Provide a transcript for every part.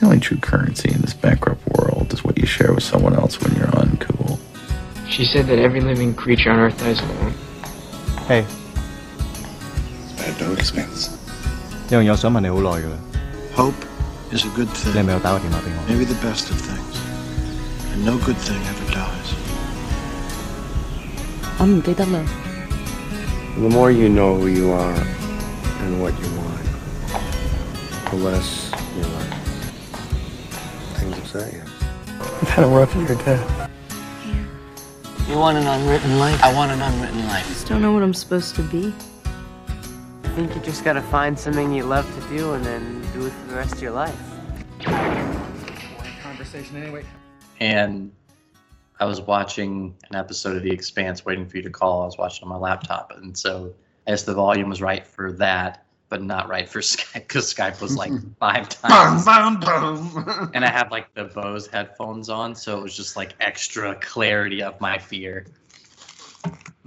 The only true currency in this bankrupt world is what you share with someone else when you're uncool. She said that every living creature on Earth dies alone. Hey， I have no expense. 有样嘢我想问你好耐㗎啦， Hope is a good 你系 thing. 咪有打个电话俾我？ Maybe the best of things. And no good thing ever dies. 我唔记得啦。 The more you know who you are and what you want, the less you let things you. I've had a rough year, Dad. You want an unwritten life? I want an unwritten life. I Just don't know what I'm supposed to be. I think you just gotta find something you love to do and then do it for the rest of your life. Conversation anyway. and I was watching an episode of The Expanse, waiting for you to call. I was watching on my laptop, and so as the volume was right for that, but not right for Skype because Skype was like five times. Bum, bum, bum. and I had like the Bose headphones on, so it was just like extra clarity of my fear.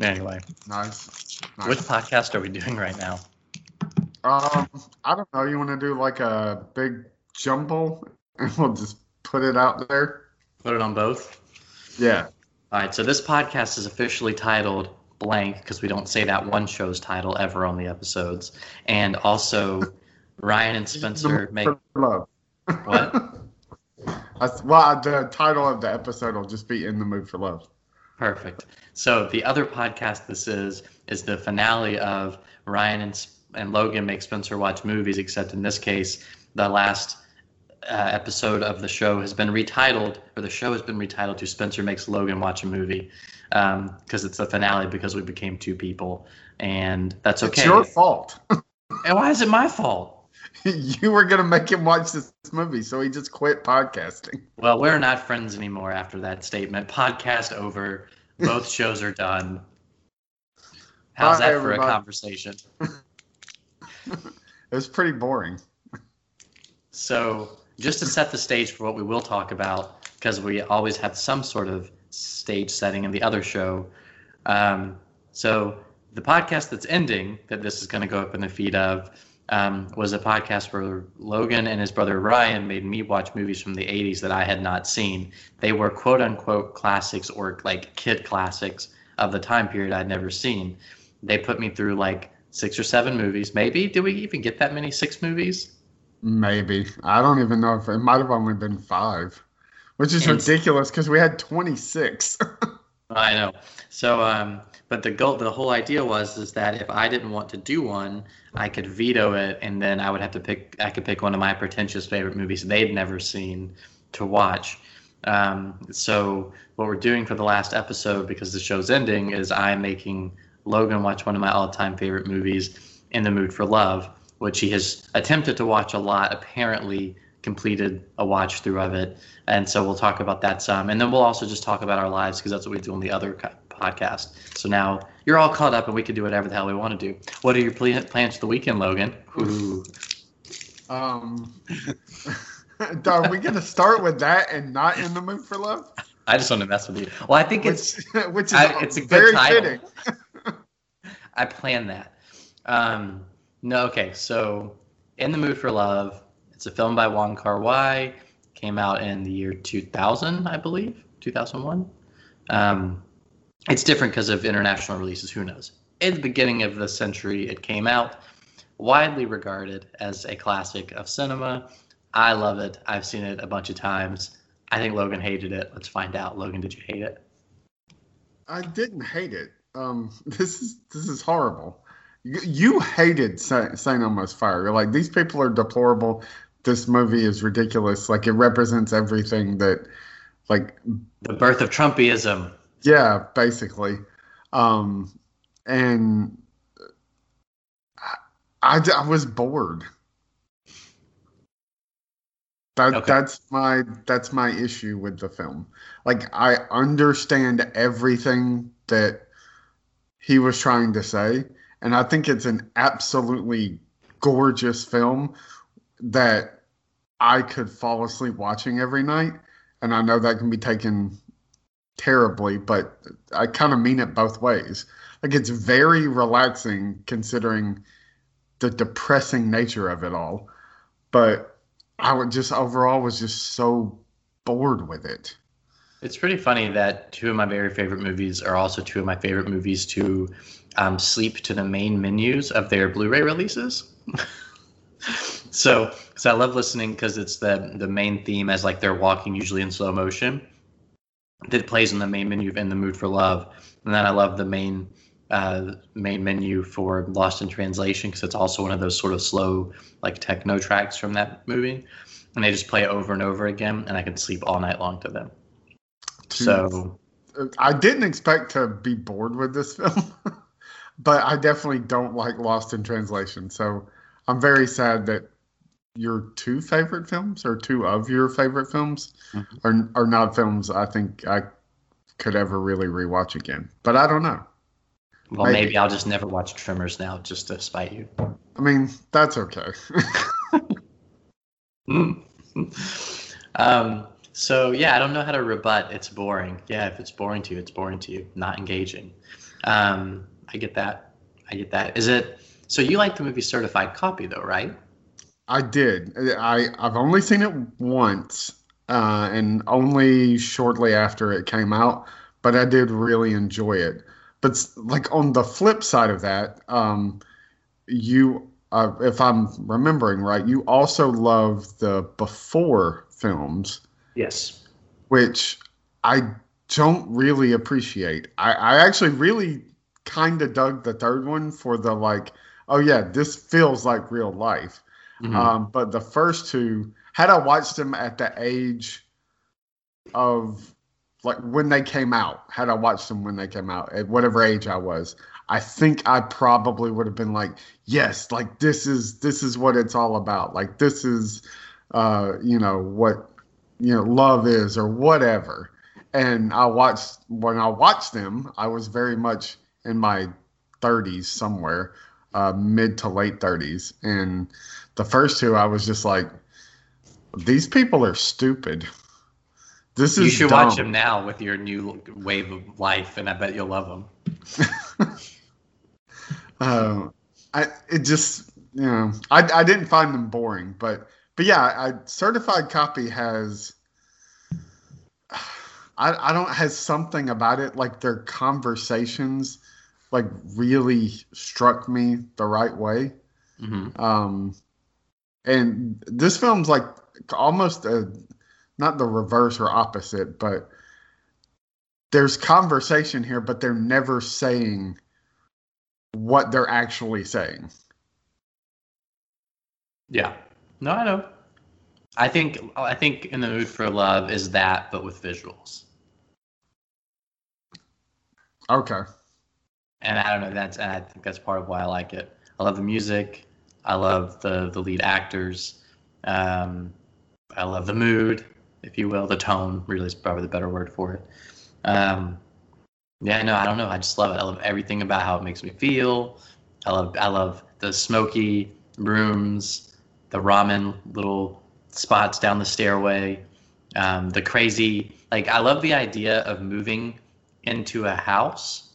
Anyway, Nice. nice. which podcast are we doing right now? Um, I don't know. You want to do like a big jumble, and we'll just put it out there. Put it on both. Yeah. All right, so this podcast is officially titled blank because we don't say that one show's title ever on the episodes, and also Ryan and Spencer make love. what? I, well, the title of the episode will just be "In the Mood for Love." Perfect. So the other podcast this is is the finale of Ryan and and Logan make Spencer watch movies. Except in this case, the last uh, episode of the show has been retitled, or the show has been retitled to Spencer makes Logan watch a movie, Um, because it's the finale because we became two people, and that's okay. It's your fault. And why is it my fault? you were gonna make him watch this movie, so he just quit podcasting. Well, we're not friends anymore after that statement. Podcast over. Both shows are done. How's Bye, that for a conversation? It was pretty boring. So, just to set the stage for what we will talk about, because we always have some sort of stage setting in the other show. Um, so, the podcast that's ending, that this is going to go up in the feed of, um, was a podcast where Logan and his brother Ryan made me watch movies from the 80s that I had not seen. They were quote unquote classics or like kid classics of the time period I'd never seen. They put me through like six or seven movies. Maybe. Did we even get that many? Six movies? Maybe I don't even know if it might have only been five, which is And- ridiculous because we had twenty six. I know. So, um, but the goal, the whole idea was is that if I didn't want to do one, I could veto it, and then I would have to pick. I could pick one of my pretentious favorite movies they'd never seen to watch. Um, so, what we're doing for the last episode, because the show's ending, is I'm making Logan watch one of my all-time favorite movies, In the Mood for Love, which he has attempted to watch a lot. Apparently, completed a watch through of it, and so we'll talk about that some, and then we'll also just talk about our lives because that's what we do on the other podcast. So now you're all caught up, and we can do whatever the hell we want to do. What are your pl- plans for the weekend, Logan? Ooh. Um, are we gonna start with that and not in the mood for love? I just want to mess with you. Well, I think it's Which, which is I- it's a good very title. fitting. I planned that. Um, no, okay. So, In the Mood for Love. It's a film by Wong Kar Wai. Came out in the year 2000, I believe, 2001. Um, it's different because of international releases. Who knows? In the beginning of the century, it came out. Widely regarded as a classic of cinema. I love it. I've seen it a bunch of times. I think Logan hated it. Let's find out. Logan, did you hate it? I didn't hate it. Um, this is this is horrible. You, hated Saint Elmo's Fire. You're like these people are deplorable. This movie is ridiculous. Like it represents everything that, like The birth of Trumpism. yeah, basically. Um, and i i was bored. That Okay. that's my that's my issue with the film. Like I understand everything that he was trying to say, and I think it's an absolutely gorgeous film that I could fall asleep watching every night. And I know that can be taken terribly, but I kind of mean it both ways. Like it's very relaxing considering the depressing nature of it all. But I would just overall was just so bored with it. It's pretty funny that two of my very favorite movies are also two of my favorite movies to um, sleep to the main menus of their Blu-ray releases. so, because I love listening because it's the the main theme as like they're walking usually in slow motion that plays in the main menu of In the Mood for Love, and then I love the main uh, main menu for Lost in Translation because it's also one of those sort of slow like techno tracks from that movie, and they just play it over and over again, and I can sleep all night long to them. So I didn't expect to be bored with this film, but I definitely don't like Lost in Translation. So I'm very sad that your two favorite films or two of your favorite films Mm-hmm. are are not films I think I could ever really rewatch again. But I don't know. Well, Maybe. maybe I'll just never watch Tremors now, just to spite you. I mean, that's okay. um, so yeah, I don't know how to rebut. It's boring. Yeah, if it's boring to you, it's boring to you. Not engaging. Um, I get that. I get that. Is it? So you like the movie Certified Copy, though, right? I did. I I've only seen it once, uh, and only shortly after it came out. But I did really enjoy it. But like on the flip side of that, um, you, uh, if I'm remembering right, you also love the before films, Yes. which I don't really appreciate. I, I actually really kind of dug the third one for the like, oh yeah, this feels like real life. Mhm. Um, but the first two, had I watched them at the age of like when they came out, had I watched them when they came out, at whatever age I was, I think I probably would have been like, yes, like this is this is what it's all about. Like this is uh, you know, what you know, love is or whatever. And I watched when I watched them, I was very much in my 30s somewhere, uh, mid to late 30s, and the first two, I was just like, these people are stupid. This is You should dumb. watch them now with your new wave of life, and I bet you'll love them. Uh, I it just you know I I didn't find them boring, but but yeah, I certified copy has. I, I don't has something about it like their conversations like really struck me the right way hmm um and this film's like almost a not the reverse or opposite but there's conversation here but they're never saying what they're actually saying Yeah. No, I know. I think I think in the mood for love is that, but with visuals. okay and I don't know. That's and I think that's part of why I like it. I love the music. I love the the lead actors. Um, I love the mood, if you will, the tone. Really is probably the better word for it. Um, yeah, no, I don't know. I just love it. I love everything about how it makes me feel. I love I love the smoky rooms, the ramen little spots down the stairway, um, the crazy. Like I love the idea of moving into a house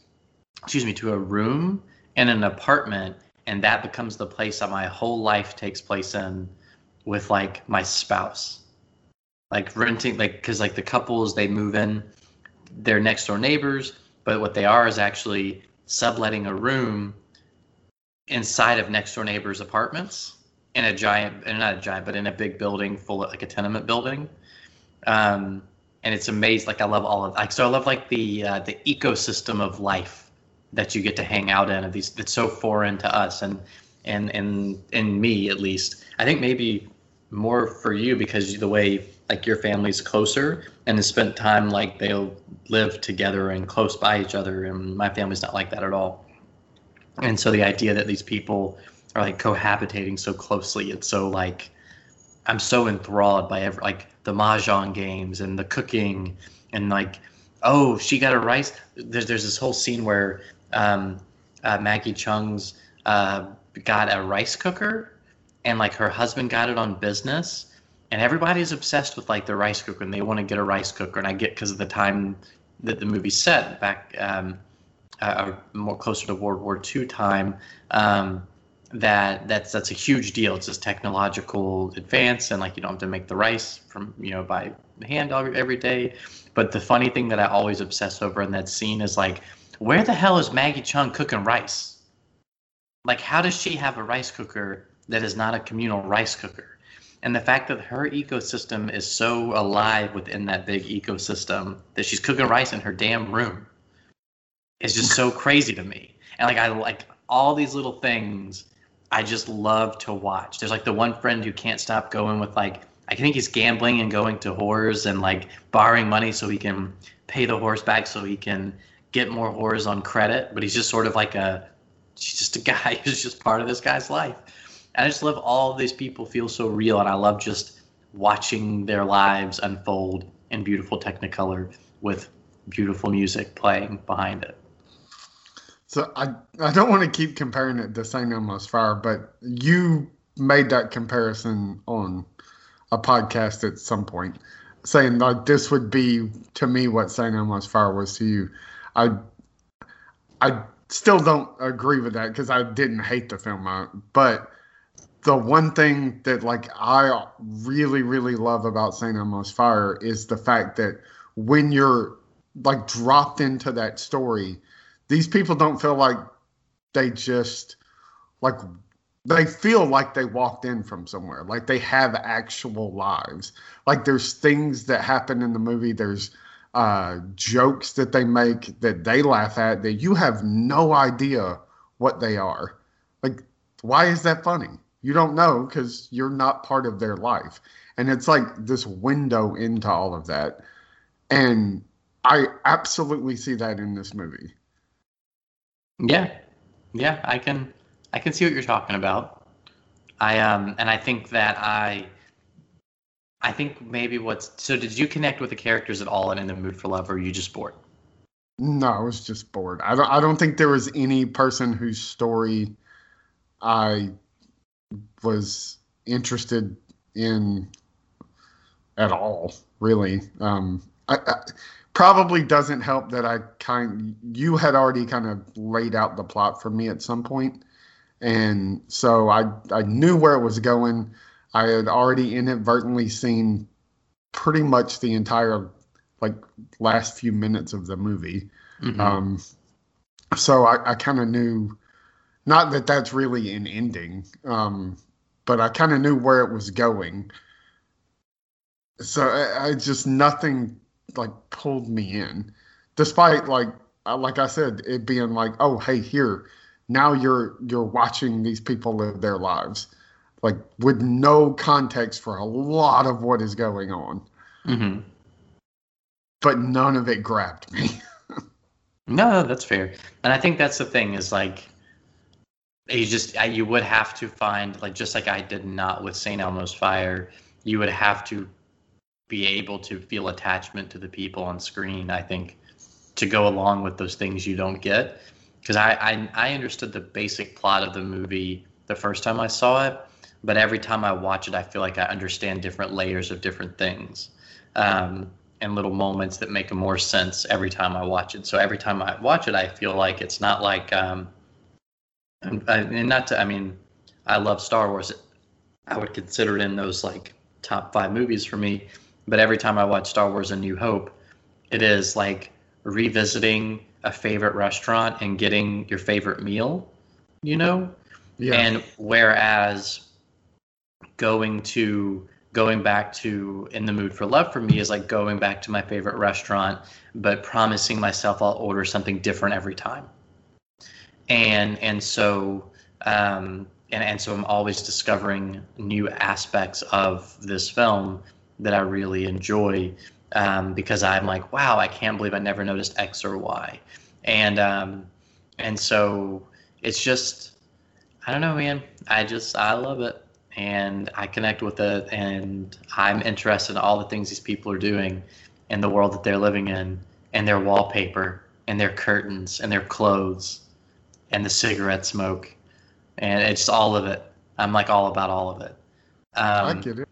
excuse me, to a room in an apartment, and that becomes the place that my whole life takes place in with like my spouse. Like renting, like, because like the couples, they move in, they're next door neighbors, but what they are is actually subletting a room inside of next door neighbors' apartments in a giant, and not a giant, but in a big building full of like a tenement building. Um, and it's amazing. Like I love all of like so I love like the uh, the ecosystem of life that you get to hang out in of these that's so foreign to us and and and and me at least. I think maybe more for you because the way like your family's closer and has spent time like they'll live together and close by each other and my family's not like that at all. And so the idea that these people are like cohabitating so closely, it's so like I'm so enthralled by every like the mahjong games and the cooking and like oh she got a rice there's, there's this whole scene where um, uh, Maggie Cheung's uh, got a rice cooker and like her husband got it on business and everybody's obsessed with like the rice cooker and they want to get a rice cooker and I get because of the time that the movie set back um, uh, more closer to World War II time um, that that's that's a huge deal. It's this technological advance, and like you don't have to make the rice from you know by hand every day. But the funny thing that I always obsess over in that scene is like, where the hell is Maggie Cheung cooking rice? Like, how does she have a rice cooker that is not a communal rice cooker? And the fact that her ecosystem is so alive within that big ecosystem that she's cooking rice in her damn room is just so crazy to me. And like I like all these little things I just love to watch. There's like the one friend who can't stop going with like I think he's gambling and going to whores and like borrowing money so he can pay the horse back so he can get more whores on credit. But he's just sort of like a he's just a guy who's just part of this guy's life. And I just love all these people feel so real and I love just watching their lives unfold in beautiful technicolor with beautiful music playing behind it. So I I don't want to keep comparing it to St. Elmo's Fire, but you made that comparison on a podcast at some point, saying like this would be to me what St. Elmo's Fire was to you. I I still don't agree with that because I didn't hate the film, uh, but the one thing that like I really really love about St. Elmo's Fire is the fact that when you're like dropped into that story these people don't feel like they just like they feel like they walked in from somewhere like they have actual lives like there's things that happen in the movie there's uh jokes that they make that they laugh at that you have no idea what they are. Like why is that funny? You don't know because you're not part of their life. And it's like this window into all of that. And i absolutely see that in this movie. Yeah, yeah, I can, I can see what you're talking about. I um, and I think that I, I think maybe what's so. Did you connect with the characters at all and in the mood for love, or you just bored? No, I was just bored. I don't. I don't think there was any person whose story I was interested in at all. Really, um, I, I probably doesn't help that I kind you had already kind of laid out the plot for me at some point, and so I I knew where it was going. I had already inadvertently seen pretty much the entire like last few minutes of the movie. Mm-hmm. Um, so I, I kind of knew, not that that's really an ending, um, but I kind of knew where it was going. So I, I just nothing like pulled me in, despite like like I said, it being like, oh hey, here now you're you're watching these people live their lives, like with no context for a lot of what is going on. Mm-hmm. But none of it grabbed me. no, that's fair, and I think that's the thing is like you just you would have to find like just like I did not with St. Elmo's Fire, you would have to be able to feel attachment to the people on screen. I think to go along with those things you don't get, because I, I I understood the basic plot of the movie the first time I saw it, but every time I watch it, I feel like I understand different layers of different things. Um, and little moments that make more sense every time I watch it. So every time I watch it, I feel like it's not like, um, and, not to, I mean, I love Star Wars. I would consider it in those like top five movies for me. But every time I watch Star Wars: A New Hope, it is like revisiting a favorite restaurant and getting your favorite meal. You know, yeah. and whereas going to going back to in the mood for love for me is like going back to my favorite restaurant but promising myself i'll order something different every time. And and so um and, and so i'm always discovering new aspects of this film that I really enjoy um, because I'm like, wow, I can't believe I never noticed X or Y, and um, and so it's just, I don't know, man. I just I love it, and I connect with it, and I'm interested in all the things these people are doing in the world that they're living in, and their wallpaper, and their curtains, and their clothes, and the cigarette smoke, and it's all of it. I'm like all about all of it. Um, I get it.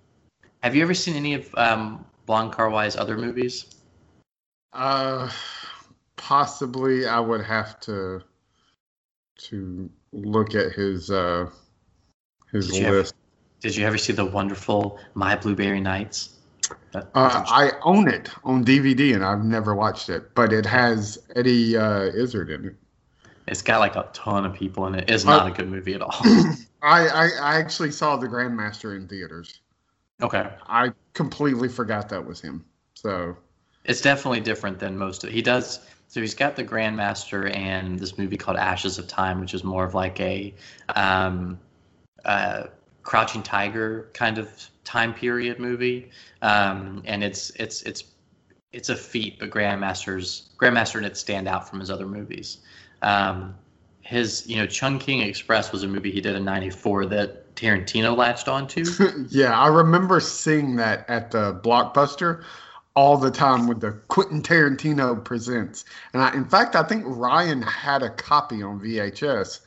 Have you ever seen any of um, Wong Kar Wai's other movies? Uh, possibly. I would have to to look at his uh, his list. Did you ever see the wonderful My Blueberry Nights? Uh, I own it on DVD and I've never watched it, but it has Eddie uh, Izzard in it. It's got like a ton of people in it. It's not a good movie at all. I, I, I actually saw the Grandmaster in theaters. okay. I completely forgot that was him. So It's definitely different than most of it. he does so he's got the Grandmaster and this movie called Ashes of Time, which is more of like a um, uh, Crouching Tiger kind of time period movie. Um, and it's it's it's it's a feat, but Grandmaster's Grandmaster and it stand out from his other movies. Um, his you know Chungking Express was a movie he did in '94 that Tarantino latched onto. yeah, I remember seeing that at the Blockbuster all the time with the Quentin Tarantino presents. And I, in fact, I think Ryan had a copy on VHS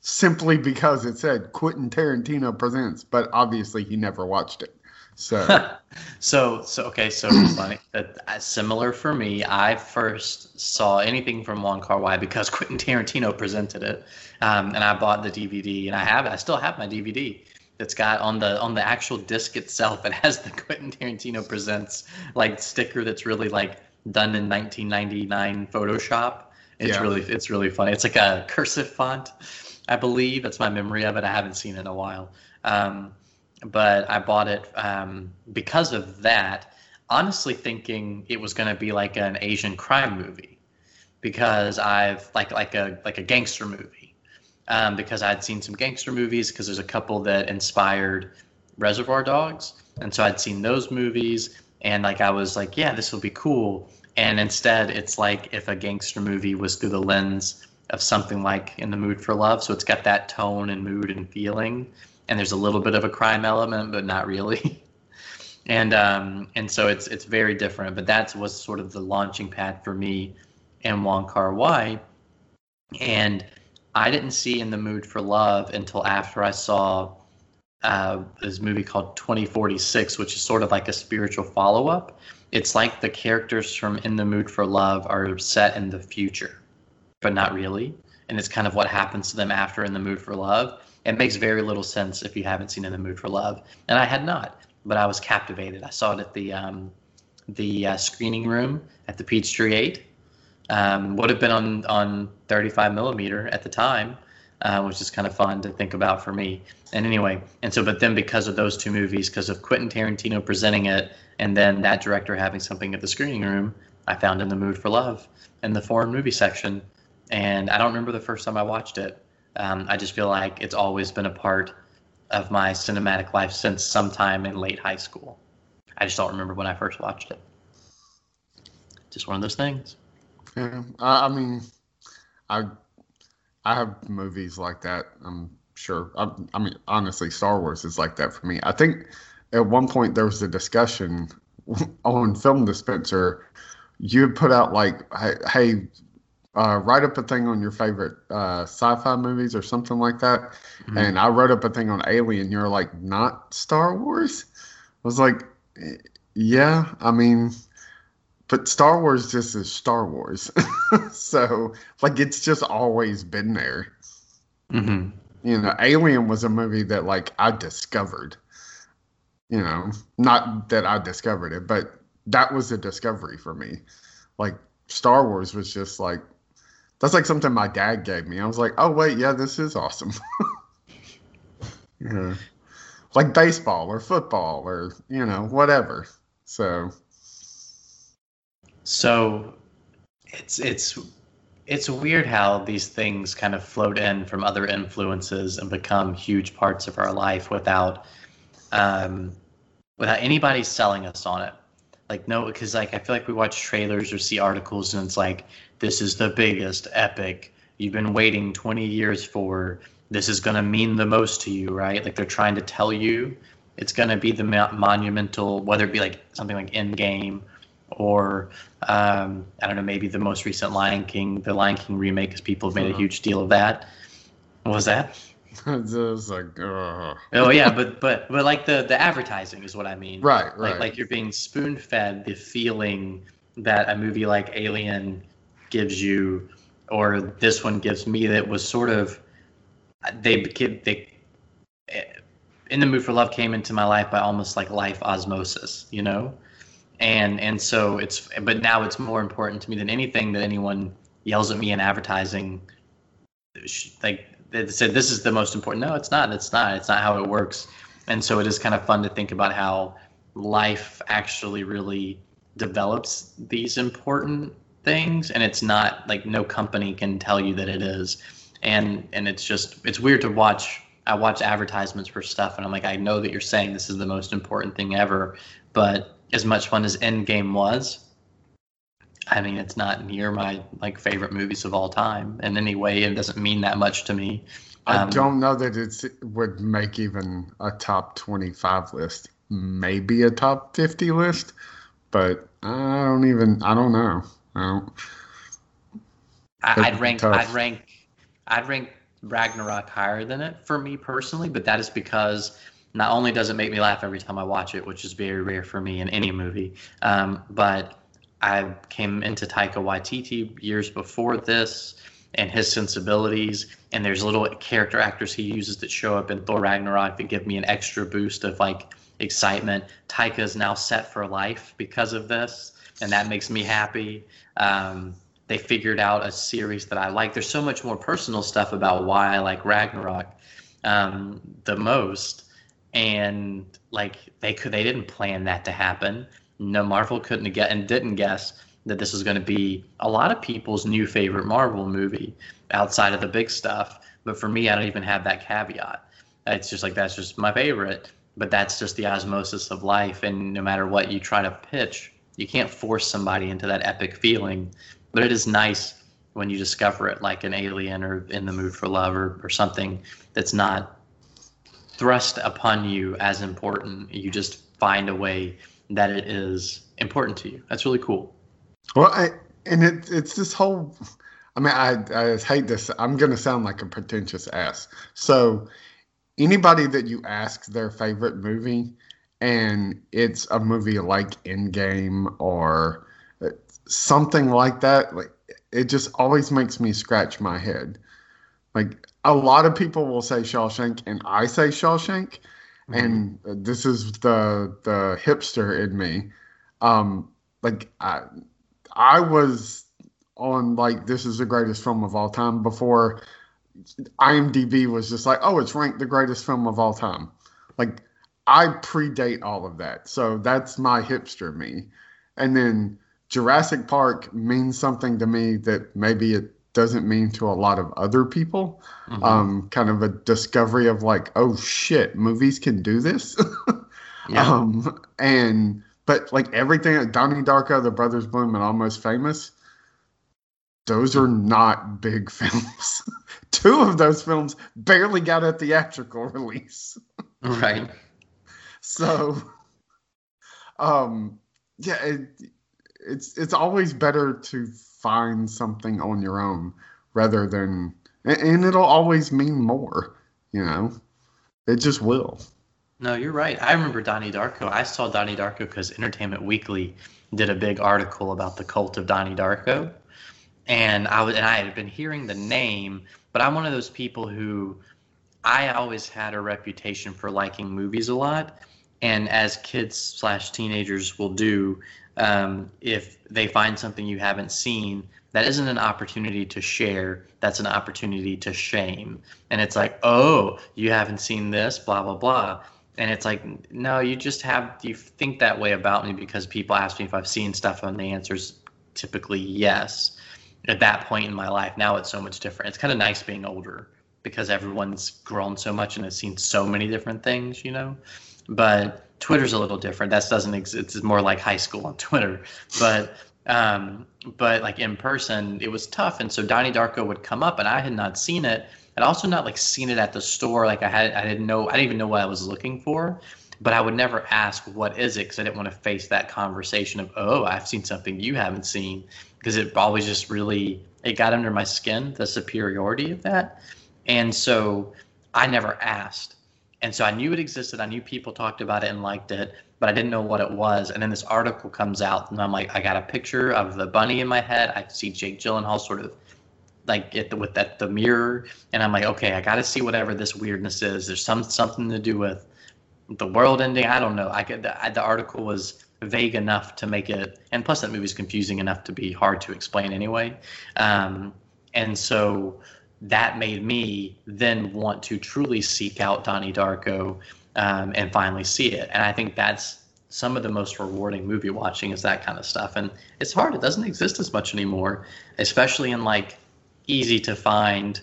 simply because it said Quentin Tarantino presents, but obviously he never watched it. So so so okay so funny uh, similar for me i first saw anything from Wong Kar Wai because quentin tarantino presented it um, and i bought the dvd and i have i still have my dvd that's got on the on the actual disc itself it has the quentin tarantino presents like sticker that's really like done in 1999 photoshop it's Yeah. really it's really funny it's like a cursive font i believe that's my memory of it i haven't seen it in a while um, but I bought it um, because of that. Honestly, thinking it was going to be like an Asian crime movie, because I've like like a like a gangster movie, um, because I'd seen some gangster movies. Because there's a couple that inspired Reservoir Dogs, and so I'd seen those movies, and like I was like, yeah, this will be cool. And instead, it's like if a gangster movie was through the lens of something like In the Mood for Love, so it's got that tone and mood and feeling and there's a little bit of a crime element, but not really. and um, and so it's it's very different. But that was sort of the launching pad for me and Wong Kar Wai. And I didn't see In the Mood for Love until after I saw uh, this movie called 2046, which is sort of like a spiritual follow up. It's like the characters from In the Mood for Love are set in the future, but not really. And it's kind of what happens to them after In the Mood for Love. It makes very little sense if you haven't seen In the Mood for Love, and I had not, but I was captivated. I saw it at the um, the uh, screening room at the Peachtree Eight. Um, would have been on on 35 millimeter at the time, uh, which is kind of fun to think about for me. And anyway, and so but then because of those two movies, because of Quentin Tarantino presenting it, and then that director having something at the screening room, I found In the Mood for Love in the foreign movie section, and I don't remember the first time I watched it. Um, I just feel like it's always been a part of my cinematic life since sometime in late high school. I just don't remember when I first watched it. Just one of those things. Yeah, I, mean, I I have movies like that. I'm sure. I, I mean, honestly, Star Wars is like that for me. I think at one point there was a discussion on Film Dispenser. You put out like, hey uh, write up a thing on your favorite uh, sci-fi movies or something like that. And I wrote up a thing on Alien. You're like, not Star Wars. I was like, "Eh, yeah. I mean, but Star Wars just is Star Wars. so like it's just always been there. Mm-hmm. You know, Alien was a movie that like I discovered. You know, not that I discovered it, but that was a discovery for me. Like Star Wars was just like that's like something my dad gave me. I was like, oh wait, yeah, this is awesome. yeah. Like baseball or football or you know whatever. So So it's it's it's weird how these things kind of float in from other influences and become huge parts of our life without um, without anybody selling us on it. Like no, because like I feel like we watch trailers or see articles and it's like this is the biggest epic you've been waiting 20 years for. This is gonna mean the most to you, right? Like they're trying to tell you it's gonna be the monumental, whether it be like something like Endgame or um, I don't know, maybe the most recent Lion King, the Lion King remake, because people have made a huge deal of that. What was that? just like. Oh yeah, but but but like the the advertising is what I mean. Right, Like right. like you're being spoon fed the feeling that a movie like Alien gives you, or this one gives me. That was sort of they they eh, in the mood for love came into my life by almost like life osmosis, you know, and and so it's but now it's more important to me than anything that anyone yells at me in advertising. Like they said, this is the most important. No, it's not. It's not. It's not how it works. And so it is kind of fun to think about how life actually really develops these important things and it's not like no company can tell you that it is and and it's just it's weird to watch i watch advertisements for stuff and i'm like i know that you're saying this is the most important thing ever but as much fun as endgame was i mean it's not near my like favorite movies of all time in any way it doesn't mean that much to me I Um, don't know that it would make even a top 25 list. Maybe a top 50 list, but I don't even, I don't know. Don't, I, That'd rank tough. I'd rank I'd rank Ragnarok higher than it for me personally, but that is because not only does it make me laugh every time I watch it, which is very rare for me in any movie, um, but I came into Taika Waititi years before this and his sensibilities, and there's little character actors he uses that show up in Thor Ragnarok that give me an extra boost of like excitement. Taika is now set for life because of this, and that makes me happy. Um, they figured out a series that I like. There's so much more personal stuff about why I like Ragnarok um, the most, and like they could they didn't plan that to happen. No, Marvel couldn't get and didn't guess that this was going to be a lot of people's new favorite Marvel movie outside of the big stuff. But for me, I don't even have that caveat. It's just like that's just my favorite. But that's just the osmosis of life, and no matter what you try to pitch, you can't force somebody into that epic feeling. But it is nice when you discover it, like an alien or in the mood for love or, or something that's not thrust upon you as important. You just find a way that it is important to you. That's really cool. well, I, and it, it's this whole, I mean, I, I hate this. I'm going to sound like a pretentious ass. So, anybody that you ask their favorite movie, and it's a movie like Endgame or uh, something like that, like it just always makes me scratch my head. Like a lot of people will say Shawshank, and I say Shawshank, and this is the the hipster in me. Um, like I, I was on like this is the greatest film of all time before IMDb was just like, oh, it's ranked the greatest film of all time. Like I predate all of that, so that's my hipster me. And then Jurassic Park means something to me that maybe it doesn't mean to a lot of other people. Mhm. Um, kind of a discovery of like, oh shit, movies can do this. Yeah. Um, and but like everything, Donnie Darko, The Brothers Bloom, and Almost Famous, those are not big films. Two of those films barely got a theatrical release. right. So, um, yeah, it, it's it's always better to find something on your own rather than, and, and it'll always mean more. You know, it just will. No, you're right. I remember Donnie Darko. I saw Donnie Darko because Entertainment Weekly did a big article about the cult of Donnie Darko, and I was and I had been hearing the name, but I'm one of those people who I always had a reputation for liking movies a lot, and as kids slash teenagers will do, um, if they find something you haven't seen, that isn't an opportunity to share. That's an opportunity to shame. And it's like, oh, you haven't seen this, blah blah blah. And it's like, no, you just have you think that way about me because people ask me if I've seen stuff, and the answer is typically yes. At that point in my life, now it's so much different. It's kind of nice being older because everyone's grown so much and has seen so many different things, you know. But Twitter's a little different. That doesn't exist. It's more like high school on Twitter. But um, but like in person, it was tough. And so Donnie Darko would come up, and I had not seen it. I'd also not like seen it at the store. Like I had, I didn't know, I didn't even know what I was looking for. But I would never ask what is it because I didn't want to face that conversation of oh I've seen something you haven't seen because it always just really it got under my skin the superiority of that. And so I never asked. And so I knew it existed. I knew people talked about it and liked it, but I didn't know what it was. And then this article comes out, and I'm like, I got a picture of the bunny in my head. I see Jake Gyllenhaal sort of like the, with that the mirror, and I'm like, okay, I got to see whatever this weirdness is. There's some something to do with the world ending. I don't know. I could the, the article was vague enough to make it, and plus that movie's confusing enough to be hard to explain anyway. Um, and so that made me then want to truly seek out Donnie Darko um, and finally see it. And I think that's some of the most rewarding movie watching is that kind of stuff. And it's hard; it doesn't exist as much anymore, especially in like easy to find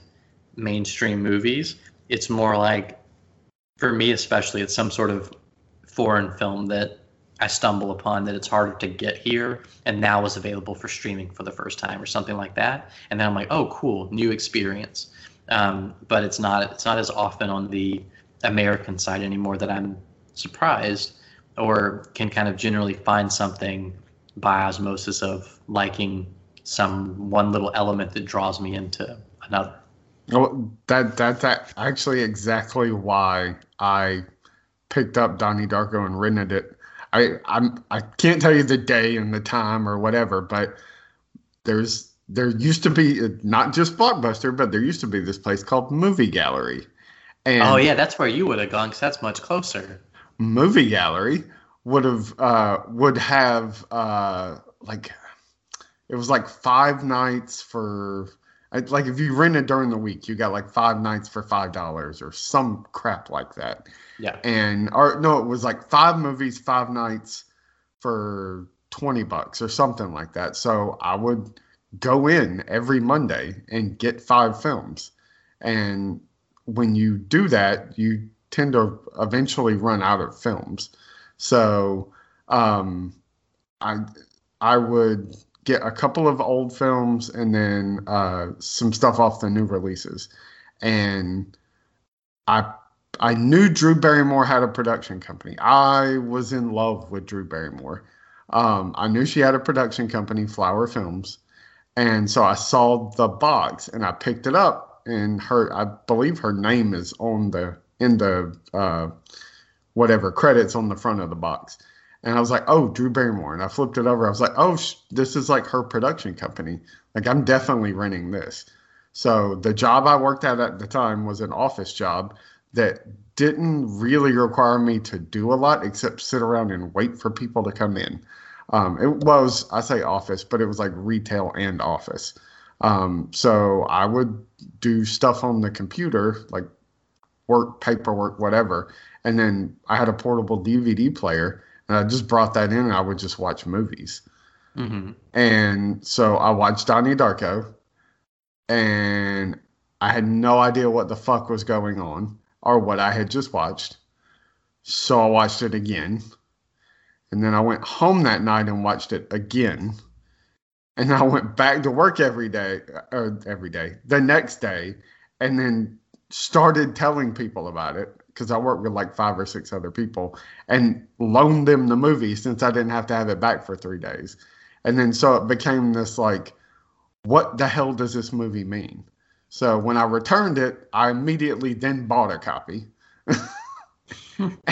mainstream movies. It's more like, for me especially, it's some sort of foreign film that I stumble upon that it's harder to get here and now is available for streaming for the first time or something like that. And then I'm like, oh, cool, new experience. Um, but it's not it's not as often on the American side anymore that I'm surprised or can kind of generally find something by osmosis of liking some one little element that draws me into another. Well, that that that actually exactly why I picked up Donnie Darko and rented it I I'm I can't tell you the day and the time or whatever, but there's there used to be not just Blockbuster, but there used to be this place called Movie Gallery. And oh yeah, that's where you would have gone because that's much closer. Movie Gallery would have uh, would have uh, like it was like five nights for like if you rented during the week, you got like five nights for five dollars or some crap like that. Yeah. And or no, it was like five movies, five nights for 20 bucks or something like that. So I would go in every Monday and get five films. And when you do that, you tend to eventually run out of films. So um, I I would get a couple of old films and then uh, some stuff off the new releases. And I I knew Drew Barrymore had a production company. I was in love with Drew Barrymore. Um, I knew she had a production company, Flower Films, and so I saw the box and I picked it up. And her, I believe her name is on the in the uh, whatever credits on the front of the box. And I was like, oh, Drew Barrymore. And I flipped it over. I was like, oh, sh- this is like her production company. Like, I'm definitely renting this. So the job I worked at at the time was an office job that didn't really require me to do a lot except sit around and wait for people to come in. Um, it was, I say office, but it was like retail and office. Um, so I would do stuff on the computer, like work, paperwork, whatever. And then I had a portable DVD player, and I just brought that in and I would just watch movies. Mm-hmm. And so I watched Donnie Darko, and I had no idea what the fuck was going on or what I had just watched. So I watched it again. And then I went home that night and watched it again. And I went back to work every day, or every day, the next day, and then started telling people about it because I worked with like five or six other people and loaned them the movie since I didn't have to have it back for three days. And then so it became this like, what the hell does this movie mean? So when I returned it, I immediately then bought a copy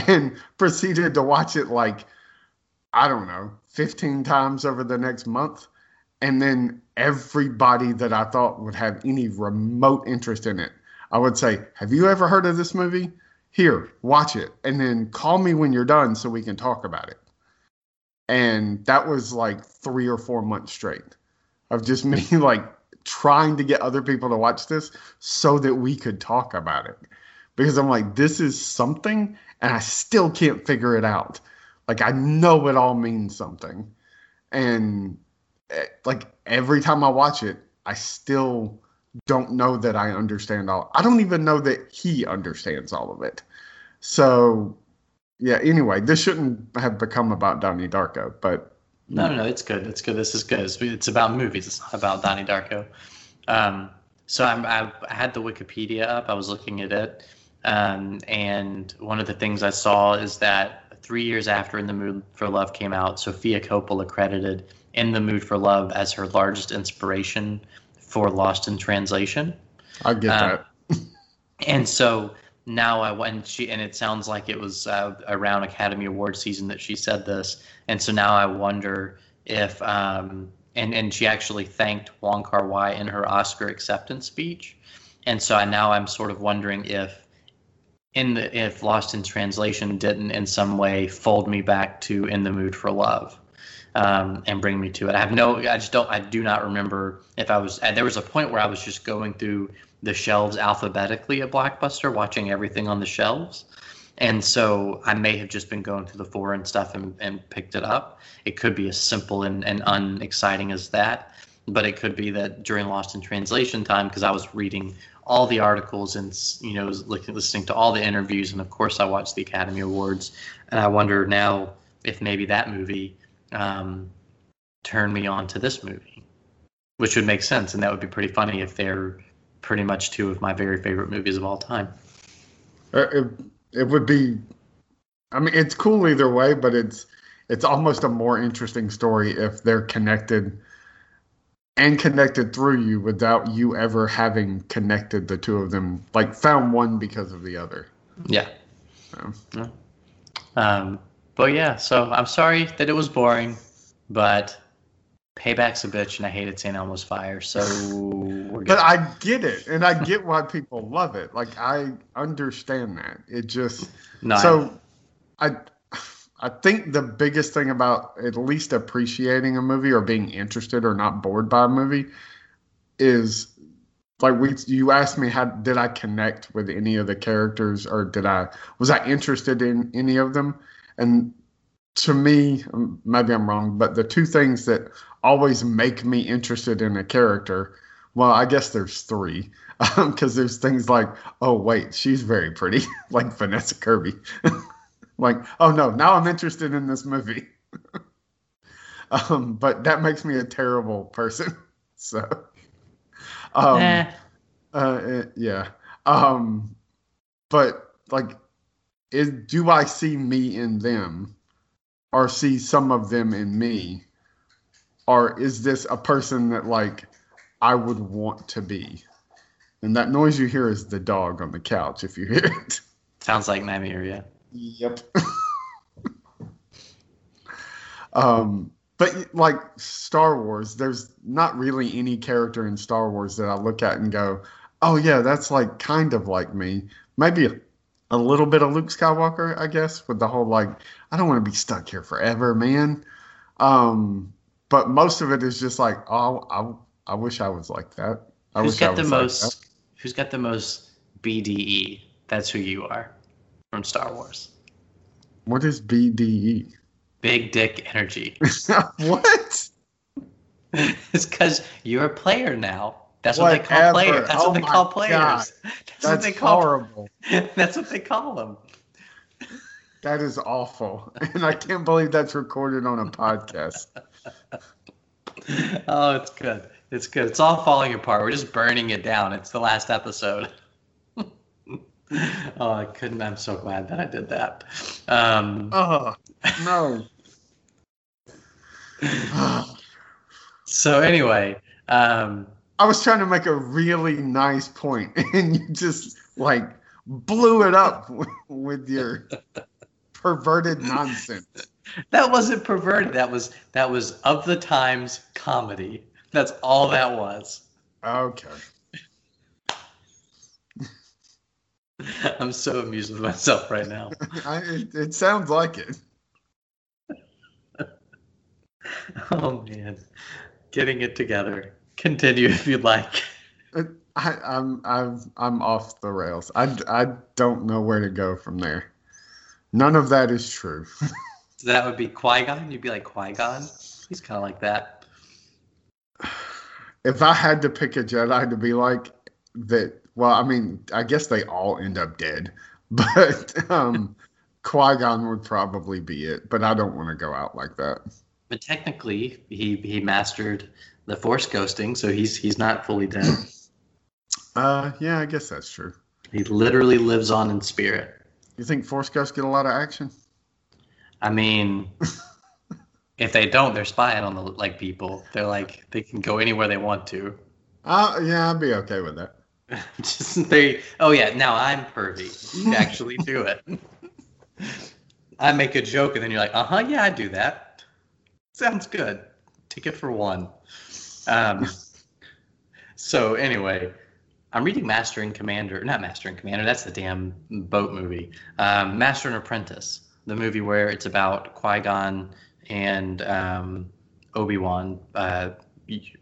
and proceeded to watch it like, I don't know, 15 times over the next month. And then everybody that I thought would have any remote interest in it, I would say, Have you ever heard of this movie? Here, watch it. And then call me when you're done so we can talk about it. And that was like three or four months straight of just me like trying to get other people to watch this so that we could talk about it. Because I'm like, this is something, and I still can't figure it out. Like, I know it all means something. And eh, like, every time I watch it, I still don't know that I understand all. I don't even know that he understands all of it. So, yeah, anyway, this shouldn't have become about Donnie Darko, but no, no, no. It's good. It's good. This is good. It's, it's about movies. It's not about Donnie Darko. Um, so I'm, I, I had the Wikipedia up. I was looking at it, um, and one of the things I saw is that three years after In the Mood for Love came out, Sofia Coppola credited In the Mood for Love as her largest inspiration for Lost in Translation. I get um, that. and so now I went she and it sounds like it was uh, around Academy Award season that she said this, and so now I wonder if um, and and she actually thanked Wong Kar Wai in her Oscar acceptance speech, and so I, now I'm sort of wondering if in the if Lost in Translation didn't in some way fold me back to In the Mood for Love. Um, and bring me to it. I have no, I just don't, I do not remember if I was, there was a point where I was just going through the shelves alphabetically at Blockbuster, watching everything on the shelves. And so I may have just been going through the foreign stuff and, and picked it up. It could be as simple and, and unexciting as that, but it could be that during Lost in Translation time, because I was reading all the articles and you know listening to all the interviews, and of course I watched the Academy Awards, and I wonder now if maybe that movie um, turned me on to this movie, which would make sense, and that would be pretty funny if they're pretty much two of my very favorite movies of all time. Uh, It, it would be, I mean, it's cool either way, but it's it's almost a more interesting story if they're connected and connected through you without you ever having connected the two of them, like found one because of the other. Yeah. So. Yeah. Um, but yeah, so I'm sorry that it was boring, but payback's a bitch, and I hated St. Elmo's Fire, so. But I get it, and I get why people love it. Like I understand that. It just No, so I I think the biggest thing about at least appreciating a movie or being interested or not bored by a movie is like we you asked me how did I connect with any of the characters or did I was I interested in any of them and to me maybe I'm wrong but the two things that always make me interested in a character. Well I guess there's three because there's things like oh wait she's very pretty like Vanessa Kirby. Like oh no now i'm interested in this movie. Um but that makes me a terrible person so um Eh. uh, eh, yeah um but like is do i see me in them or see some of them in me or is this a person that like i would want to be and that noise you hear is the dog on the couch if you hear it Sounds like Nightmare, yeah. Yep. um, but like Star Wars, there's not really any character in Star Wars that I look at and go, "Oh yeah, that's like kind of like me." Maybe a, a little bit of Luke Skywalker, I guess, with the whole like, "I don't want to be stuck here forever, man." Um, but most of it is just like, "Oh, I, I wish I was like that." I Who's wish I got the like most? who's got the most BDE? That's who you are from Star Wars. What is? BDE? Big dick energy. what? it's because you're a player now. That's what they call players. That's Oh what they call players. God. That's, what they call. horrible. That's what they call them. That is awful. And I can't believe that's recorded on a podcast. Oh, it's good. It's good. It's all falling apart. We're just burning it down. It's the last episode. oh, I couldn't. I'm so glad that I did that. Um, Oh, no. so anyway, um, I was trying to make a really nice point, and you just like blew it up with your perverted nonsense. that wasn't perverted. That was that was of the times comedy. That's all that was. Okay. I'm so amused with myself right now. I, it, it sounds like it. Oh man, getting it together. Continue if you'd like. I, I'm I'm I'm off the rails. I, I don't know where to go from there. None of that is true. So that would be Qui Gon. You'd be like Qui Gon. He's kind of like that. if I had to pick a Jedi to be like that, well, I mean, I guess they all end up dead, but um, Qui Gon would probably be it. But I don't want to go out like that. But technically, he he mastered the Force ghosting, so he's he's not fully dead. Uh, yeah, I guess that's true. he literally lives on in spirit. You think Force Ghosts get a lot of action? I mean, if they don't, they're spying on the like people. They're like they can go anywhere they want to. Uh, yeah, I'd be okay with that. Just they. Oh yeah, now I'm pervy. You actually do it. I make a joke and then you're like, uh huh, yeah, I do that. Sounds good. Ticket for one. Um. So anyway, I'm reading Master and Commander, not Master and Commander. That's the damn boat movie. Um, Master and Apprentice, the movie where it's about Qui Gon and um, Obi Wan uh,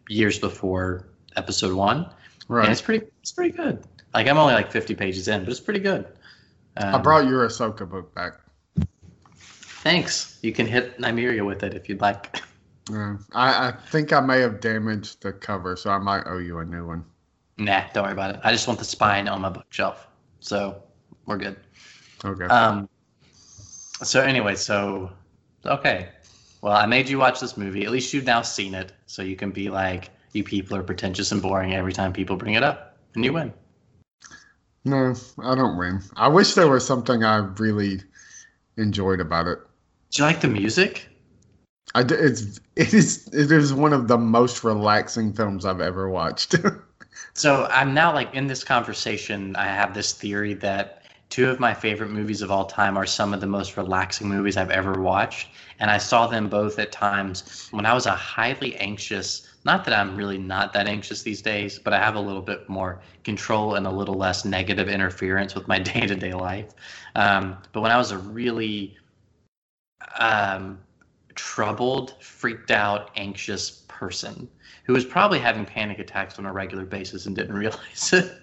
years before Episode One. Right. And it's pretty, it's pretty good. Like I'm only like 50 pages in, but it's pretty good. Um, I brought your Ahsoka book back. Thanks. You can hit Nymeria with it if you'd like. Yeah. I, I think I may have damaged the cover, so I might owe you a new one. Nah, don't worry about it. I just want the spine on my bookshelf, so we're good. Okay. Um. So anyway, so okay. Well, I made you watch this movie. At least you've now seen it, so you can be like, "You people are pretentious and boring." Every time people bring it up, and you win. no, I don't win. I wish there was something I really enjoyed about it. Do you like the music? I d- it's it is it is one of the most relaxing films I've ever watched. So I'm now like in this conversation. I have this theory that two of my favorite movies of all time are some of the most relaxing movies I've ever watched, and I saw them both at times when I was a highly anxious. Not that I'm really not that anxious these days, but I have a little bit more control and a little less negative interference with my day-to-day life. Um, but when I was a really um, troubled, freaked out, anxious person who was probably having panic attacks on a regular basis and didn't realize it.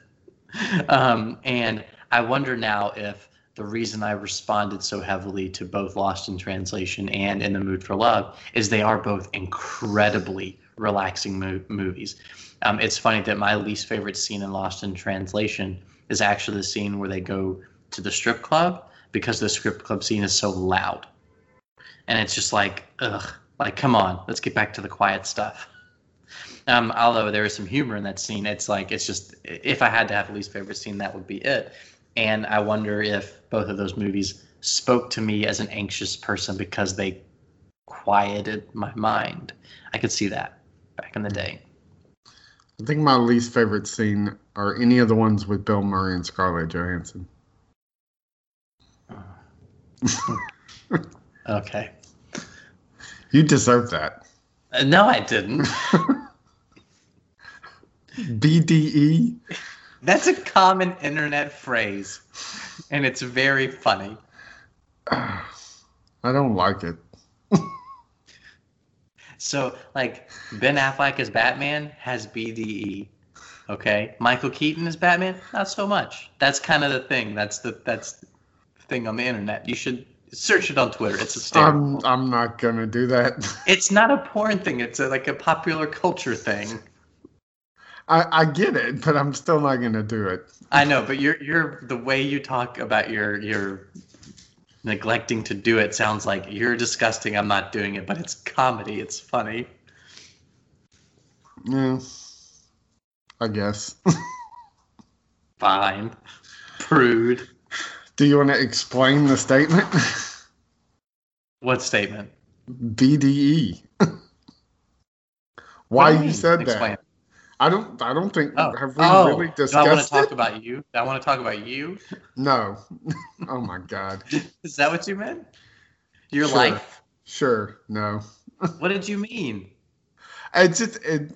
um, and I wonder now if the reason I responded so heavily to both Lost in Translation and In the Mood for Love is they are both incredibly relaxing mo- movies. Um, it's funny that my least favorite scene in Lost in Translation is actually the scene where they go to the strip club because the strip club scene is so loud. And it's just like, ugh, like, come on, let's get back to the quiet stuff. Um, although there is some humor in that scene, it's like it's just if I had to have a least favorite scene, that would be it. And I wonder if both of those movies spoke to me as an anxious person because they quieted my mind. I could see that back in the day. I think my least favorite scene are any of the ones with Bill Murray and Scarlett Johansson. Okay. You deserve that. Uh, no, I didn't. BDE. That's a common internet phrase, and it's very funny. I don't like it. So, like, Ben Affleck as Batman has BDE. Okay, Michael Keaton as Batman, not so much. That's kind of the thing. That's the that's the thing on the internet. You should search it on Twitter. It's a hysterical. I'm I'm not gonna do that. It's not a porn thing. It's a, like a popular culture thing. I, I get it, but I'm still not gonna do it. I know, but you're you're the way you talk about your your neglecting to do it sounds like you're disgusting. I'm not doing it, but it's comedy. It's funny. Yeah. I guess. Fine, prude. do you want to explain the statement? What statement? BDE. Why What you, said Explain. that? I don't. I don't think. Oh, Have we oh. really Do I want to talk it? about you? Do I want to talk about you? No. oh my god. Is that what you meant? Your Sure. life? Sure. No. What did you mean? It's just it.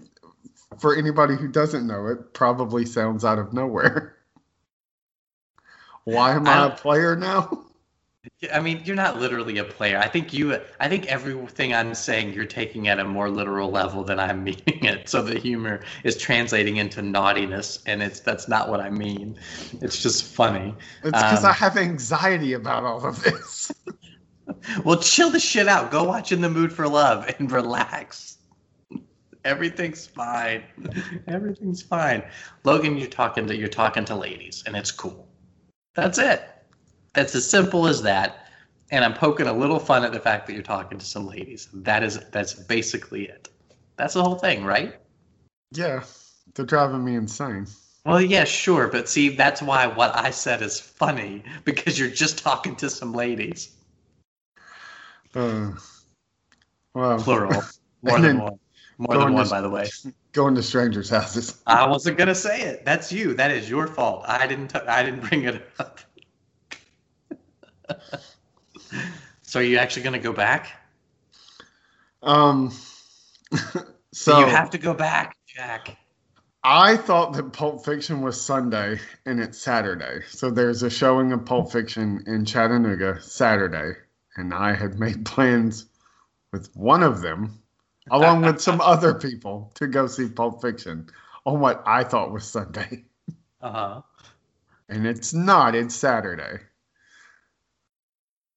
For anybody who doesn't know, it probably sounds out of nowhere. Why am I I, a um, player now? I mean, you're not literally a player. I think you. I think everything I'm saying, you're taking at a more literal level than I'm meaning it. So the humor is translating into naughtiness, and it's that's not what I mean. It's just funny. It's because Um, I have anxiety about all of this. Well, chill the shit out. Go watch In the Mood for Love and relax. Everything's fine. Everything's fine. Logan, you're talking to you're talking to ladies, and it's cool. That's it. That's as simple as that. And I'm poking a little fun at the fact that you're talking to some ladies. That is that's basically it. That's the whole thing, right? yeah, they're driving me insane. Well, yeah, sure, but see, that's why what I said is funny because you're just talking to some ladies, Uh, well, plural, more than one, more than one, to- by the way. going to strangers' houses. I wasn't gonna say it. That's you. That is your fault. I didn't. T- I didn't bring it up. so are you actually gonna go back? Um, so So you have to go back, Jack. I thought that Pulp Fiction was Sunday and it's Saturday. So there's a showing of Pulp Fiction in Chattanooga Saturday, and I had made plans with one of them, along with some other people, to go see Pulp Fiction on what I thought was Sunday. Uh huh. And it's not, it's Saturday.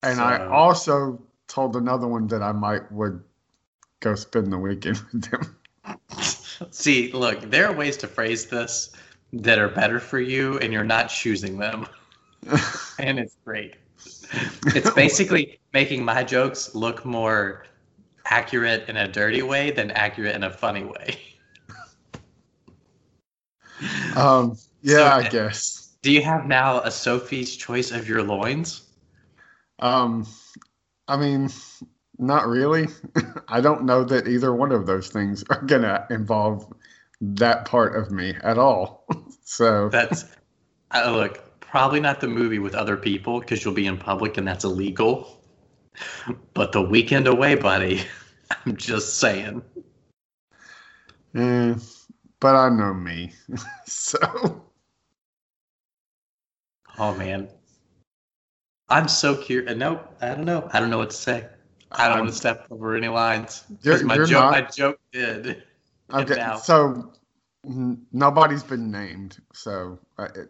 And I also told another one that I might would go spend the weekend with them. See, look, there are ways to phrase this that are better for you, and you're not choosing them. and it's great. It's basically making my jokes look more accurate in a dirty way than accurate in a funny way. Um, yeah, So- I guess. Do you have now a Sophie's choice of your loins? Um, I mean, not really. I don't know that either one of those things are gonna involve that part of me at all. so That's uh, look, probably not the movie with other people because you'll be in public and that's illegal. But the weekend away, buddy. I'm just saying. eh, but I know me. so Oh man, I'm so curious. Nope, I don't know. I don't know what to say. I don't want to step over any lines. My joke, not- my joke did. Okay, so n- nobody's been named. So uh, it,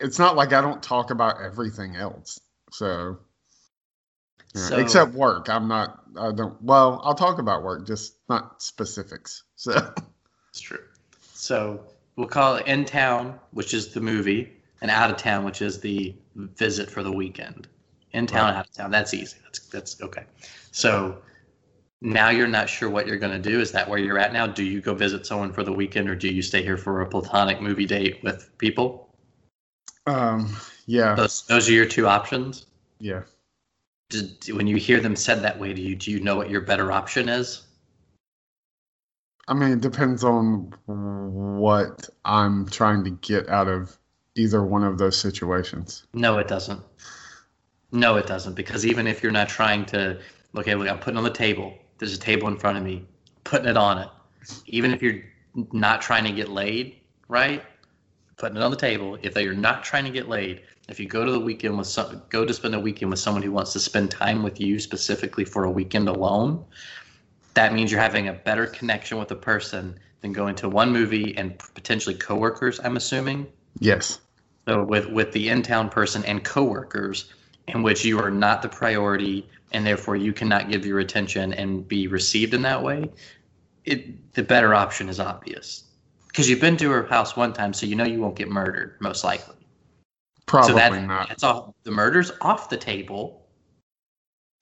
it's not like I don't talk about everything else. So, yeah, So- except work, I'm not. I don't. Well, I'll talk about work, just not specifics. So. It's true. So we'll call it in town, which is the movie, and out of town, which is the visit for the weekend. In town, out of town. That's easy. That's that's okay. So now you're not sure what you're going to do. Is that where you're at now? Do you go visit someone for the weekend, or do you stay here for a platonic movie date with people? Um, yeah, Those those are your two options. yeah. Did, when you hear them said that way to you, do you know what your better option is? I mean, it depends on what I'm trying to get out of either one of those situations. No, it doesn't. No, it doesn't. Because even if you're not trying to, okay, look, I'm putting on the table. There's a table in front of me, putting it on it. Even if you're not trying to get laid, right? Putting it on the table. If you're not trying to get laid, if you go to the weekend with some, go to spend a weekend with someone who wants to spend time with you specifically for a weekend alone, that means you're having a better connection with a person than going to one movie and potentially coworkers. I'm assuming. Yes. So with with the in-town person and coworkers, in which you are not the priority, and therefore you cannot give your attention and be received in that way, it the better option is obvious, because you've been to her house one time, so you know you won't get murdered most likely. Probably so that, not. That's all. The murder's off the table.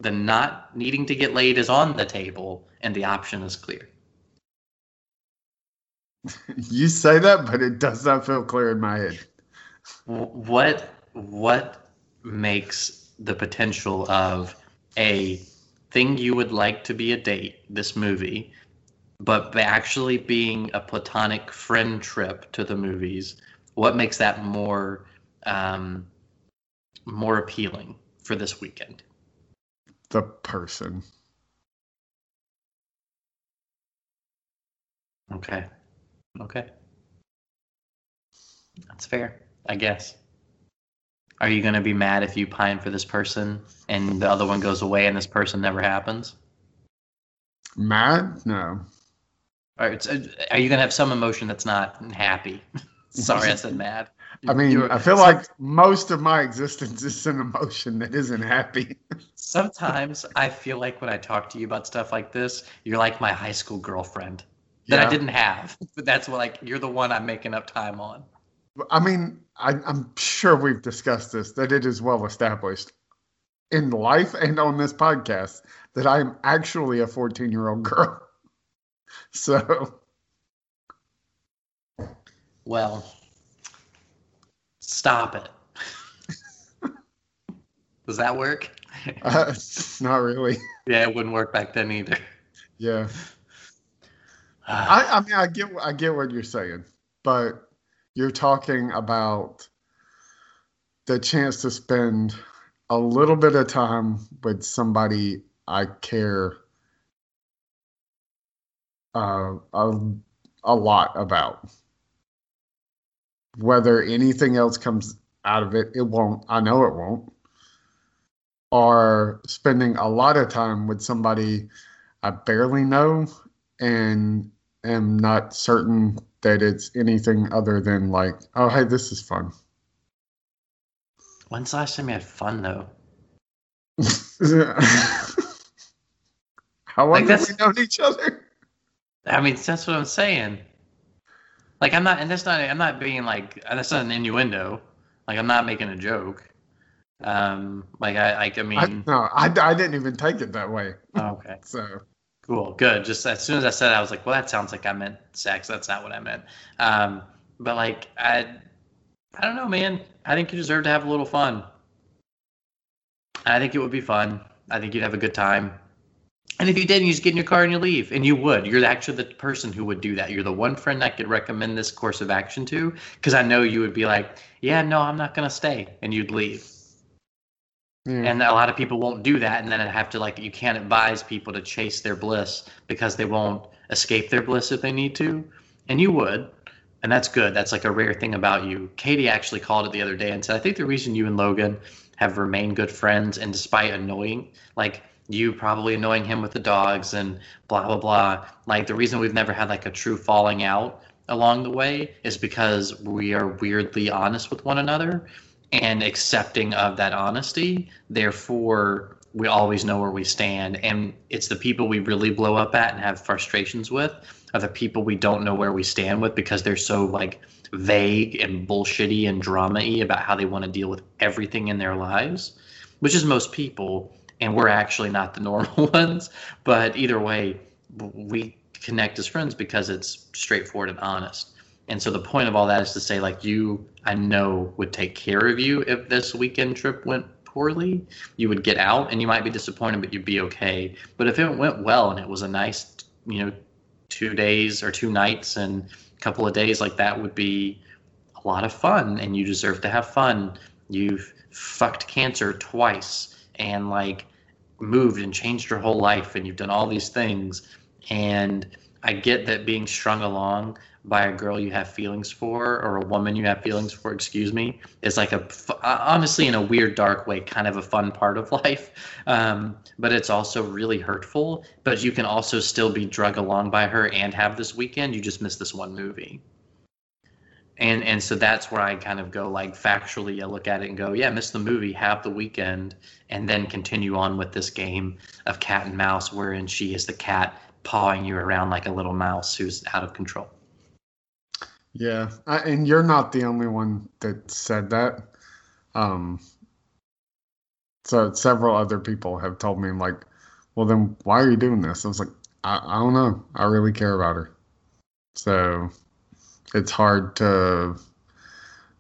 The not needing to get laid is on the table, and the option is clear. You say that, but it does not feel clear in my head. Wh- what what makes the potential of a thing you would like to be a date this movie but actually being a platonic friend trip to the movies what makes that more um, more appealing for this weekend? The person. okay. Okay. That's fair i guess are you going to be mad if you pine for this person and the other one goes away and this person never happens Mad? No. Are you gonna have some emotion that's not happy? Sorry, I said mad. I mean, You're- I feel like most of my existence is an emotion that isn't happy. sometimes I feel like when I talk to you about stuff like this, you're like my high school girlfriend that I didn't have, but that's what like you're the one I'm making up time on. I mean, I, I'm sure we've discussed this, that it is well established in life and on this podcast that I'm actually a 14 year old girl. So, Well, stop it. Does that work? uh, not really. Yeah, it wouldn't work back then either. Yeah. I, I mean, I get, I get what you're saying, but you're talking about the chance to spend a little bit of time with somebody I care uh, a, a lot about. whether anything else comes out of it, it won't. I know it won't. Or spending a lot of time with somebody I barely know and am not certain that it's anything other than like, oh, hey, this is fun. When's the last time you had fun though? How long Like, have we known each other? I mean, that's what I'm saying. Like, I'm not, and that's not, I'm not being like, that's not an innuendo. Like, I'm not making a joke. Um, like, I, like, I mean, I, no, I, I didn't even take it that way. oh, okay, So, cool, good. Just as soon as I said, it, I was like, well, that sounds like I meant sex. That's not what I meant. Um, but like, I, I don't know, man. I think you deserve to have a little fun. I think it would be fun. I think you'd have a good time. And if you didn't, you just get in your car and you leave. And you would. You're actually the person who would do that. You're the one friend I could recommend this course of action to because I know you would be like, yeah, no, I'm not going to stay. And you'd leave. Yeah. And a lot of people won't do that. And then I have to, like, you can't advise people to chase their bliss because they won't escape their bliss if they need to. And you would. And that's good. That's like a rare thing about you. Katie actually called it the other day and said, I think the reason you and Logan have remained good friends, and despite annoying, like, you probably annoying him with the dogs and blah blah blah. Like the reason we've never had like a true falling out along the way is because we are weirdly honest with one another and accepting of that honesty. Therefore, we always know where we stand. And it's the people we really blow up at and have frustrations with are the people we don't know where we stand with because they're so like vague and bullshitty and drama-y about how they want to deal with everything in their lives, which is most people and we're actually not the normal ones. But either way, we connect as friends because it's straightforward and honest. And so the point of all that is to say, like, you, I know, would take care of you if this weekend trip went poorly. You would get out and you might be disappointed, but you'd be okay. But if it went well and it was a nice, you know, two days or two nights and a couple of days, like that would be a lot of fun and you deserve to have fun. You've fucked cancer twice and like moved and changed your whole life and you've done all these things and i get that being strung along by a girl you have feelings for or a woman you have feelings for excuse me is like a honestly in a weird dark way kind of a fun part of life. Um, but it's also really hurtful but you can also still be drug along by her and have this weekend. You just miss this one movie. And and so that's where I kind of go like factually I look at it and go yeah miss the movie have the weekend and then continue on with this game of cat and mouse wherein she is the cat pawing you around like a little mouse who's out of control Yeah, I, and you're not the only one that said that. Um, so several other people have told me like, "Well, then why are you doing this?" I was like, "I, I don't know. I really care about her." So it's hard to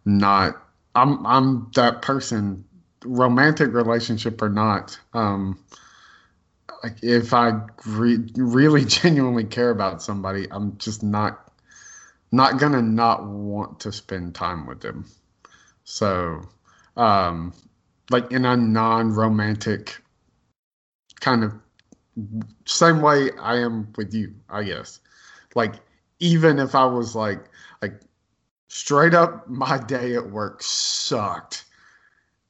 not. I'm I'm that person, romantic relationship or not. Um, like if I re- really genuinely care about somebody, I'm just not not gonna not want to spend time with them. So, um, like in a non-romantic kind of same way I am with you, I guess. Like even if I was like like straight up, my day at work sucked.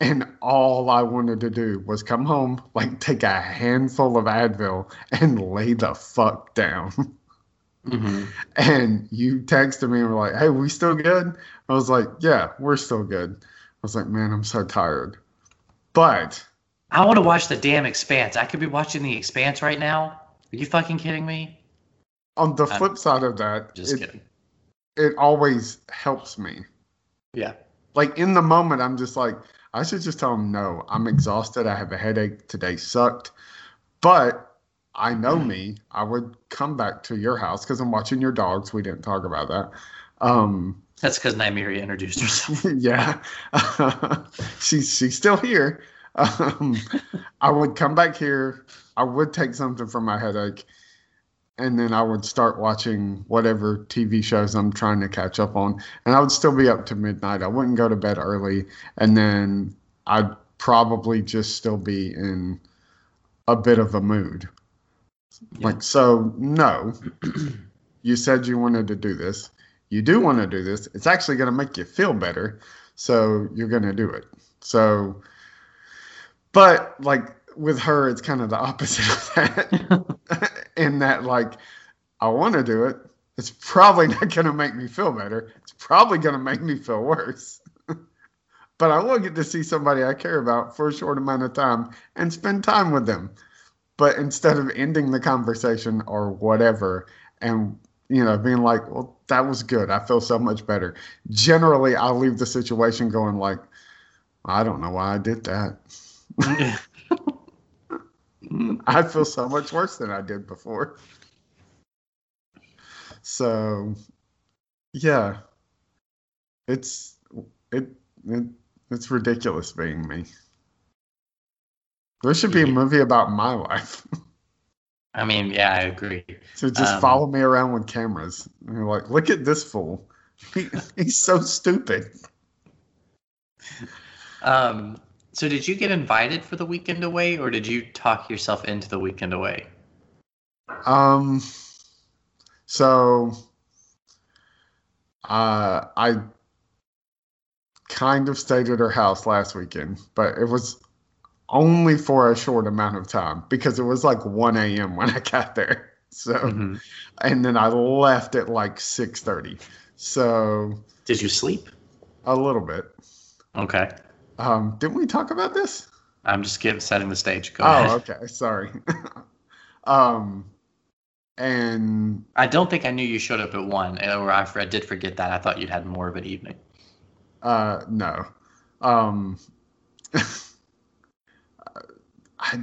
And all I wanted to do was come home, like take a handful of Advil and lay the fuck down. mm-hmm. And you texted me and were like, hey, we still good? I was like, yeah, we're still good. I was like, man, I'm so tired. But I want to watch the damn Expanse I could be watching the Expanse right now are you fucking kidding me on the I'm flip side of that, just it, kidding it always helps me. yeah Like in the moment, I'm just like, I should just tell him, no, I'm exhausted. I have a headache. Today sucked. But I know me. I would come back to your house because I'm watching your dogs. We didn't talk about that. Um, that's because Nymeria introduced herself yeah, she's she's still here. Um, I would come back here. I would take something for my headache, and then I would start watching whatever TV shows I'm trying to catch up on, and I would still be up to midnight. I wouldn't go to bed early, and then I'd probably just still be in a bit of a mood. Yeah. Like so, no. you said you wanted to do this. you do want to do this. It's actually going to make you feel better. So you're going to do it. So, but like with her, it's kind of the opposite of that. In that, like, I want to do it. It's probably not going to make me feel better. It's probably going to make me feel worse. but I will get to see somebody I care about for a short amount of time and spend time with them. But instead of ending the conversation or whatever, and you know, being like, well, that was good. I feel so much better. Generally, I'll leave the situation going like, I don't know why I did that. I feel so much worse than I did before. So, yeah, it's it, it it's ridiculous being me. There should be a movie about my life. I mean, yeah, I agree. So just Um, follow me around with cameras. And you're like, look at this fool. He, he's so stupid. Um, so did you get invited for the weekend away, or did you talk yourself into the weekend away? Um, so uh, I kind of stayed at her house last weekend, but it was only for a short amount of time because it was like 1 a.m. when I got there. So, Mhm. and then I left at like 6:30. So Did you sleep? a little bit. Okay. Um, didn't we talk about this? I'm just giving, setting the stage. Go oh, ahead. okay. Sorry. um, and I don't think I knew you showed up at one, or I, I did forget that. I thought you'd had more of an evening. uh, no. Um, I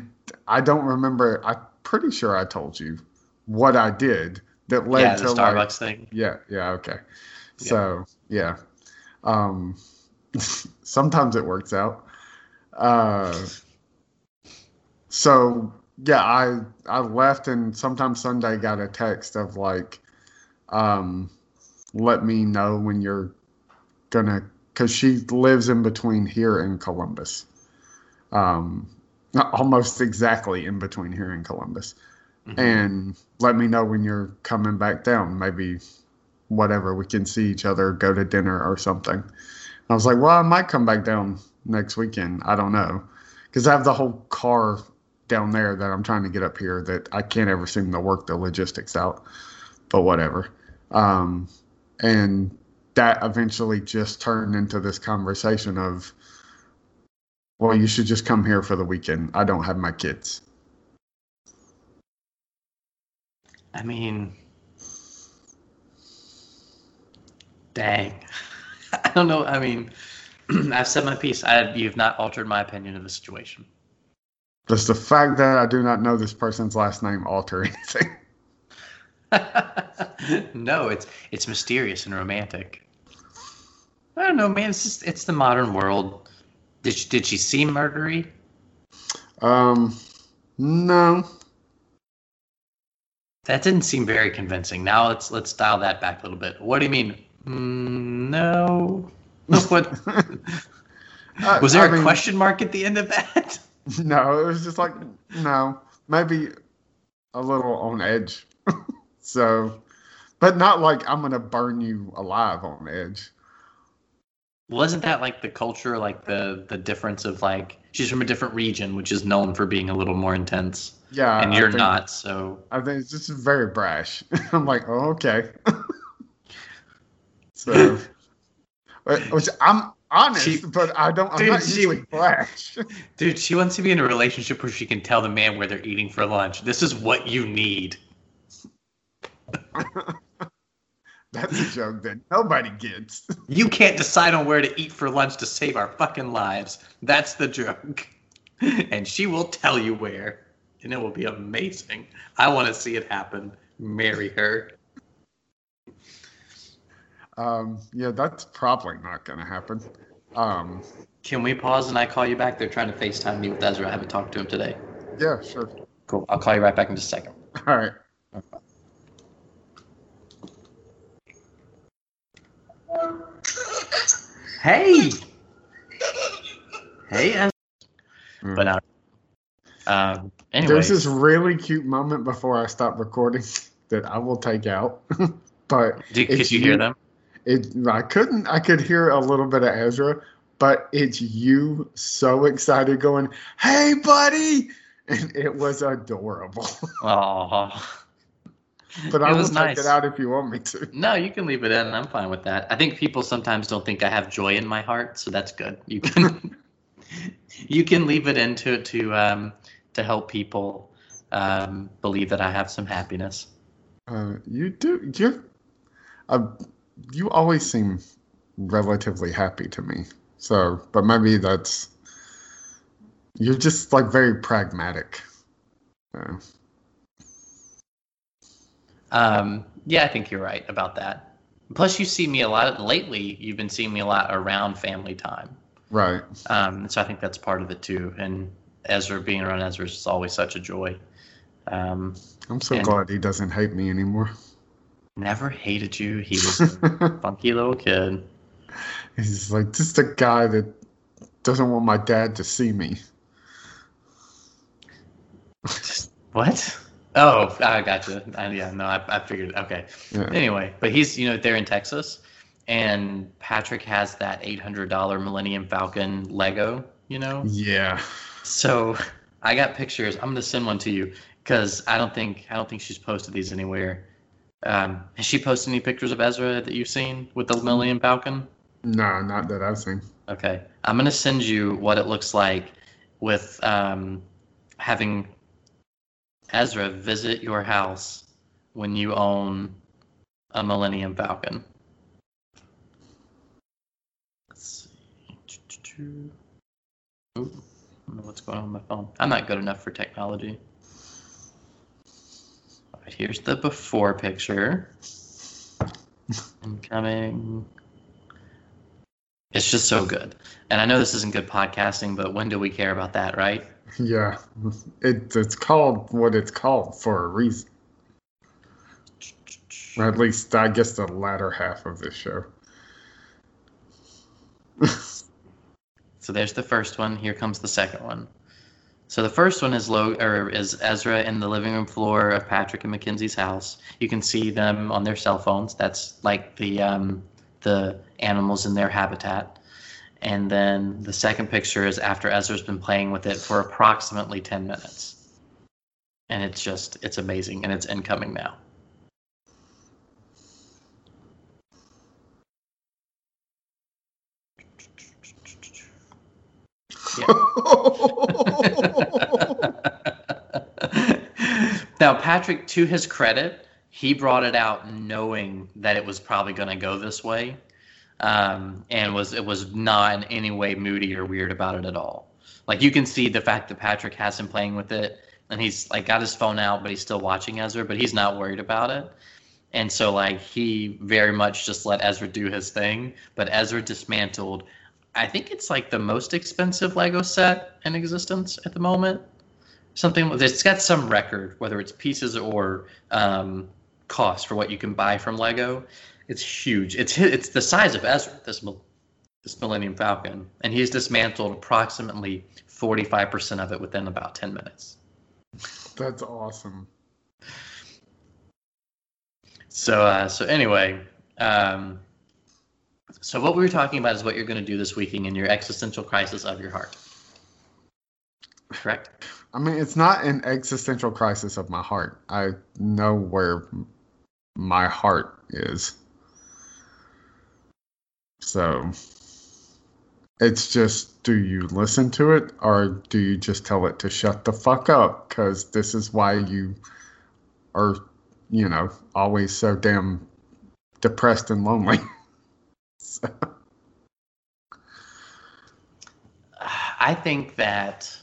I don't remember. I'm pretty sure I told you what I did that led yeah, to the like- Starbucks thing. Yeah, yeah, okay. So yeah, um, sometimes it works out. Uh, so yeah, I I left and sometime Sunday got a text of like, um, let me know when you're gonna, cause she lives in between here and Columbus, um, almost exactly in between here and Columbus Mhm. and let me know when you're coming back down. Maybe whatever we can see each other, go to dinner or something. I was like, well, I might come back down next weekend. I don't know because I have the whole car down there that I'm trying to get up here that I can't ever seem to work the logistics out. But whatever. Um, and that eventually just turned into this conversation of, well, you should just come here for the weekend. I don't have my kids. I mean, dang. I don't know. I mean, I've said my piece. I, you've not altered my opinion of the situation. Does the fact that I do not know this person's last name alter anything? no, it's it's mysterious and romantic. I don't know, man. It's just it's the modern world. Did she, did she seem murdery? Um, no. That didn't seem very convincing. Now let's let's dial that back a little bit. What do you mean? Mm, no. what Uh, was there I a mean, question mark at the end of that? No, it was just like no, maybe a little on edge. so, but not like I'm gonna burn you alive on edge. Wasn't that like the culture, like the the difference of like she's from a different region, which is known for being a little more intense, Yeah, and you're think- not. So I think it's just very brash. I'm like, oh, okay. so, but- which I'm honest, She- but I don't. I'm Dude, not she- usually brash. Dude, she wants to be in a relationship where she can tell the man where they're eating for lunch. This is what you need. That's a joke that nobody gets. You can't decide on where to eat for lunch to save our fucking lives. That's the joke. And she will tell you where. And it will be amazing. I want to see it happen. Marry her. Um, yeah, that's probably not going to happen. Um, Can we pause and I call you back? They're trying to FaceTime me with Ezra. I haven't talked to him today. yeah, sure. Cool. I'll call you right back in just a second. All right. Hey! Hey, Ezra. Mm. But now, um, anyway. There's this really cute moment before I stop recording that I will take out. but Did, if could you hear them? it I couldn't I could hear a little bit of Ezra, but it's you so excited going, "Hey, buddy!" and it was adorable. Oh. But I will was take it out if you want me to. No, you can leave it in. I'm fine with that. I think people sometimes don't think I have joy in my heart, so that's good. You can you can leave it into to to um, to help people um, believe that I have some happiness. Uh, you do you uh, you always seem relatively happy to me. So, but maybe that's you're just like very pragmatic. Um, yeah, I think you're right about that. Plus, you see me a lot lately. You've been seeing me a lot around family time, right. um, so I think that's part of it too. And Ezra being around Ezra is always such a joy. Um, I'm so glad he doesn't hate me anymore. never hated you. He was a funky little kid. He's like just a guy that doesn't want my dad to see me. What? Oh, I got you. I, yeah, no, I, I figured. Okay. Yeah. Anyway, but he's you know they're in Texas, and Patrick has that eight hundred dollar Millennium Falcon Lego. You know, Yeah. so I got pictures. I'm gonna send one to you because I don't think I don't think she's posted these anywhere. Um, has she posted any pictures of Ezra that you've seen with the Millennium Falcon? No, not that I've seen. Okay, I'm gonna send you what it looks like with um, having Ezra visit your house when you own a Millennium Falcon. Let's see. Ooh, I don't know what's going on with my phone. I'm not good enough for technology. All right, here's the before picture. Incoming. It's just so good. And I know this isn't good podcasting, but when do we care about that, right? Yeah. It, it's called what it's called for a reason. Or at least, I guess, the latter half of this show. So there's the first one. Here comes the second one. So the first one is Lo- or is Ezra in the living room floor of Patrick and Mackenzie's house. You can see them on their cell phones. That's like the um, the animals in their habitat. And then the second picture is after Ezra's been playing with it for approximately 10 minutes. And it's just it's amazing and it's incoming now. now, Patrick, to his credit, he brought it out knowing that it was probably going to go this way, um, and was it was not in any way moody or weird about it at all. Like you can see the fact that Patrick has him playing with it, and he's like got his phone out, but he's still watching Ezra, but he's not worried about it. And so, like, he very much just let Ezra do his thing, but Ezra dismantled. I think it's like the most expensive Lego set in existence at the moment something it's got some record whether it's pieces or um, cost for what you can buy from lego it's huge it's it's the size of ezra this this millennium falcon and he's dismantled approximately 45% of it within about 10 minutes That's awesome. so uh, so anyway um, so what we were talking about is what you're going to do this weekend in your existential crisis of your heart correct I mean, it's not an existential crisis of my heart. I know where my heart is. So it's just do you listen to it or do you just tell it to shut the fuck up? Because this is why you are, you know, always so damn depressed and lonely. so, I think that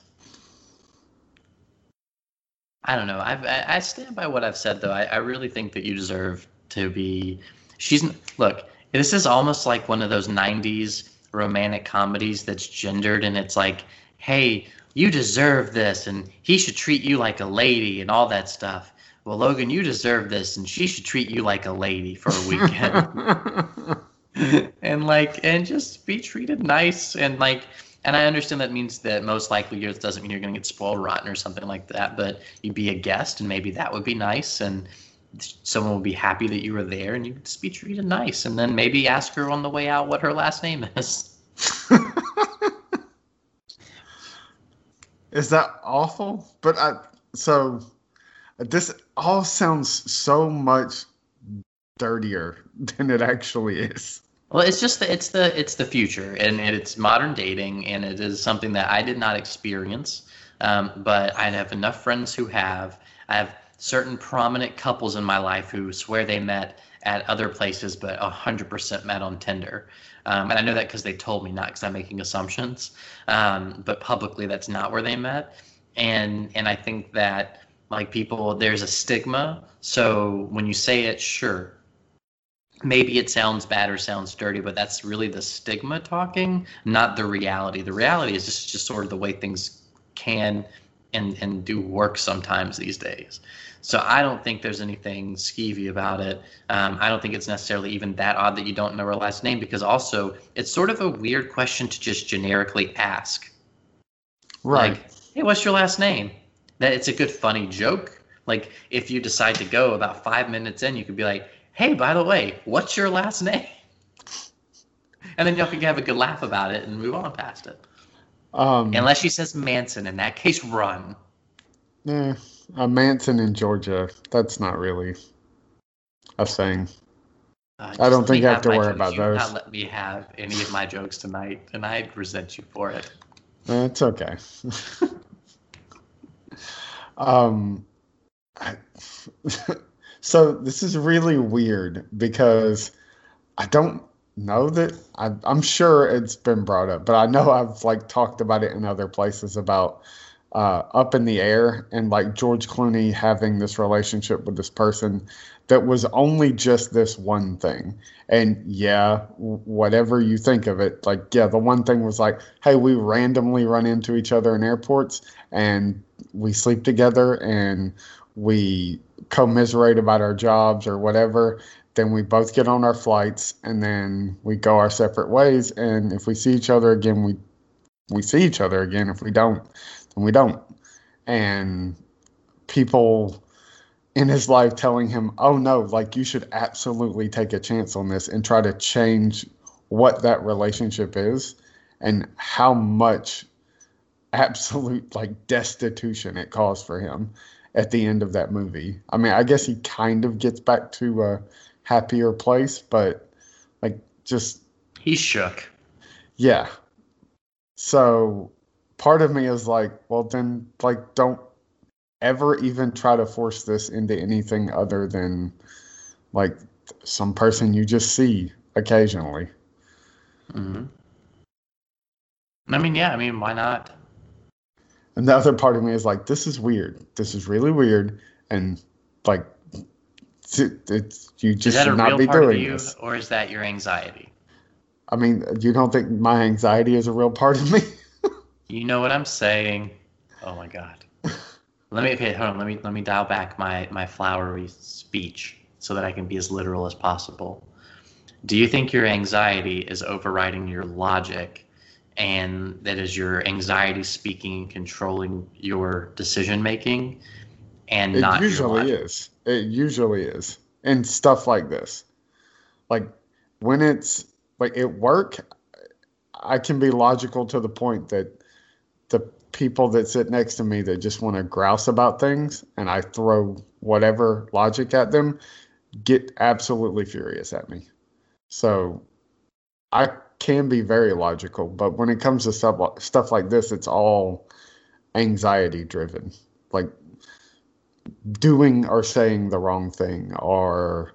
I don't know. I've, I stand by what I've said though. I, I really think that you deserve to be. She's look. This is almost like one of those '90s romantic comedies that's gendered, and it's like, hey, you deserve this, and he should treat you like a lady, and all that stuff. Well, Logan, you deserve this, and she should treat you like a lady for a weekend. and like and just be treated nice and like and I understand that means that most likely yours doesn't mean you're going to get spoiled rotten or something like that, but you'd be a guest and maybe that would be nice and someone will be happy that you were there, and you just be treated nice, and then maybe ask her on the way out what her last name is. Is that awful? But I so this all sounds so much dirtier than it actually is. Well, it's just the, it's the it's the future, and it's modern dating, and it is something that I did not experience, um, but I have enough friends who have. I have certain prominent couples in my life who swear they met at other places, but hundred percent met on Tinder, um, and I know that because they told me, not because I'm making assumptions. Um, but publicly, that's not where they met, and and I think that like people, there's a stigma. So when you say it, sure, maybe it sounds bad or sounds dirty, but that's really the stigma talking, not the reality. The reality is just, just sort of the way things can and, and do work sometimes these days. So I don't think there's anything skeevy about it. Um, I don't think it's necessarily even that odd that you don't know her last name because also it's sort of a weird question to just generically ask. Right. Like, hey, what's your last name? That it's a good funny joke. Like if you decide to go about five minutes in, you could be like, hey, by the way, what's your last name? And then y'all can have a good laugh about it and move on past it. Um, Unless she says Manson, in that case, run. eh, a Manson in Georgia. That's not really a thing. Uh, I don't think I have to worry jokes. about You those. Not let me have any of my jokes tonight, and I resent you for it. It's okay. um, I- so this is really weird because I don't know that I, I'm sure it's been brought up, but I know I've like talked about it in other places about uh, up in the air and like George Clooney having this relationship with this person that was only just this one thing. And yeah, whatever you think of it, like, yeah, the one thing was like, hey, we randomly run into each other in airports and we sleep together and we commiserate about our jobs or whatever. Then we both get on our flights and then we go our separate ways. And if we see each other again, we we see each other again. If we don't, then we don't. And people in his life telling him, oh no, like you should absolutely take a chance on this and try to change what that relationship is and how much absolute like destitution it caused for him at the end of that movie. I mean, I guess he kind of gets back to a happier place, but like just He shook. yeah. So part of me is like, well, then, like, don't ever even try to force this into anything other than like some person you just see occasionally. hmm I mean, yeah. I mean, why not? And the other part of me is like, this is weird. This is really weird. And like, it's, it's you Is just that a should not real be part of doing you, this. or is that your anxiety? I mean, you don't think my anxiety is a real part of me? You know what I'm saying? Oh my god. Let me okay, hold on. Let me let me dial back my my flowery speech so that I can be as literal as possible. Do you think your anxiety is overriding your logic, and that is your anxiety speaking and controlling your decision making, and It not usually is. It usually is. And stuff like this. Like when it's like at work, I can be logical to the point that the people that sit next to me that just want to grouse about things and I throw whatever logic at them get absolutely furious at me. So I can be very logical, but when it comes to stuff stuff like this, it's all anxiety driven. Like doing or saying the wrong thing or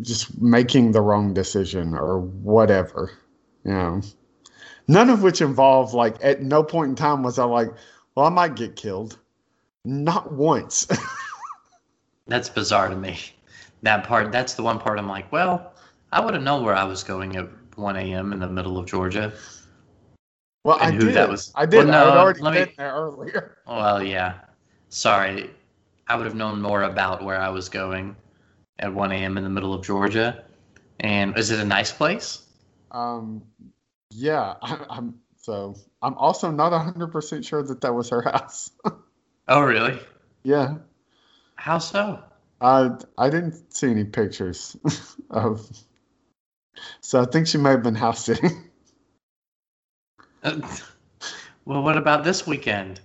just making the wrong decision or whatever you know none of which involve like at no point in time was i like well i might get killed not once That's bizarre to me. That part, that's the one part I'm like, well, I would have known where I was going at 1 a.m. in the middle of Georgia. well i did that was- i did Well, i had no, already me- been there earlier Well, yeah. Sorry. I would have known more about where I was going at 1 a.m. in the middle of Georgia. And is it a nice place? um yeah I, i'm so i'm also not 100% sure that that was her house Oh, really? yeah How so? I I didn't see any pictures of. So I think she may have been house sitting. well, what about this weekend?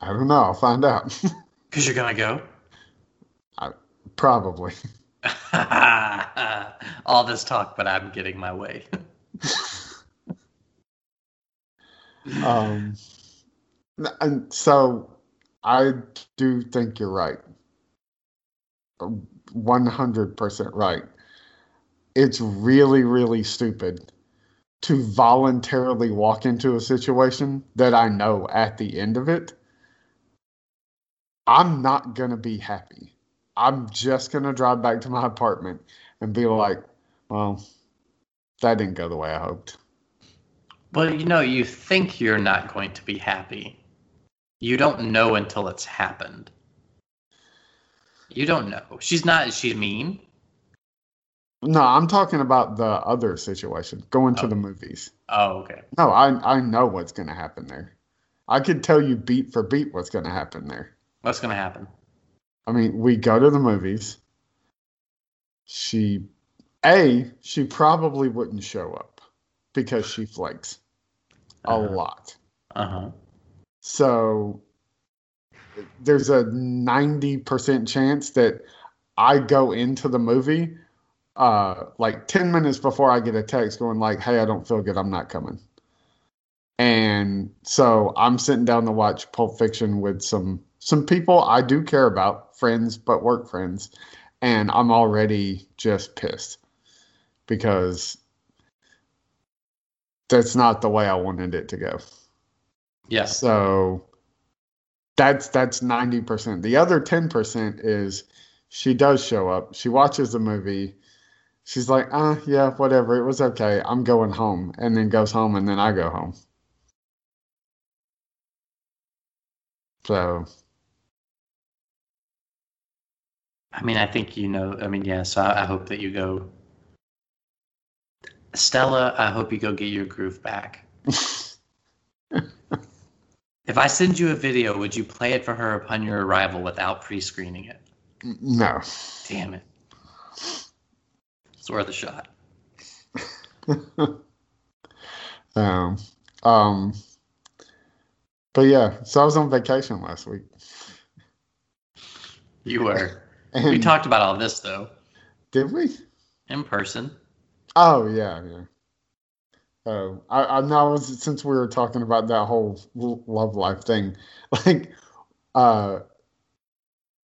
I don't know. I'll find out. Because you're gonna go. Probably. All this talk, but I'm getting my way. Um, and so I do think you're right. 100% right. It's really, really stupid to voluntarily walk into a situation that I know at the end of it, I'm not going to be happy. I'm just going to drive back to my apartment and be like, well, that didn't go the way I hoped. But you know, you think you're not going to be happy. You don't know until it's happened. You don't know. She's not. She's mean. No, I'm talking about the other situation, going to Oh. the movies. Oh, okay. No, I I know what's going to happen there. I could tell you beat for beat what's going to happen there. What's gonna happen? I mean, we go to the movies. She, A, she probably wouldn't show up because she flakes a Uh-huh. lot. Uh huh. So there's a 90% chance that I go into the movie uh, like 10 minutes before I get a text going like, hey, I don't feel good. I'm not coming. And so I'm sitting down to watch Pulp Fiction with some some people I do care about, friends, but work friends, and I'm already just pissed because that's not the way I wanted it to go. Yes. So that's that's 90%. The other 10% is she does show up. She watches the movie. She's like, "Uh, yeah, whatever. It was okay. I'm going home." And then goes home and then I go home. So, I mean, I think you know. I mean, yeah. So I, I hope that you go. Stella, I hope you go get your groove back. if I send you a video, would you play it for her upon your arrival without pre-screening it? no. Damn it. It's worth a shot. um, um, but yeah, so I was on vacation last week. You were. And We talked about all this though Did we? in person. Oh yeah, yeah. Oh, I, I now since we were talking about that whole love life thing, like, uh,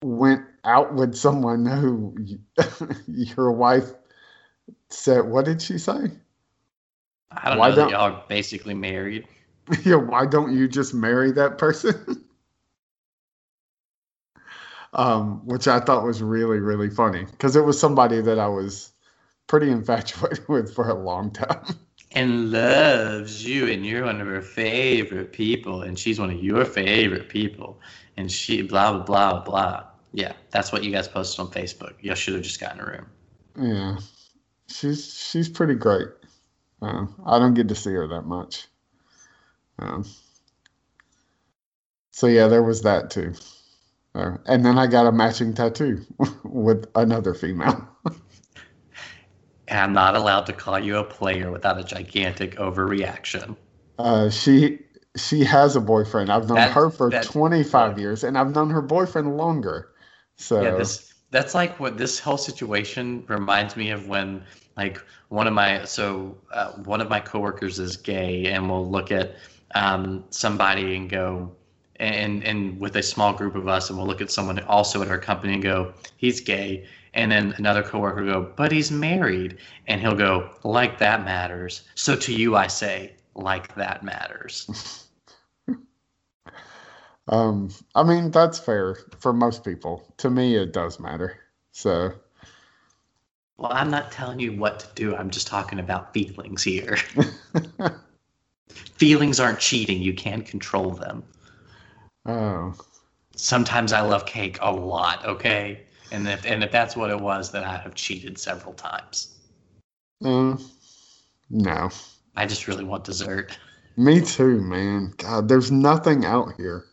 went out with someone who your wife said. What did she say? I don't Why know don't- y'all are basically married. yeah, why don't you just marry that person? Um, which I thought was really, really funny because it was somebody that I was pretty infatuated with for a long time. and loves you and you're one of her favorite people and she's one of your favorite people and she blah blah blah blah yeah that's what you guys posted on facebook Y'all should have just gotten a room Yeah, she's she's pretty great. Uh, I don't get to see her that much. Um, so yeah, there was that too. And then I got a matching tattoo with another female. and i'm not allowed to call you a player without a gigantic overreaction Uh, she she has a boyfriend. I've known That- her for that- 25 years, and I've known her boyfriend longer. So yeah this that's like what this whole situation reminds me of when like one of my so uh, one of my coworkers is gay and will look at um, somebody and go and and with a small group of us and we'll look at someone also at our company and go he's gay. And then another coworker will go but he's married. And he'll go like that matters. So to you i say like that matters. Um, I mean that's fair for most people. To me, it does matter. So. Well i'm not telling you what to do. I'm just talking about feelings here. Feelings aren't cheating. You can control them oh, sometimes I love cake a lot, okay? And if and if that's what it was, then I have cheated several times. uh, no. I just really want dessert. Me too, man. God, there's nothing out here.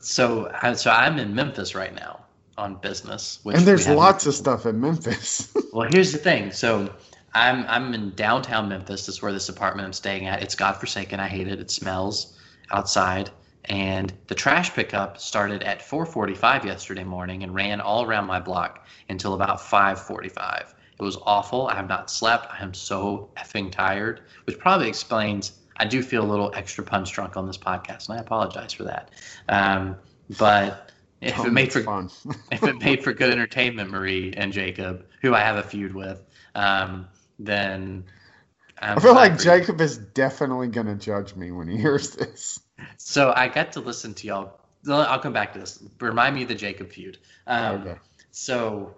So so I'm in Memphis right now. on business. Which and there's lots of stuff in Memphis. Well, here's the thing. So I'm I'm in downtown Memphis. This is where this apartment I'm staying at. It's godforsaken. I hate it. It smells outside. And the trash pickup started at 4:45 yesterday morning and ran all around my block until about 5:45. It was awful. I have not slept. I am so effing tired, which probably explains I do feel a little extra punch drunk on this podcast, and I apologize for that. Um, but if it made for fun. if it made for good entertainment, Marie and Jacob, who I have a feud with, um, then I'm I feel like. Jacob is definitely going to judge me when he hears this. So I got to listen to y'all. I'll come back to this. Remind me of the Jacob feud. Um, Okay. So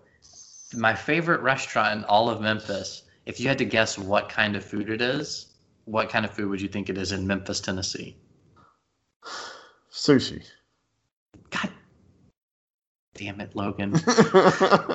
my favorite restaurant in all of Memphis. If you had to guess what kind of food it is, what kind of food would you think it is in Memphis, Tennessee? Sushi. God damn it, Logan. We're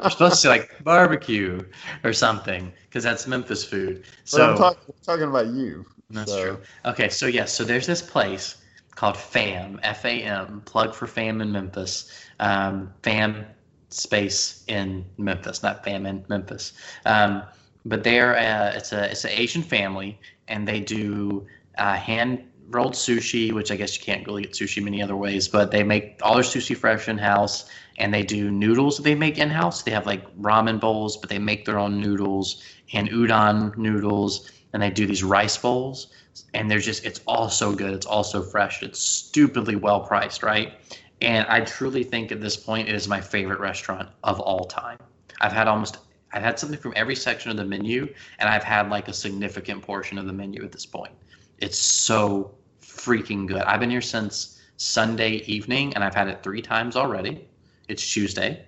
supposed to say like barbecue or something because that's Memphis food. So I'm talk- talking about you. that's so- true. Okay, so yes, so there's this place called FAM, F A M, plug for FAM in Memphis. Um, FAM space in Memphis, not FAM in Memphis. Um, but they're uh, it's a it's an Asian family, and they do uh, hand rolled sushi, which I guess you can't really get sushi many other ways. But they make all their sushi fresh in house, and they do noodles that they make in house. They have like ramen bowls, but they make their own noodles and udon noodles, and they do these rice bowls. And they're just it's all so good. It's all so fresh. It's stupidly well priced, right? And I truly think at this point it is my favorite restaurant of all time. I've had almost I've had something from every section of the menu, and I've had like a significant portion of the menu at this point. It's so freaking good. I've been here since Sunday evening, and I've had it three times already. It's Tuesday,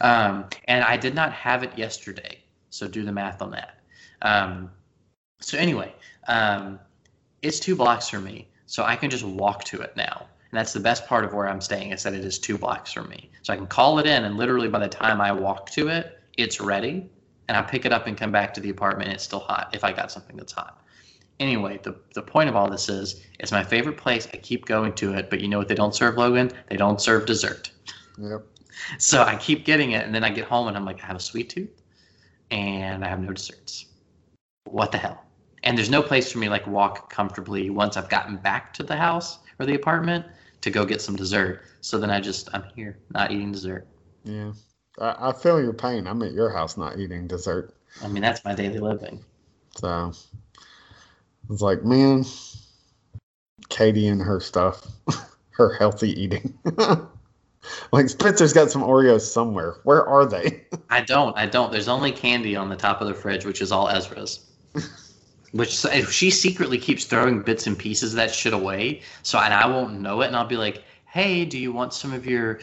um, and I did not have it yesterday. So do the math on that. Um, so anyway, um, it's two blocks from me, so I can just walk to it now. And that's the best part of where I'm staying is that it is two blocks from me. So I can call it in, and literally by the time I walk to it, it's ready. And I pick it up and come back to the apartment, and it's still hot if I got something that's hot. Anyway, the, the point of all this is it's my favorite place. I keep going to it, but you know what they don't serve, Logan? They don't serve dessert. Yep. So I keep getting it, and then I get home and I'm like, I have a sweet tooth, and I have no desserts. What the hell? And there's no place for me to, like walk comfortably once I've gotten back to the house or the apartment to go get some dessert. So then I just I'm here not eating dessert. Yeah. I, I feel your pain. I'm at your house not eating dessert. I mean that's my daily living. So it's like, man, Katie and her stuff, her healthy eating. like Spencer's got some Oreos somewhere. Where are they? I don't. I don't. There's only candy on the top of the fridge, which is all Ezra's. Which if she secretly keeps throwing bits and pieces of that shit away, so and I won't know it, and I'll be like, "Hey, do you want some of your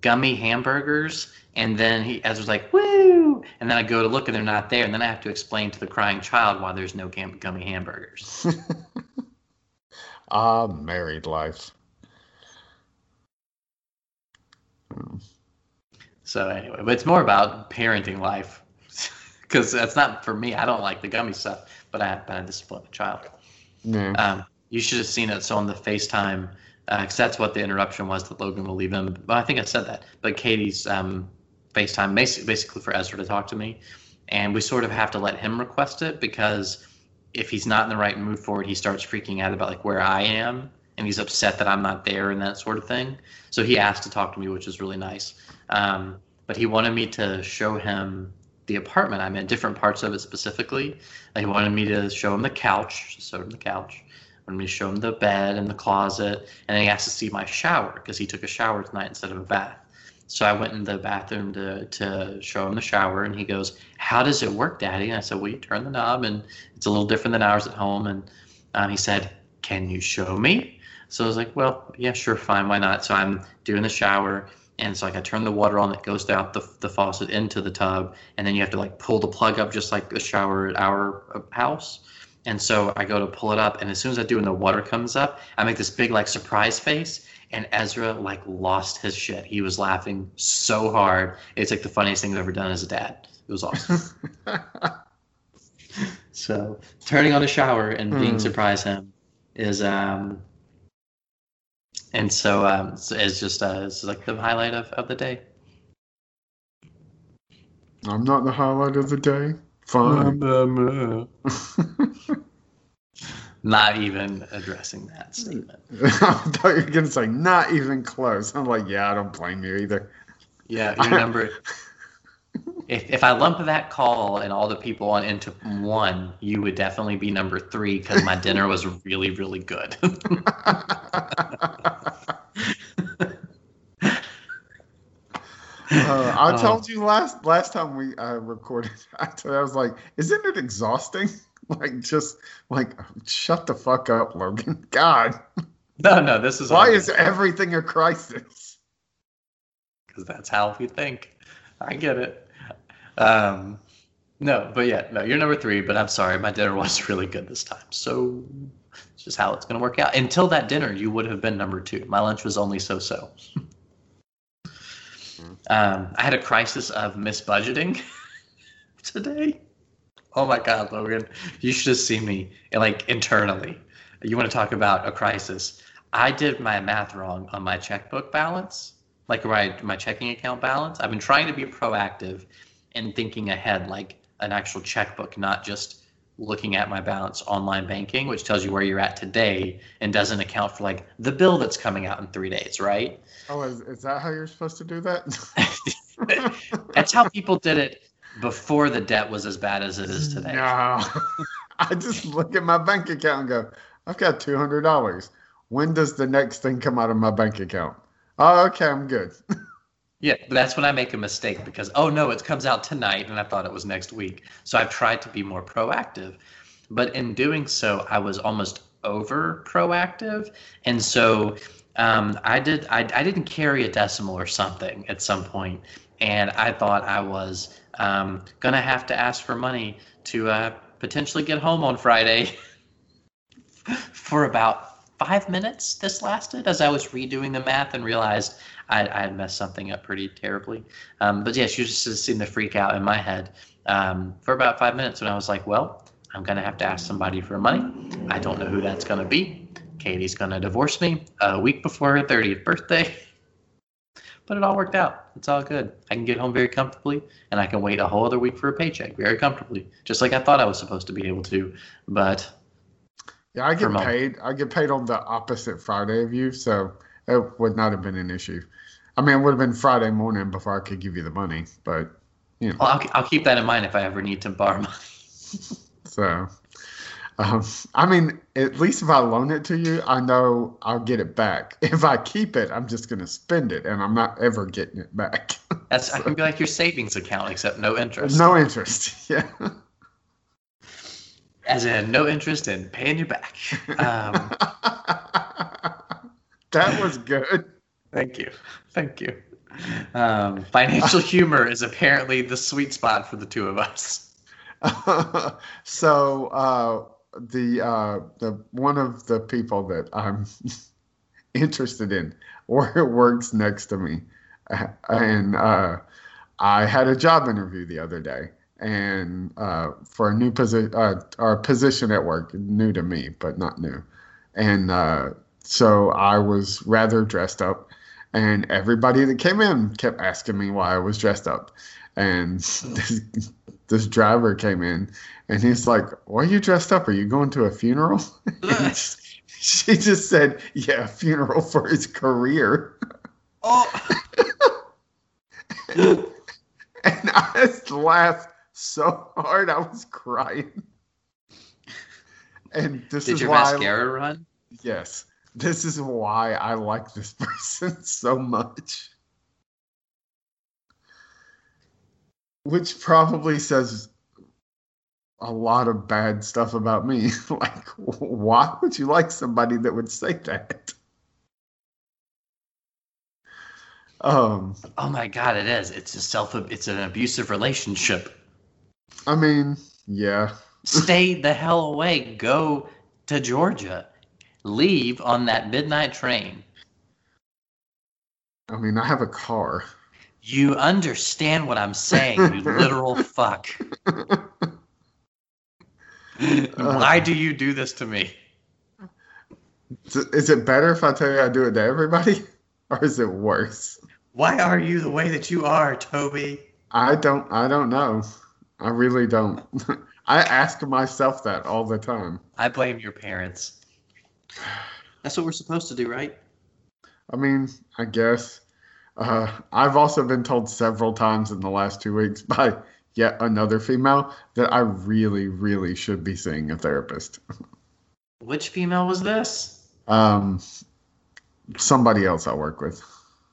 gummy hamburgers?" And then he Ezra's like, "Woo!" And then I go to look, and they're not there, and then I have to explain to the crying child why there's no gam- gummy hamburgers. ah, married life. So anyway, but it's more about parenting life, because that's not for me. I don't like the gummy stuff, but I but I discipline the child. Um, you should have seen it. So on the FaceTime, because that's what the interruption was that Logan will leave him. Well, I think I said that. But Katie's um, FaceTime basically, basically for Ezra to talk to me, and we sort of have to let him request it because if he's not in the right mood for it, he starts freaking out about like where I am, and he's upset that I'm not there and that sort of thing. So he asked to talk to me, which is really nice. Um, but he wanted me to show him the apartment I'm in, different parts of it specifically. Like he wanted me to show him the couch, showed him the couch. Wanted me to show him the bed and the closet, and he asked to see my shower because he took a shower tonight instead of a bath. So I went in the bathroom to, to show him the shower, and he goes, "How does it work, Daddy?" And I said, "Well, you turn the knob, and it's a little different than ours at home." And um, he said, "Can you show me?" So I was like, "Well, yeah, sure, fine, why not?" So I'm doing the shower, and it's like I turn the water on that goes out the, the faucet into the tub, and then you have to like pull the plug up just like the shower at our uh, house. And so I go to pull it up, and as soon as I do, and the water comes up, I make this big like surprise face, and Ezra like lost his shit. He was laughing so hard. It's like the funniest thing I've ever done as a dad. It was awesome. so turning on a shower and being Hmm. surprise him is um and so um, it's, it's just uh, it's like the highlight of, of the day. I'm not the highlight of the day. Fine. Not even addressing that statement. I thought you were gonna say not even close. I'm like, yeah, I don't blame you either. Yeah, your number. if if I lump that call and all the people on into one, you would definitely be number three because my dinner was really really good. Uh, I Oh. told you last last time we uh, recorded. I, told, I was like, "Isn't it exhausting? like, just like, shut the fuck up, Logan. God, no, no, this is why is everything a crisis? because that's how we think. I get it. Um, no, but yeah, no, you're number three. But I'm sorry, my dinner was really good this time. So it's just how it's going to work out. Until that dinner, you would have been number two. My lunch was only so-so. um, I had a crisis of misbudgeting today. Oh my God, Logan, you should have seen me like internally. You want to talk about a crisis? I did my math wrong on my checkbook balance like my my checking account balance. I've been trying to be proactive and thinking ahead, like an actual checkbook, not just looking at my balance online banking, which tells you where you're at today and doesn't account for like the bill that's coming out in three days, right? Oh, is, is that how you're supposed to do that? That's how people did it before the debt was as bad as it is today. No, I just look at my bank account and go, "I've got two hundred dollars. When does the next thing come out of my bank account? Oh, okay, I'm good." Yeah, that's when I make a mistake because oh no, it comes out tonight and I thought it was next week. So I've tried to be more proactive. But in doing so, I was almost over proactive. And so um, I did I, I didn't carry a decimal or something at some point, and I thought I was um, gonna have to ask for money to uh, potentially get home on Friday for about five minutes. This lasted as I was redoing the math and realized I, I had messed something up pretty terribly. Um, but yes, you just seemed to freak out in my head um, for about five minutes when I was like, well, I'm going to have to ask somebody for money. I don't know who that's going to be. Katie's going to divorce me a week before her 30th birthday. But it all worked out. It's all good. I can get home very comfortably, and I can wait a whole other week for a paycheck very comfortably, just like I thought I was supposed to be able to. But Yeah, I get paid. I get paid on the opposite Friday of you, so it would not have been an issue. I mean, it would have been Friday morning before I could give you the money, but you know, well, I'll, I'll keep that in mind if I ever need to borrow money. so. Um, I mean, at least if I loan it to you, I know I'll get it back. If I keep it, I'm just going to spend it, and I'm not ever getting it back. That's I can be like your savings account, except no interest. no interest. Yeah. As in, no interest in paying you back. Um, that was good. thank you. Thank you. Um, financial humor is apparently the sweet spot for the two of us. so uh, the uh, the one of the people that I'm interested in wor- works next to me, Uh, and uh, I had a job interview the other day, and uh, for a new position, uh, or position at work, new to me, but not new, and uh, so I was rather dressed up, and everybody that came in kept asking me why I was dressed up, and this, this driver came in, and he's like, "Why are you dressed up? Are you going to a funeral?" She just said, "Yeah, funeral for his career." Oh, and I just laughed so hard I was crying. And this did is your why mascara run? yes, this is why I like this person so much. Which probably says a lot of bad stuff about me. like, why would you like somebody that would say that? Um, Oh my god, it is. It's a self. It's an abusive relationship. I mean, yeah. Stay the hell away. Go to Georgia. Leave on that midnight train. I mean, I have a car. You understand what I'm saying, you literal fuck. Uh, Why do you do this to me? Is it better if I tell you I do it to everybody, or is it worse? Why are you the way that you are, Toby? I don't. I don't know. I really don't. I ask myself that all the time. I blame your parents. That's what we're supposed to do, right? I mean, I guess. Uh, I've also been told several times in the last two weeks by yet another female that I really, really should be seeing a therapist. Which female was this? Um, somebody else I work with.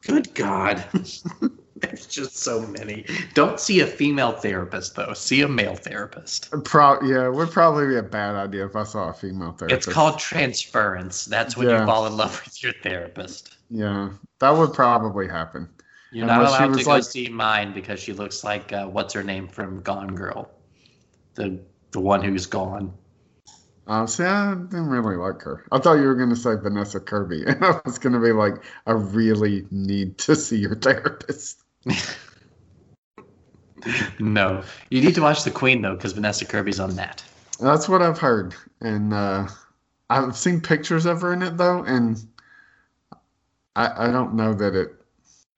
Good God. There's just so many. Don't see a female therapist, though. See a male therapist. Pro- yeah, it would probably be a bad idea if I saw a female therapist. It's called transference. That's when Yeah. you fall in love with your therapist. Yeah, that would probably happen. You're not Unless allowed to go like- see mine because she looks like uh, what's her name from Gone Girl, the the one who's gone. Uh, see, I didn't really like her. I thought you were going to say Vanessa Kirby, and I was going to be like, I really need to see your therapist. No, you need to watch The Queen though, because Vanessa Kirby's on that. That's what I've heard, and uh, I've seen pictures of her in it though, and I I don't know that it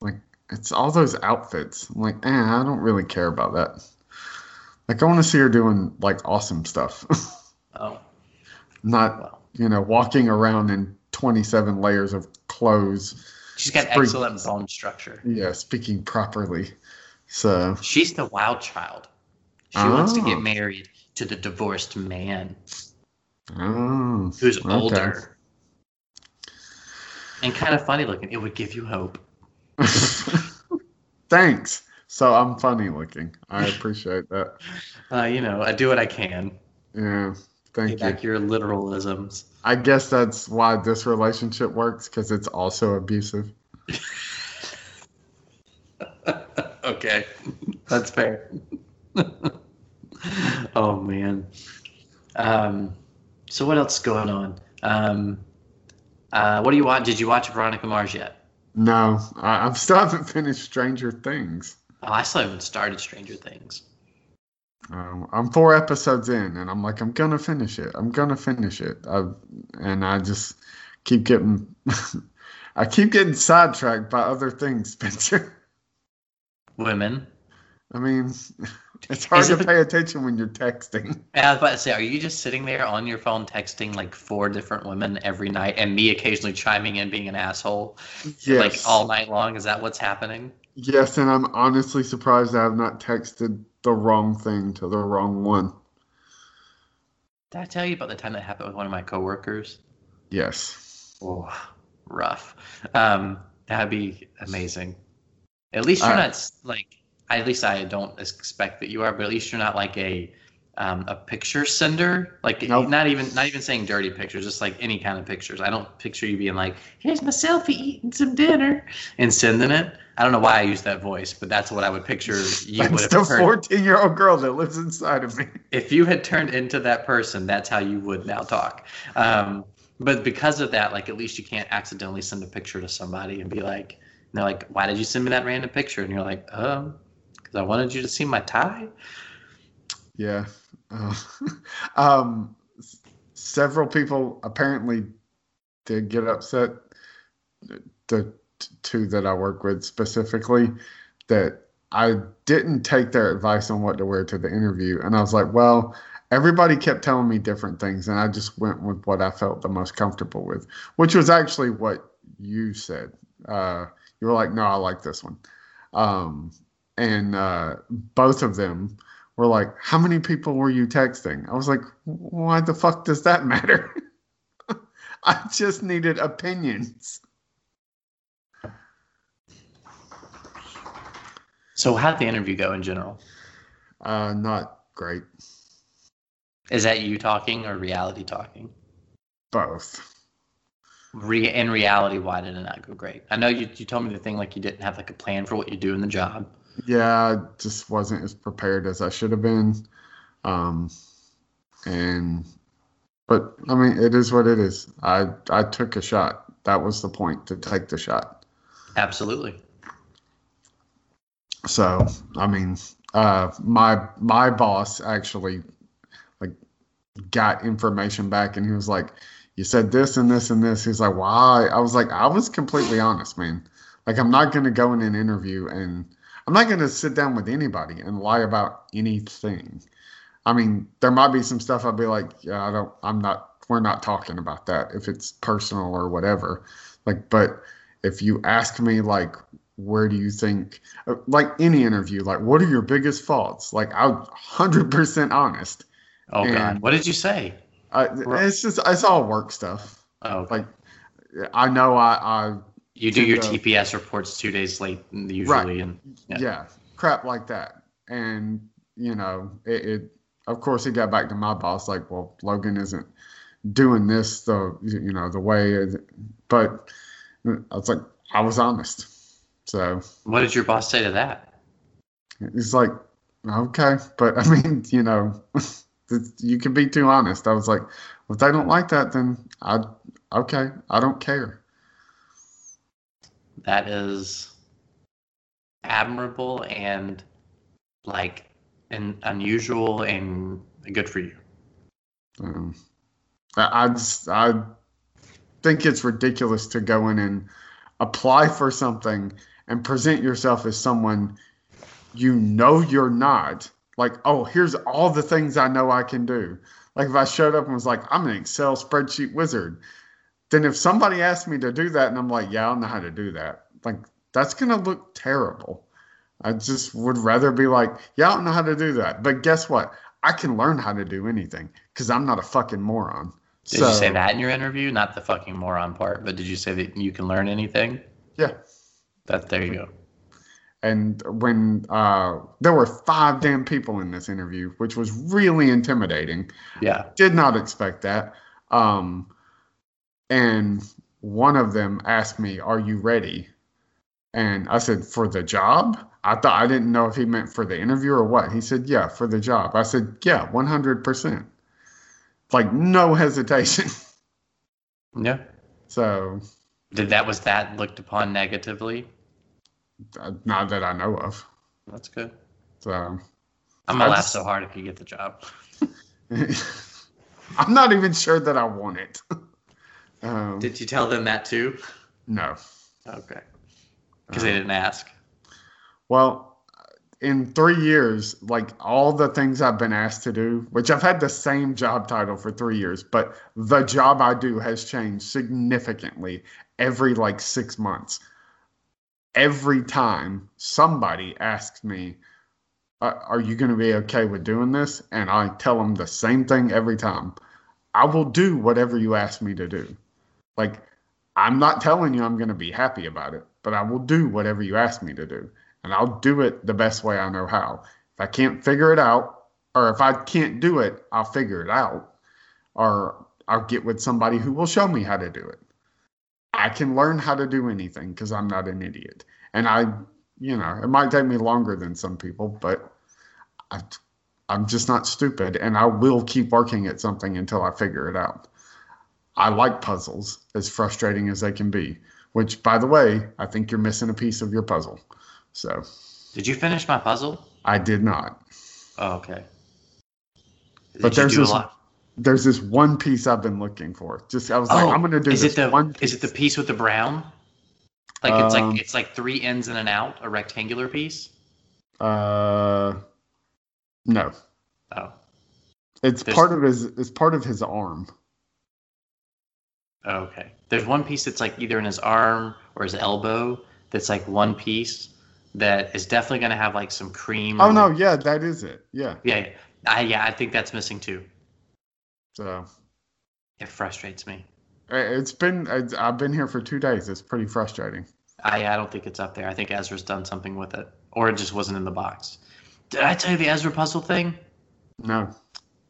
like it's all those outfits. I'm like, eh, I don't really care about that. Like, I want to see her doing like awesome stuff, Oh, not well, you know walking around in 27 layers of clothes. She's got Spring- excellent bone structure. Yeah, speaking properly. So She's the wild child. She wants to Oh. get married to the divorced man oh, who's okay. older and kind of funny looking. It would give you hope. Thanks. So I'm funny looking. I appreciate that. Uh, you know, I do what I can. Yeah. Thank you. back your literalisms. I guess that's why this relationship works because it's also abusive. okay, that's fair. oh man. Um, so what else is going on? Um, uh, what do you watch? Did you watch Veronica Mars yet? No, I, I still haven't finished Stranger Things. Oh, I still haven't started Stranger Things. Um, I'm four episodes in, and I'm like, I'm gonna finish it. I'm gonna finish it. I've, and I just keep getting, I keep getting sidetracked by other things, Spencer. Women. I mean, it's hard to pay attention when you're texting. I was about to say, are you just sitting there on your phone texting like four different women every night, and me occasionally chiming in, being an asshole, Yes. like all night long? Is that what's happening? Yes, and I'm honestly surprised I have not texted the wrong thing to the wrong one. Did I tell you about the time that happened with one of my coworkers? Yes. Oh, rough. Um, that'd be amazing. At least you're I- not like. At least I don't expect that you are, but at least you're not like a um, a picture sender. Like Nope. not even not even saying dirty pictures, just like any kind of pictures. I don't picture you being like, "Here's my selfie eating some dinner" and sending it. I don't know why I use that voice, but that's what I would picture you would have the 14 year old girl that lives inside of me. if you had turned into that person, that's how you would now talk. Um, but because of that, like at least you can't accidentally send a picture to somebody and be like, and they're like, "Why did you send me that random picture?" And you're like, "Um, because I wanted you to see my tie." Yeah. Uh, um, several people apparently did get upset. The two that I work with specifically, that I didn't take their advice on what to wear to the interview. And I was like, well, everybody kept telling me different things. And I just went with what I felt the most comfortable with, which was actually what you said. Uh, you were like, no, I like this one. Um, and uh, both of them were like, How many people were you texting? I was like, Why the fuck does that matter? I just needed opinions. So how'd the interview go in general? Uh, not great. Is that you talking or reality talking? Both. Re- in reality, why did it not go great? I know you, you told me the thing like you didn't have like a plan for what you do in the job. Yeah, I just wasn't as prepared as I should have been. Um, and, but I mean, it is what it is. I, I took a shot. That was the point to take the shot. Absolutely. So, I mean, uh, my my boss actually like got information back, and he was like, you said this and this and this. He's like, why? I was like, I was completely honest, man. Like, I'm not going to go in an interview and I'm not going to sit down with anybody and lie about anything. I mean, there might be some stuff I'd be like, yeah, I don't, I'm not, we're not talking about that if it's personal or whatever. Like, but if you ask me, like, where do you think, uh, like any interview, like, what are your biggest faults? Like, I'm 100% honest. Oh And- God, what did you say? I, it's just, it's all work stuff. Oh, okay. Like, I know I, I you do your the- TPS reports two days late usually, and yeah. Yeah. crap like that and you know it, it of course he got back to my boss like well logan isn't doing this the you know the way it, but i was like i was honest so what did your boss say to that? it's like okay but i mean you know you can be too honest i was like if they don't like that then i okay i don't care That is admirable and like and unusual and good for you. Um, I, I just I think it's ridiculous to go in and apply for something and present yourself as someone you know you're not. Like, oh, here's all the things I know I can do. Like if I showed up and was like, I'm an Excel spreadsheet wizard, then if somebody asked me to do that and I'm like, yeah, I don't know how to do that, like that's gonna look terrible. I just would rather be like, yeah, I don't know how to do that. But guess what? I can learn how to do anything because I'm not a fucking moron. Did you say that in your interview? Not the fucking moron part, but did you say that you can learn anything? Yeah. That there you go. And when uh, there were five damn people in this interview, which was really intimidating. Yeah. Did not expect that. Um, and one of them asked me, "Are you ready?" And I said, "For the job." I thought I didn't know if he meant for the interview or what. He said, "Yeah, for the job." I said, "Yeah, one hundred percent." Like no hesitation. Yeah. So Did that was that looked upon negatively? uh, not that I know of. That's good. So I'm gonna laugh just- so hard if you get the job. I'm not even sure that I want it. um, Did you tell them that too? no. Okay. Because they didn't ask. Well, in three years, like all the things I've been asked to do, which I've had the same job title for three years, but the job I do has changed significantly every like six months. Every time somebody asks me, uh, Are you going to be okay with doing this? And I tell them the same thing every time. I will do whatever you ask me to do. Like, I'm not telling you I'm going to be happy about it, but I will do whatever you ask me to do. And I'll do it the best way I know how. If I can't figure it out, or if I can't do it, I'll figure it out. Or I'll get with somebody who will show me how to do it. I can learn how to do anything because I'm not an idiot. And I, you know, it might take me longer than some people, but I, I'm just not stupid. And I will keep working at something until I figure it out. I like puzzles, as frustrating as they can be. Which, by the way, I think you're missing a piece of your puzzle. So Did you finish my puzzle? I did not. Oh, okay. Did But there's this there's this one piece I've been looking for. Just I was like, Oh, I'm gonna do is this it the one. is it the piece with the brown? Like it's Um, like it's like three ins and an out, a rectangular piece. Uh, no, Oh, it's There's- part of his. It's part of his arm. Oh, okay. There's one piece that's like either in his arm or his elbow. That's like one piece that is definitely gonna have like some cream. Oh no, like- yeah, that is it. Yeah. Yeah, yeah. I yeah, I think that's missing too. So It frustrates me. it's been. I've been here for two days. It's pretty frustrating. I I don't think it's up there. I think Ezra's done something with it, or it just wasn't in the box. Did I tell you the Ezra puzzle thing? No.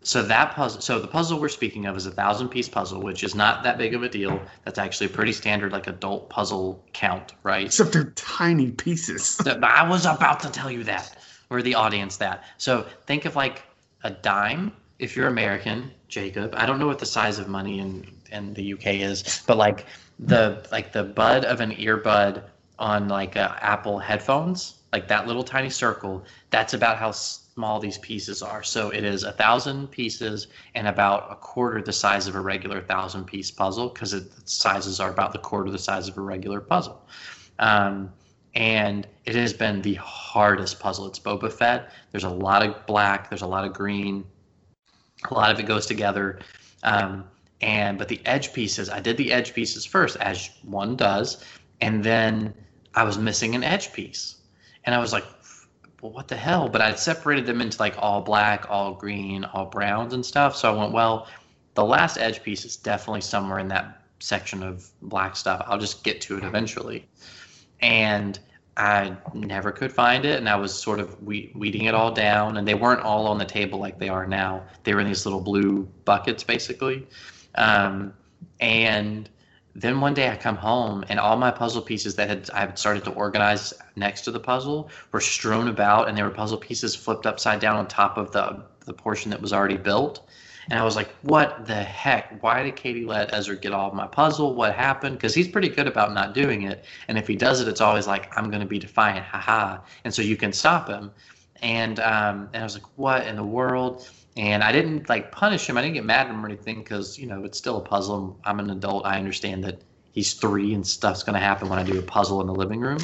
So that puzzle, so the puzzle we're speaking of is a thousand piece puzzle, which is not that big of a deal. That's actually a pretty standard, like adult puzzle count, right? Except they're tiny pieces. I was about to tell you that, or the audience that. So think of like a dime. If you're American, Jacob, I don't know what the size of money in in the UK is, but like the like the bud of an earbud on like uh, Apple headphones, like that little tiny circle. That's about how s- small these pieces are. So it is a thousand pieces and about a quarter the size of a regular thousand piece puzzle because the sizes are about the quarter the size of a regular puzzle. Um, and it has been the hardest puzzle. It's Boba Fett. There's a lot of black. There's a lot of green. A lot of it goes together. Um, and but the edge pieces, I did the edge pieces first, as one does, and then I was missing an edge piece, and I was like, well, what the hell? But I separated them into like all black, all green, all browns and stuff. So I went, well, the last edge piece is definitely somewhere in that section of black stuff. I'll just get to it eventually. And I never could find it, and I was sort of we- weeding it all down, and they weren't all on the table like they are now. They were in these little blue buckets, basically. Um, and then one day I come home, and all my puzzle pieces that had I had started to organize next to the puzzle were strewn about, and there were puzzle pieces flipped upside down on top of the the portion that was already built. And I was like, what the heck? Why did Katie let Ezra get all of my puzzle? What happened? Because he's pretty good about not doing it. And if he does it, it's always like, I'm going to be defiant, haha. And so you can stop him. And, um, and I was like, what in the world? And I didn't like punish him. I didn't get mad at him or anything because, you know, it's still a puzzle. I'm an adult. I understand that he's three and stuff's going to happen when I do a puzzle in the living room.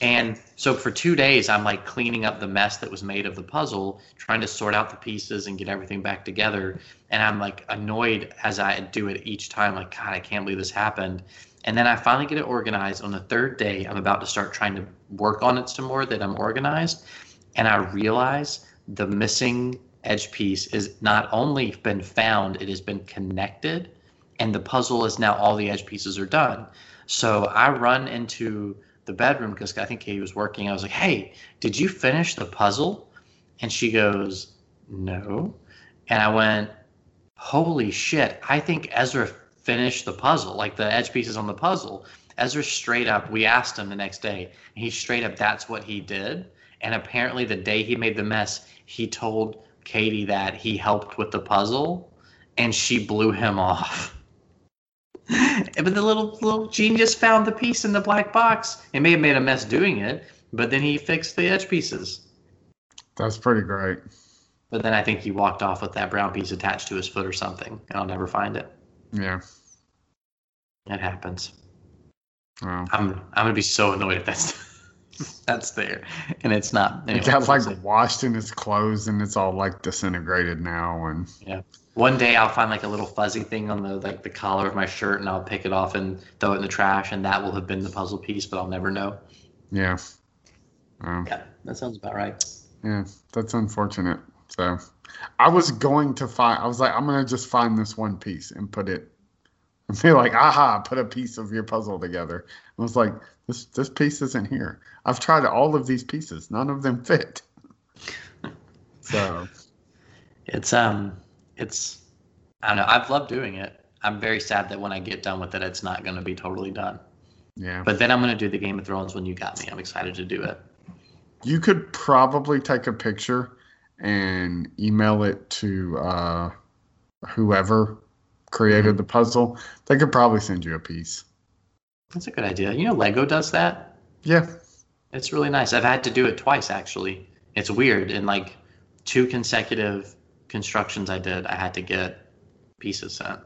And so for two days, I'm like cleaning up the mess that was made of the puzzle, trying to sort out the pieces and get everything back together. And I'm like annoyed as I do it each time, like, God, I can't believe this happened. And then I finally get it organized. On the third day, I'm about to start trying to work on it some more that I'm organized. And I realize the missing edge piece is not only been found, it has been connected. And the puzzle is now all the edge pieces are done. So I run into the bedroom because I think Katie was working. I was like, "Hey, did you finish the puzzle?" And she goes, "No." And I went, "Holy shit! I think Ezra finished the puzzle, like the edge pieces on the puzzle." Ezra straight up, we asked him the next day, he straight up, that's what he did. And apparently, the day he made the mess, he told Katie that he helped with the puzzle, and she blew him off. but the little little genius found the piece in the black box. It may have made a mess doing it, but then he fixed the edge pieces. That's pretty great. But then I think he walked off with that brown piece attached to his foot or something, and I'll never find it. Yeah. It happens. Wow. I'm I'm gonna be so annoyed if that's that's there, and it's not. It got like we'll washed in his clothes and it's all like disintegrated now and yeah. One day I'll find like a little fuzzy thing on the like the collar of my shirt, and I'll pick it off and throw it in the trash, and that will have been the puzzle piece, but I'll never know. yeah. Um, Yeah, that sounds about right. yeah, that's unfortunate. So I was going to find I was like, I'm gonna just find this one piece and put it and be like, aha, put a piece of your puzzle together. I was like, this this piece isn't here. I've tried all of these pieces. None of them fit. So It's um, it's I don't know. I've loved doing it. I'm very sad that when I get done with it, it's not going to be totally done. yeah. But then I'm going to do the Game of Thrones when you got me. I'm excited to do it. You could probably take a picture and email it to uh, whoever created the puzzle. They could probably send you a piece. That's a good idea. You know, Lego does that. Yeah. It's really nice. I've had to do it twice actually. It's weird. In like two consecutive constructions I did, I had to get pieces sent.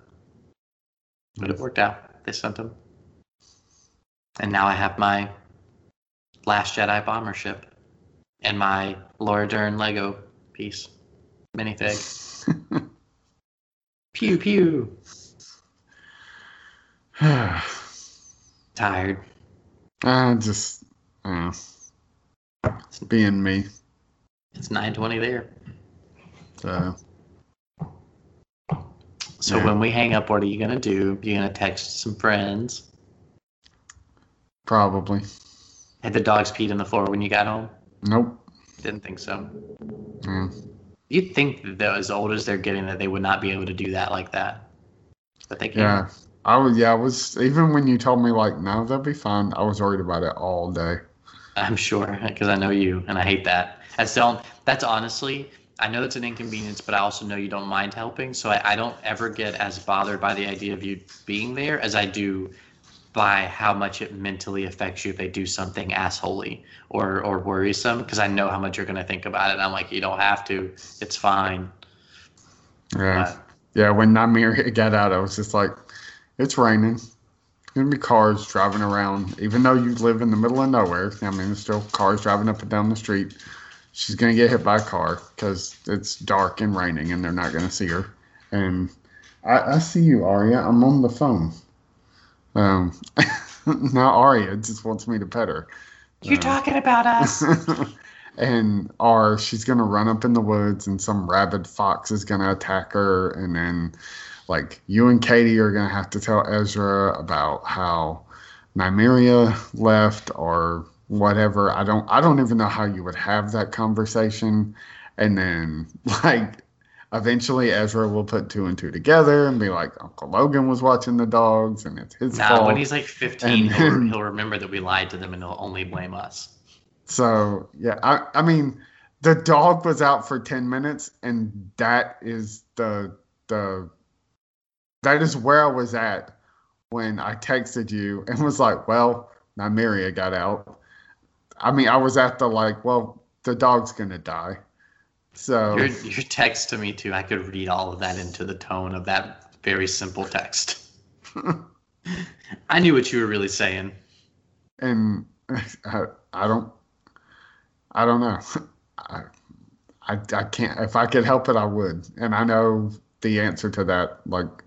But it worked out. They sent them. And now I have my Last Jedi bomber ship and my Laura Dern Lego piece minifig. pew pew. Tired. I just uh, being me. It's 9:20 there. So So Yeah. when we hang up, what are you gonna do? You gonna text some friends? probably. Had the dogs peed on the floor when you got home? Nope. Didn't think so. Mm. You'd think that though, as old as they're getting, that they would not be able to do that like that, but they can. Yeah. I was yeah, I was even when you told me like no, that'll be fine, I was worried about it all day. I'm sure because I know you, and I hate that. That's only, That's honestly, I know it's an inconvenience, but I also know you don't mind helping, so I, I don't ever get as bothered by the idea of you being there as I do by how much it mentally affects you if they do something assholey or or worrisome because I know how much you're gonna think about it. And I'm like, you don't have to. It's fine. Yeah. But- Yeah, when Nymeria got out, I was just like, it's raining. There's to be cars driving around. Even though you live in the middle of nowhere, I mean, there's still cars driving up and down the street. She's going to get hit by a car because it's dark and raining and they're not going to see her. And I, I see you, Arya. I'm on the phone. Um, now Arya just wants me to pet her. You're talking about us. and or she's gonna run up in the woods and some rabid fox is gonna attack her and then like you and Katie are gonna have to tell Ezra about how Nymeria left or whatever. I don't I don't even know how you would have that conversation. And then like eventually Ezra will put two and two together and be like, Uncle Logan was watching the dogs and it's his Nah, fault. when he's like 15, And he'll, he'll remember that we lied to them and he'll only blame us. So yeah, I I mean the dog was out for ten minutes, and that is the the that is where I was at when I texted you and was like, well, Nymeria got out. I mean, I was at the like, well, the dog's gonna die. So Your, your text to me too, I could read all of that into the tone of that very simple text. I knew what you were really saying. and I, I don't I don't know. I, I I can't if I could help it I would. And I know the answer to that like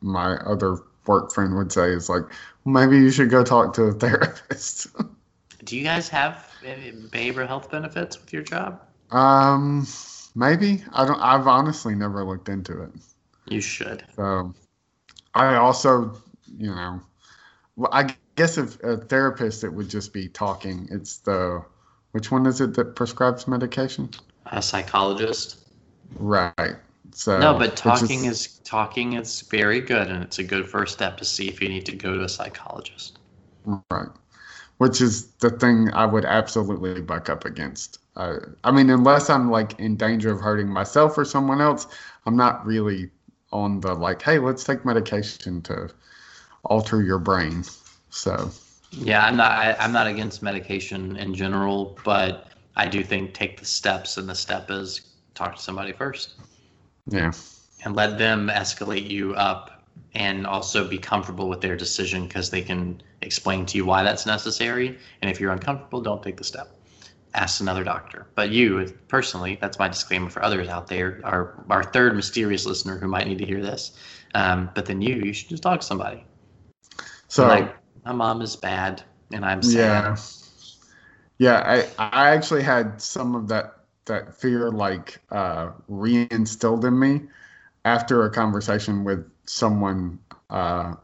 my other work friend would say is like maybe you should go talk to a therapist. Do you guys have behavioral health benefits with your job? um maybe I don't I've honestly never looked into it. You should. So I also, you know, well, I guess if a therapist it would just be talking. It's the which one is it that prescribes medication? A psychologist. Right. So No, but talking just- is talking is very good, and it's a good first step to see if you need to go to a psychologist. right, which is the thing I would absolutely buck up against. Uh, I mean, unless I'm like in danger of hurting myself or someone else, I'm not really on the like, hey, let's take medication to alter your brain. So Yeah, I'm not. I, I'm not against medication in general, but I do think take the steps, and the step is talk to somebody first yeah, and let them escalate you up, and also be comfortable with their decision because they can explain to you why that's necessary. And if you're uncomfortable, don't take the step. Ask another doctor. But you personally, that's my disclaimer for others out there, our our third mysterious listener who might need to hear this. Um, but then you, you should just talk to somebody. so like my mom is bad, and I'm sad. yeah, yeah. I I actually had some of that that fear like uh, reinstilled in me after a conversation with someone uh,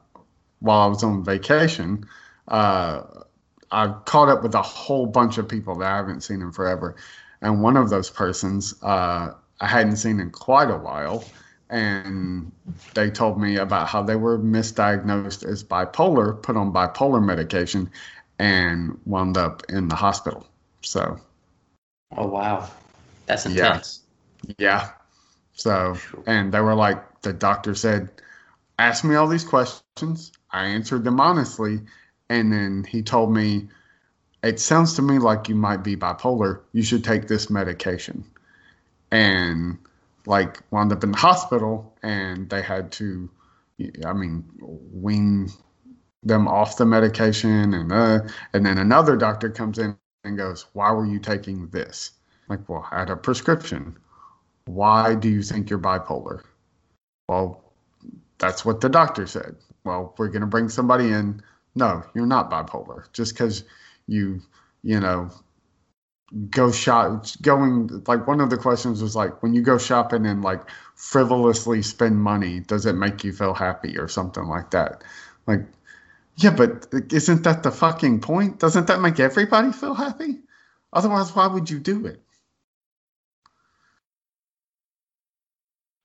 while I was on vacation. Uh, I caught up with a whole bunch of people that I haven't seen in forever, and one of those persons uh, I hadn't seen in quite a while, and they told me about how they were misdiagnosed as bipolar, put on bipolar medication, and wound up in the hospital. So Oh wow, that's Yeah. intense. yeah. So, and they were like, the doctor said, ask me all these questions. I answered them honestly. And then he told me, it sounds to me like you might be bipolar. You should take this medication. And like wound up in the hospital and they had to, I mean, wean them off the medication. And, uh, and then another doctor comes in and goes, why were you taking this? Like, well, I had a prescription why do you think you're bipolar? Well, that's what the doctor said. Well, we're going to bring somebody in. No, you're not bipolar. Just because you, you know, go shop, going, like one of the questions was like, when you go shopping and like frivolously spend money, does it make you feel happy or something like that? Like, yeah, but isn't that the fucking point? Doesn't that make everybody feel happy? Otherwise, why would you do it?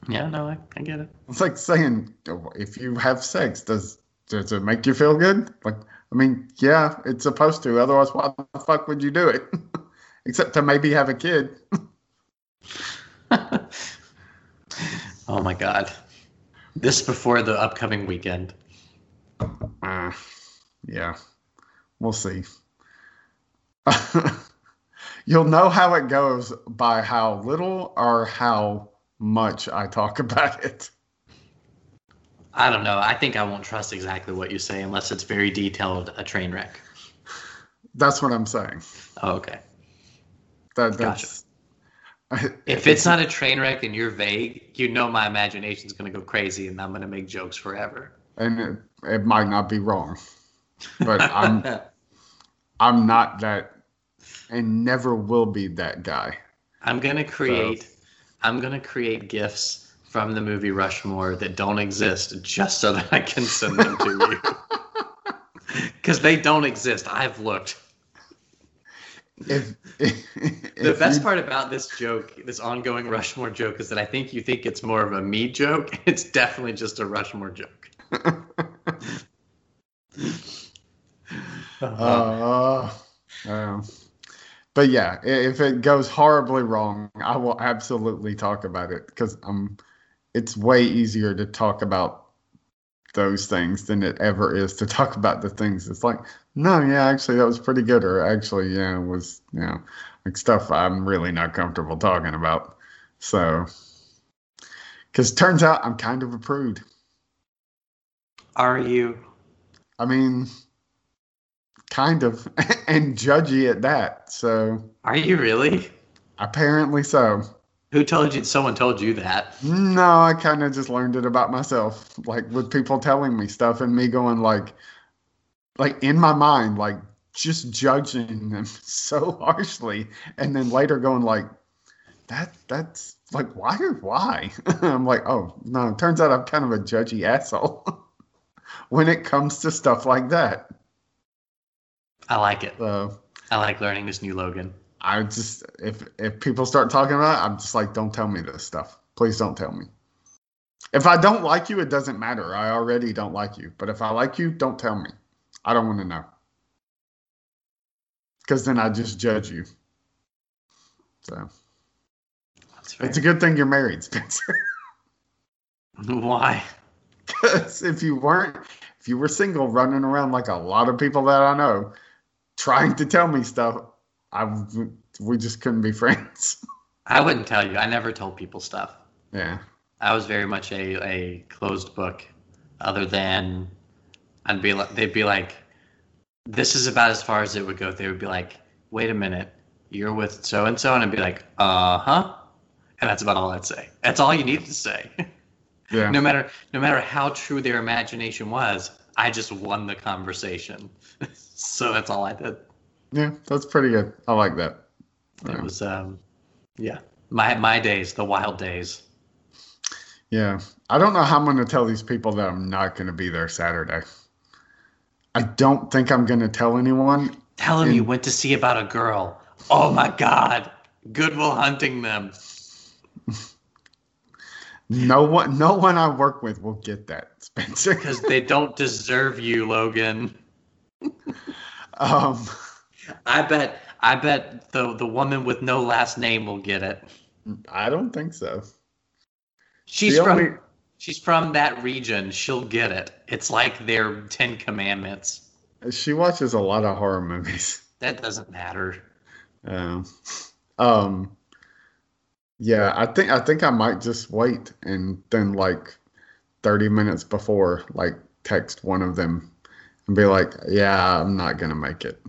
Yeah, no, I, I get it. It's like saying if you have sex, does does it make you feel good? Like, I mean, yeah, it's supposed to. Otherwise, why the fuck would you do it? Except to maybe have a kid. Oh my god, this before the upcoming weekend. Uh, yeah, we'll see. You'll know how it goes by how little or how much I talk about it. I don't know. I think I won't trust exactly what you say unless it's very detailed a train wreck. That's what I'm saying. Oh, okay. That, that's, If it's not a train wreck and you're vague, you know my imagination's going to go crazy and I'm going to make jokes forever. and it, it might not be wrong, but I'm I'm not that, and never will be that guy. I'm gonna create I'm gonna create gifs from the movie Rushmore that don't exist just so that I can send them to you. Because they don't exist. I've looked. If, The best part about this joke, this ongoing Rushmore joke, is that I think you think it's more of a me joke. It's definitely just a Rushmore joke. Uh, um, but yeah, if it goes horribly wrong, I will absolutely talk about it because um, it's way easier to talk about those things than it ever is to talk about the things. It's like, no, yeah, actually that was pretty good, or actually, yeah, it was, you know, like stuff I'm really not comfortable talking about. So, because turns out I'm kind of a prude. Are you? I mean, kind of, and judgy at that. So Are you really? apparently so. Who told you? Someone told you that. No, I kind of just learned it about myself, like with people telling me stuff and me going like, like in my mind, like just judging them so harshly, and then later going like, that that's like why or why? I'm like, oh no, it turns out I'm kind of a judgy asshole when it comes to stuff like that. I like it. So I like learning this new Logan. I just if if people start talking about it, I'm just like, don't tell me this stuff. Please don't tell me. If I don't like you, it doesn't matter. I already don't like you. But if I like you, don't tell me. I don't want to know. Because then I just judge you. So it's a good thing you're married, Spencer. Why? Because if you weren't, if you were single, running around like a lot of people that I know, trying to tell me stuff, I we just couldn't be friends. I wouldn't tell you. I never told people stuff. yeah. I was very much a, a closed book, other than I'd be like, they'd be like, this is about as far as it would go. They would be like, wait a minute, you're with so and so, and I'd be like, uh huh, and that's about all I'd say. That's all you need to say. Yeah. no matter no matter how true their imagination was, I just won the conversation. so that's all I did. Yeah, that's pretty good. I like that. It was um, yeah, my my days, the wild days. Yeah. I don't know how I'm going to tell these people that I'm not going to be there Saturday. I don't think I'm going to tell anyone. Tell him you went to see about a girl. Oh my God, Good Will Hunting them. No one no one I work with will get that, Spencer. because they don't deserve you, Logan. Um I bet. I bet the the woman with no last name will get it. I don't think so. She's The from. only- She's from that region. She'll get it. It's like their Ten Commandments. She watches a lot of horror movies. That doesn't matter. Um, um, yeah, I think I think I might just wait and then like thirty minutes before, like text one of them and be like, "Yeah, I'm not gonna make it."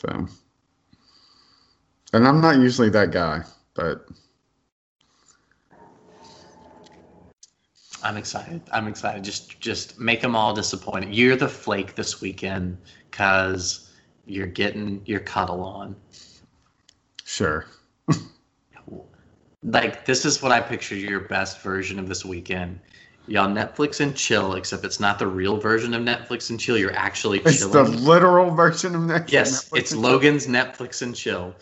So, and I'm not usually that guy, but I'm excited. I'm excited. Just just make them all disappointed. You're the flake this weekend because you're getting your cuddle on. sure. Like this is what I pictured your best version of this weekend. Y'all Netflix and chill, except it's not the real version of Netflix and chill. You're actually It's chilling. the literal version of Netflix. yes, Netflix it's Logan's Netflix and chill,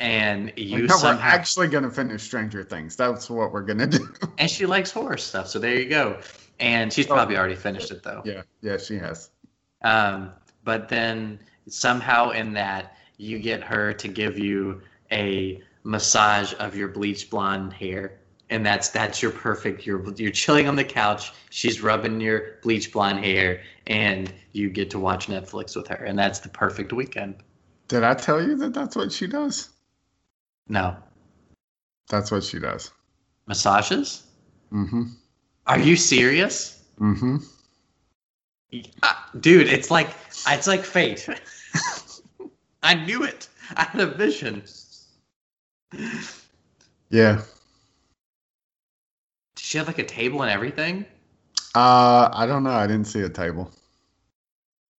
and you Like, no, we're somehow actually gonna finish Stranger Things. That's what we're gonna do. and she likes horror stuff. So there you go. And she's probably already finished it though. yeah, yeah, she has. Um, but then somehow in that you get her to give you a massage of your bleach blonde hair and that's that's your perfect. You're you're chilling on the couch. She's rubbing your bleach blonde hair, and you get to watch Netflix with her, and that's the perfect weekend. Did I tell you that that's what she does? No That's what she does. massages. Mm-hmm. Are you serious? Mm-hmm. Uh, dude it's like it's like fate i knew it i had a vision Yeah. did she have like a table and everything Uh, I don't know. I didn't see a table.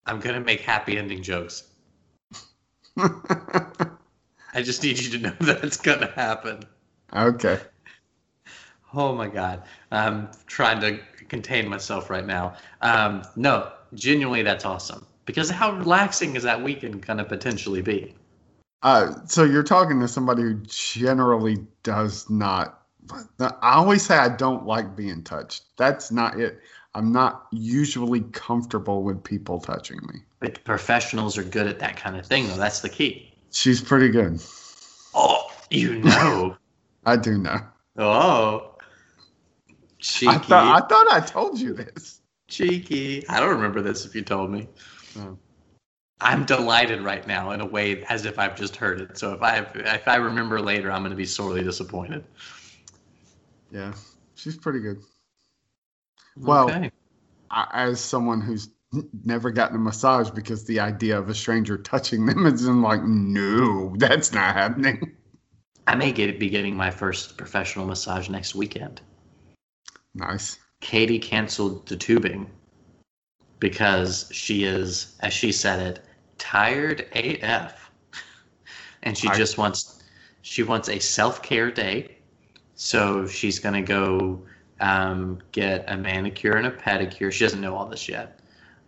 i'm gonna make happy ending jokes i just need you to know that's gonna happen okay. oh my god i'm trying to contain myself right now um no genuinely that's awesome because how relaxing is that weekend gonna potentially be Uh, so you're talking to somebody who generally does not. I always say I don't like being touched. That's not it. I'm not usually comfortable with people touching me. but professionals are good at that kind of thing though that's the key She's pretty good. oh you know I do know. Oh, cheeky, I thought I thought I told you this. cheeky. I don't remember this if you told me. Oh. I'm delighted right now in a way as if I've just heard it. So if I if I remember later, I'm going to be sorely disappointed. Yeah, she's pretty good. Well, okay. I, as someone who's never gotten a massage because the idea of a stranger touching them is in like, no, that's not happening. I may get be getting my first professional massage next weekend. Nice. Katie canceled the tubing because she is, as she said it, tired AF, and she just wants she wants a self care day. So she's gonna go um, get a manicure and a pedicure. She doesn't know all this yet.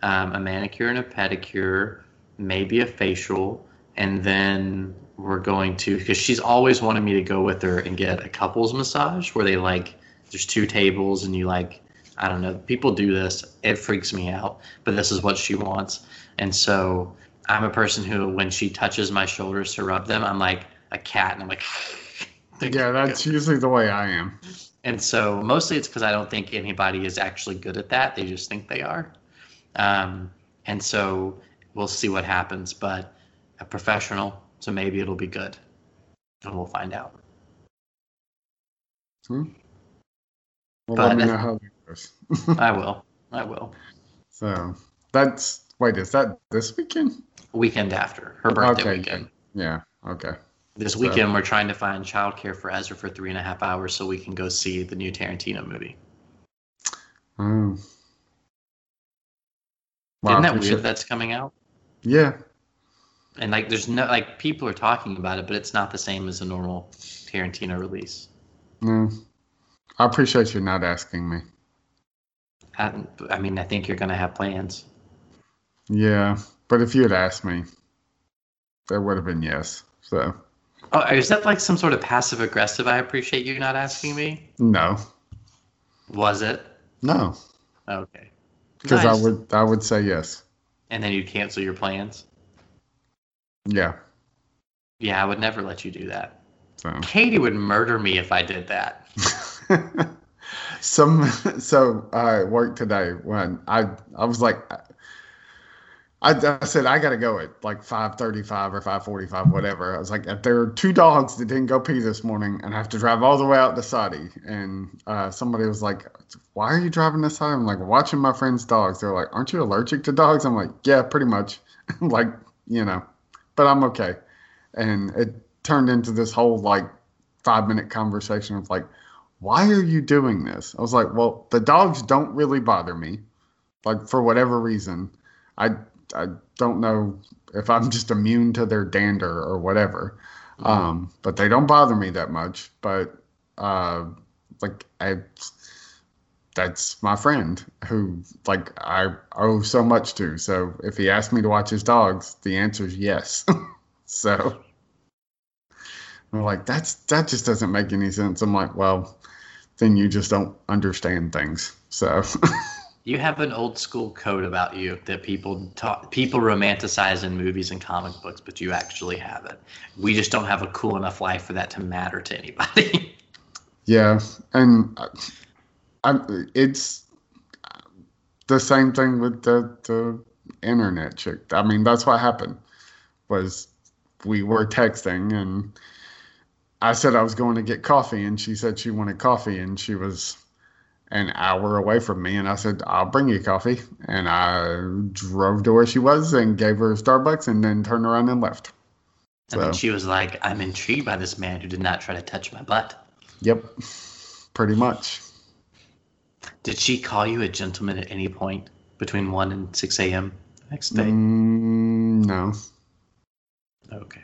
Um, a manicure and a pedicure, maybe a facial, and then we're going to because she's always wanted me to go with her and get a couples massage where they like there's two tables and you like I don't know people do this it freaks me out but this is what she wants and so I'm a person who when she touches my shoulders to rub them I'm like a cat and I'm like Yeah, that's usually the way I am. and so mostly it's because I don't think anybody is actually good at that. They just think they are. Um, and so we'll see what happens. But a professional, so maybe it'll be good. And we'll find out. Hmm? Well, But let me know how that goes. I will. I will. so that's wait, is that this weekend? Weekend after her birthday Okay, weekend. Yeah. Okay. This So- weekend, we're trying to find childcare for Ezra for three and a half hours so we can go see the new Tarantino movie. Oh. Wow, Isn't that weird that's coming out? Yeah. And like, there's no like people are talking about it, but it's not the same as a normal Tarantino release. No. I appreciate you not asking me. I, I mean, I think you're gonna have plans. Yeah. But if you had asked me, that would have been yes. So Oh, is that like some sort of passive aggressive? I appreciate you not asking me. no. Was it? No. Okay. Because Nice. I would I would say yes. And then you'd cancel your plans. Yeah. Yeah, I would never let you do that. So Katie would murder me if I did that. some so I worked today when I I was like I, I said I gotta go at like five thirty five or five forty five whatever. I was like if there are two dogs that didn't go pee this morning and I have to drive all the way out to Saudi and uh, somebody was like why are you driving to Saudi? I'm like watching my friend's dogs. They're like aren't you allergic to dogs? I'm like yeah pretty much like you know but I'm okay and it turned into this whole like five minute conversation of like why are you doing this? I was like, well, the dogs don't really bother me, like for whatever reason. I I don't know if I'm just immune to their dander or whatever, um, but they don't bother me that much. But uh, like I, that's my friend who like I owe so much to. So if he asked me to watch his dogs, the answer is yes. so. I'm like, that's that just doesn't make any sense. I'm like, well, then you just don't understand things. So You have an old school code about you that people talk, people romanticize in movies and comic books, but you actually have it. We just don't have a cool enough life for that to matter to anybody. Yeah, and uh, I, I, it's the same thing with the the internet chick. I mean, that's what happened. Was we were texting and I said I was going to get coffee and she said she wanted coffee and she was an hour away from me and I said I'll bring you coffee and I drove to where she was and gave her Starbucks and then turned around and left. And then she was like, I'm intrigued by this man who did not try to touch my butt. Yep, pretty much. Did she call you a gentleman at any point between 1 and 6 a.m. next day? Mm, no. Okay.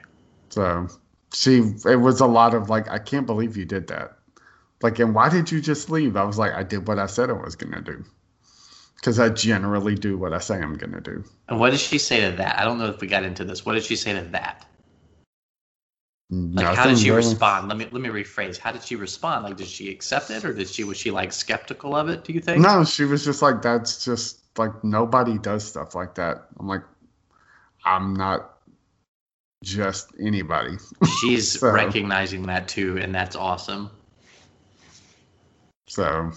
So she, it was a lot of like, I can't believe you did that. Like, and why did you just leave? I was like, I did what I said I was going to do. Because I generally do what I say I'm going to do. And what did she say to that? I don't know if we got into this. What did she say to that? Like, how did she really. respond? Let me let me rephrase. How did she respond? Like, did she accept it, or did she was she like skeptical of it? Do you think? No, she was just like, that's just like nobody does stuff like that. I'm like, I'm not just anybody. She's So- recognizing that too, and that's awesome. So,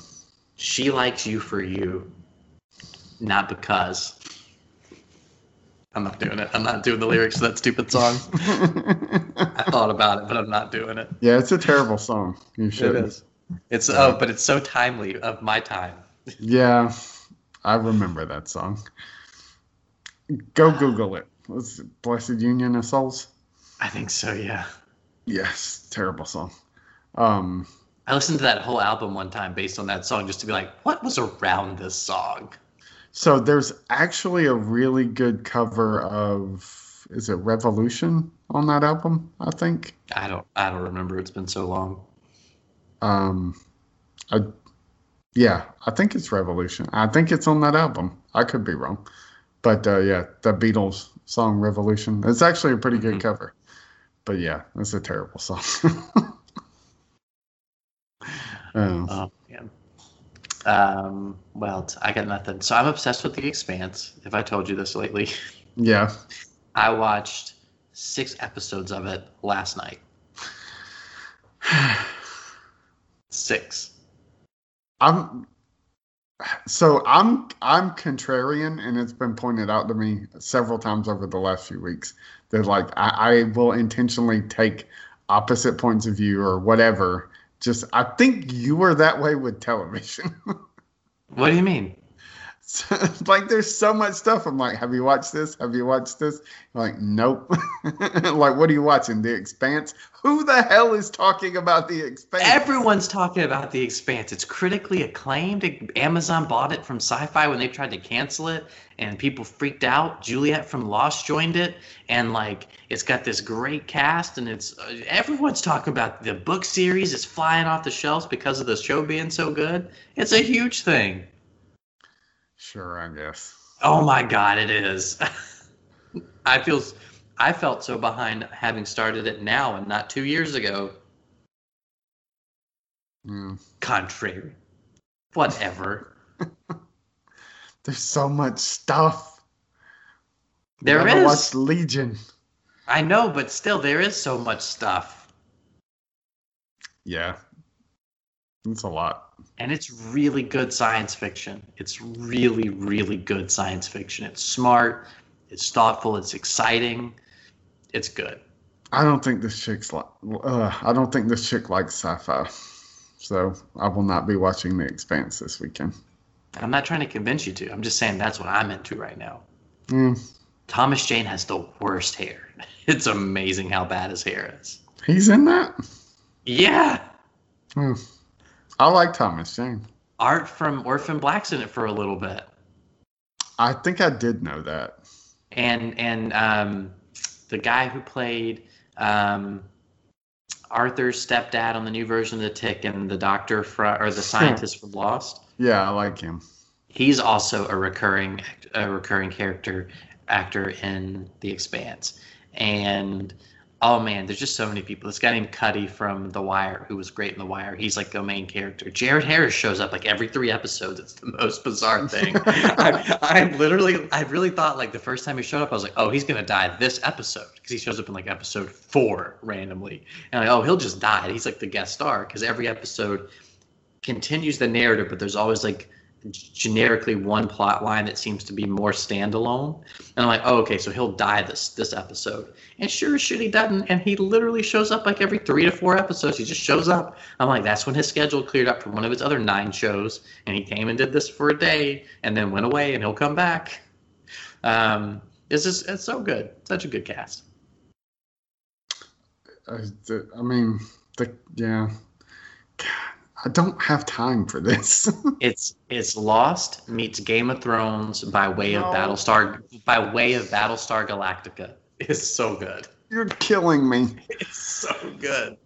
She likes you for you, not because. I'm not doing it. I'm not doing the lyrics to that stupid song. I thought about it, but I'm not doing it. yeah, it's a terrible song. You should. It is. It's oh, but it's so timely of my time. Yeah, I remember that song. Go Google it. What's it, Blessid Union of Souls? I think so. Yeah. Yes, terrible song. Um, I listened to that whole album one time based on that song just to be like, what was around this song? so there's actually a really good cover of is it Revolution on that album? I think. I don't. I don't remember. It's been so long. Um, I, yeah, I think it's Revolution. I think it's on that album. I could be wrong, but uh, yeah, the Beatles song Revolution. It's actually a pretty good Mhm. cover, but yeah, it's a terrible song. Oh man. Um. Well, I got nothing. So I'm obsessed with The Expanse. If I told you this lately, yeah, I watched six episodes of it last night. Six. I'm. So I'm I'm contrarian, and it's been pointed out to me several times over the last few weeks that like I, I will intentionally take opposite points of view or whatever. Just I think you were that way with television. What do you mean? Like there's so much stuff. I'm like, have you watched this? Have you watched this? I'm like, nope. like, what are you watching? The Expanse? Who the hell is talking about The Expanse? Everyone's talking about The Expanse. It's critically acclaimed. Amazon bought it from Syfy when they tried to cancel it, and people freaked out. Juliet from Lost joined it, and like it's got this great cast, and it's uh, everyone's talking about the book series. is flying off the shelves because of the show being so good. It's a huge thing. Sure, I guess. Oh my god, it is. I feel I felt so behind having started it now and not two years ago. Mm. Contrary. Whatever. There's so much stuff. There is. watched Legion. I know, but still, there is so much stuff, Yeah, it's a lot. And it's really good science fiction. It's really, really good science fiction. It's smart, it's thoughtful, it's exciting, it's good. I don't think this chick's like. Uh, I don't think this chick likes sci-fi, so I will not be watching The Expanse this weekend. I'm not trying to convince you to. I'm just saying that's what I'm into right now. Mm, Thomas Jane has the worst hair. It's amazing how bad his hair is. he's in that. Yeah. Hmm. I like Thomas Jane. Art from Orphan Black's in it for a little bit. I think I did know that. and and um, the guy who played um, Arthur's stepdad on the new version of the Tick and the doctor from or the scientist from Lost. Yeah, I like him. He's also a recurring a recurring character actor in The Expanse, and Oh man, there's just so many people. This guy named Cutty from The Wire, who was great in The Wire. He's like the main character. Jared Harris shows up like every three episodes. It's the most bizarre thing. I, I literally, I really thought like the first time he showed up, I was like, oh, he's gonna die this episode because he shows up in like episode four randomly, and like, oh, he'll just die. He's like the guest star because every episode continues the narrative, but there's always like generically one plot line that seems to be more standalone. And I'm like, oh, okay, so he'll die this this episode. And sure as shit, he doesn't. And he literally shows up like every three to four episodes. He just shows up. I'm like, that's when his schedule cleared up from one of his other nine shows, and he came and did this for a day, and then went away, and he'll come back. Um, it's just it's so good, such a good cast. I, I mean, the yeah. God, I don't have time for this. It's it's Lost meets Game of Thrones by way of No. Battlestar by way of Battlestar Galactica. It's so good. You're killing me. It's so good.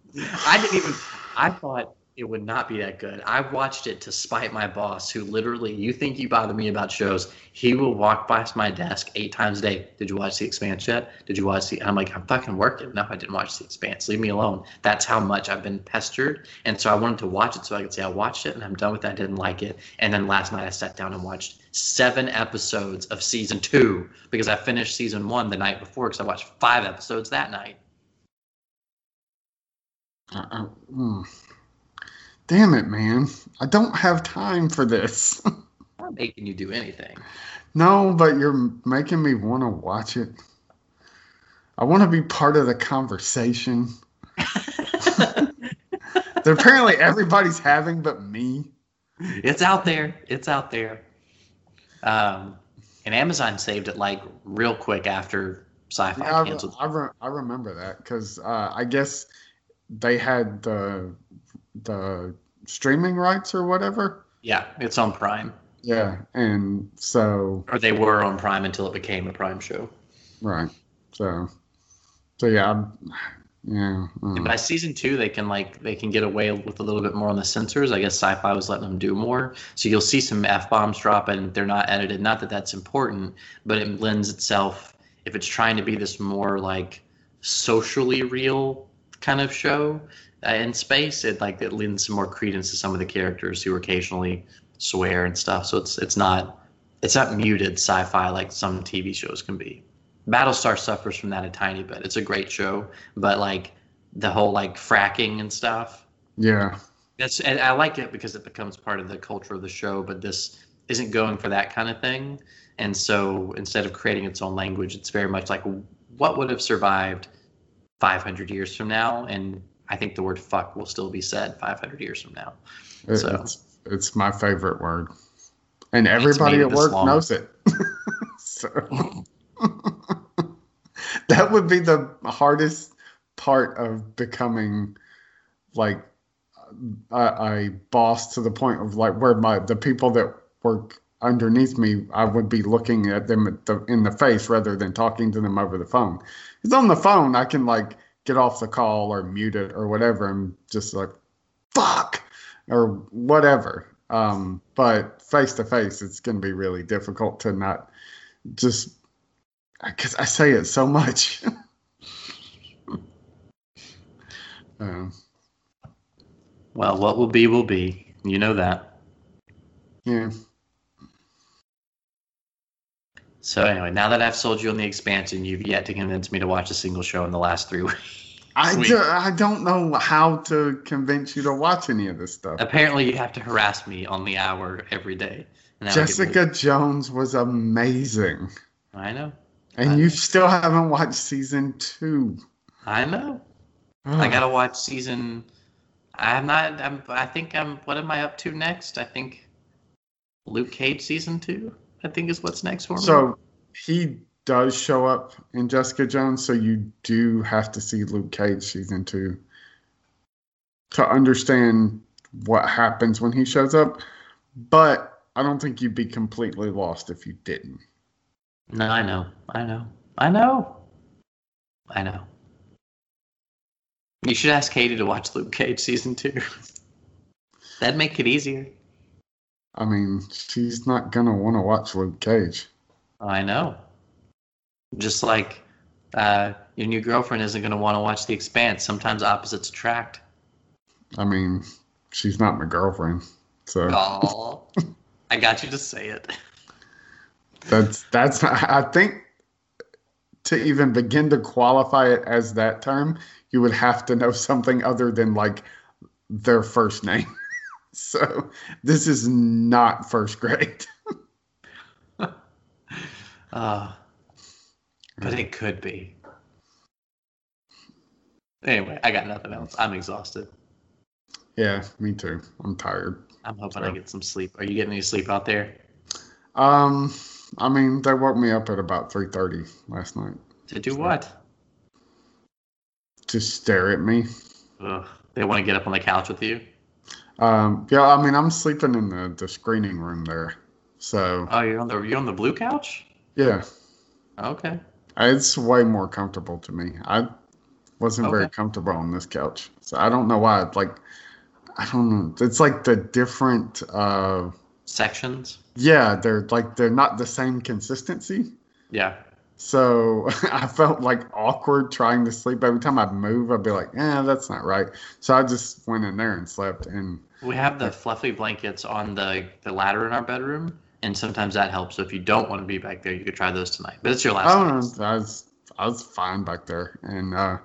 I didn't even. I thought it would not be that good. I watched it to spite my boss, who literally, you think you bother me about shows? He will walk past my desk eight times a day. Did you watch The Expanse yet? Did you watch the? I'm like, I'm fucking working. No, I didn't watch The Expanse. Leave me alone. That's how much I've been pestered, and so I wanted to watch it so I could say I watched it and I'm done with that. I didn't like it, and then last night I sat down and watched seven episodes of season two because I finished season one the night before because I watched five episodes that night. I- mm. Damn it, man. I don't have time for this. I'm not making you do anything. no, but you're making me want to watch it. I want to be part of the conversation that apparently everybody's having but me. it's out there. It's out there. Um, and Amazon saved it like real quick after Syfy Yeah, canceled. I, re- I remember that because uh, I guess they had the the streaming rights or whatever. Yeah, it's on Prime, Yeah, and so or they were on Prime until it became a Prime show. right, so so yeah, I'm- yeah. Mm. by season two, they can like they can get away with a little bit more on the censors. I guess Syfy was letting them do more, so you'll see some f bombs drop, and they're not edited. Not that that's important, but it lends itself if it's trying to be this more like socially real kind of show Uh, in space. It like it lends some more credence to some of the characters who occasionally swear and stuff. So it's it's not it's not muted sci-fi like some TV shows can be. Battlestar suffers from that a tiny bit. It's a great show, but like the whole like frakking and stuff. yeah, That's and I like it because it becomes part of the culture of the show. But this isn't going for that kind of thing, and so instead of creating its own language, it's very much like what would have survived 500 years from now, and I think the word "fuck" will still be said 500 years from now. So- it's it's my favorite word, and everybody at work long. knows it. so that would be the hardest part of becoming like a, a boss to the point of like where my the people that work underneath me I would be looking at them at the, in the face rather than talking to them over the phone. Because on the phone I can like get off the call or mute it or whatever I'm just like fuck or whatever. Um, but face to face, it's going to be really difficult to not just because I say it so much. um, Well, what will be will be. You know that. yeah. So anyway, now that I've sold you on the expansion, you've yet to convince me to watch a single show in the last three weeks. I, Sweet. ju- I don't know how to convince you to watch any of this stuff. Apparently, you have to harass me on the hour every day. And that would get Jessica Jones was amazing. I know. And I you know. still haven't watched season two. I know. I gotta watch season. I'm not. I'm. I think I'm. What am I up to next? I think Luke Cage season two. I think is what's next for me. So he does show up in Jessica Jones, so you do have to see Luke Cage season two to understand what happens when he shows up. But I don't think you'd be completely lost if you didn't. no, I know. I know. I know. I know. You should ask Katie to watch Luke Cage season two. That'd make it easier. I mean, she's not gonna want to watch Luke Cage. I know. Just like uh, your new girlfriend isn't going to want to watch The Expanse. Sometimes opposites attract. I mean, she's not my girlfriend, so Oh, I got you to say it. that's that's. I think to even begin to qualify it as that term, you would have to know something other than like their first name. so this is not first grade. Uh, but it could be. Anyway, I got nothing else. I'm exhausted. Yeah, me too. I'm tired. I'm hoping I get some sleep. Are you getting any sleep out there? Um, I mean, they woke me up at about three thirty last night To do what? to stare at me. Ugh. They want to get up on the couch with you. Um, yeah, I mean, I'm sleeping in the, the screening room there, so Oh, you're on the you're on the blue couch. yeah, Okay. it's way more comfortable to me. I wasn't very comfortable on this couch, so I don't know why. Like, I don't know. It's like the different. Uh, Sections. yeah, they're like they're not the same consistency. Yeah. So I felt like awkward trying to sleep. Every time I'd move, I'd be like, "Yeah, that's not right." So I just went in there and slept. And We have the fluffy blankets on the the ladder in our bedroom, and sometimes that helps. So if you don't want to be back there, you could try those tonight. But it's your last I night. don't know. I was I was fine back there. And uh,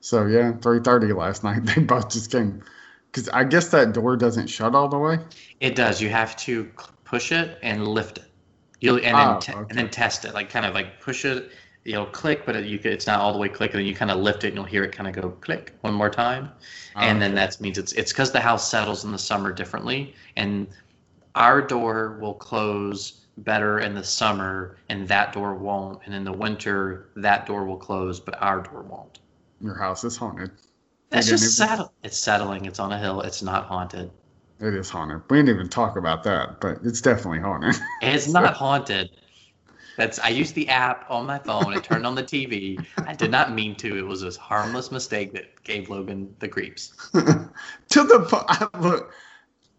so yeah, three thirty last night. They both just came because I guess that door doesn't shut all the way. It does. You have to push it and lift it. You'll and then Oh, te- okay. and then test it, like kind of like push it. You'll click, but it, you it's not all the way click, and then you kind of lift it, and you'll hear it kind of go click one more time, ah, and then that means it's it's because the house settles in the summer differently, and our door will close better in the summer, and that door won't, and in the winter that door will close, but our door won't. Your house is haunted. That's just settle. It's settling. It's on a hill. It's not haunted. It is haunted. We didn't even talk about that, but it's definitely haunted. It's not haunted. That's I used the app on my phone. It turned on the TV. I did not mean to. It was a harmless mistake that gave Logan the creeps. to the point, look,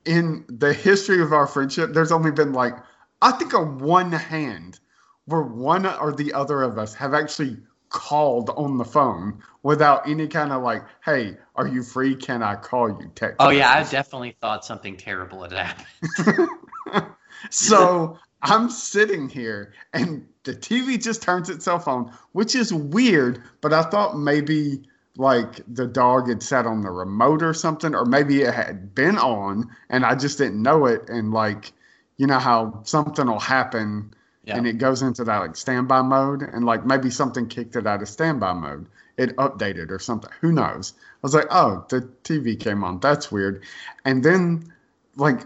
in the history of our friendship, there's only been like, I think a one hand where one or the other of us have actually called on the phone without any kind of like, hey, are you free? Can I call you? Text. Oh yeah, I definitely thought something terrible had happened. so I'm sitting here and the TV just turns itself on, which is weird, but I thought maybe like the dog had sat on the remote or something, or maybe it had been on and I just didn't know it. And like, you know how something will happen Yeah. and it goes into that like standby mode, and like maybe something kicked it out of standby mode. It updated or something. Who knows? I was like, oh, the TV came on. That's weird. And then like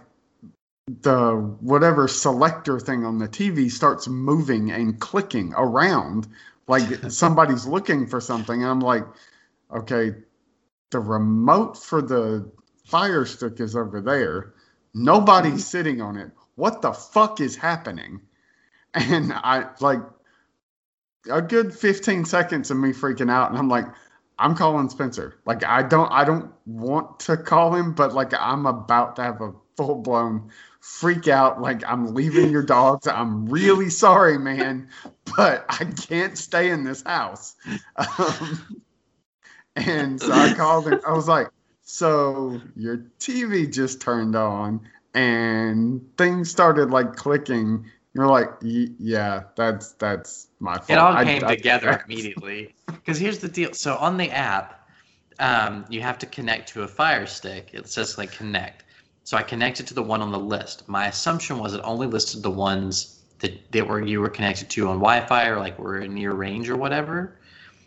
the whatever selector thing on the TV starts moving and clicking around like somebody's looking for something. And I'm like, okay, the remote for the fire stick is over there. Nobody's mm-hmm. sitting on it. What the fuck is happening? And I like a good 15 seconds of me freaking out. And I'm like, I'm calling Spencer. Like I don't I don't want to call him, but like I'm about to have a full blown freak out. Like I'm leaving your dogs. I'm really sorry, man, but I can't stay in this house. Um, and so I called him. I was like, so your TV just turned on and things started like clicking. You're like, yeah, that's that's my fault. It all I- came I- together immediately. Because here's the deal. So on the app, um, you have to connect to a Fire Stick. It says like connect. So I connected to the one on the list. My assumption was it only listed the ones that, that were you were connected to on Wi-Fi or like were in near range or whatever.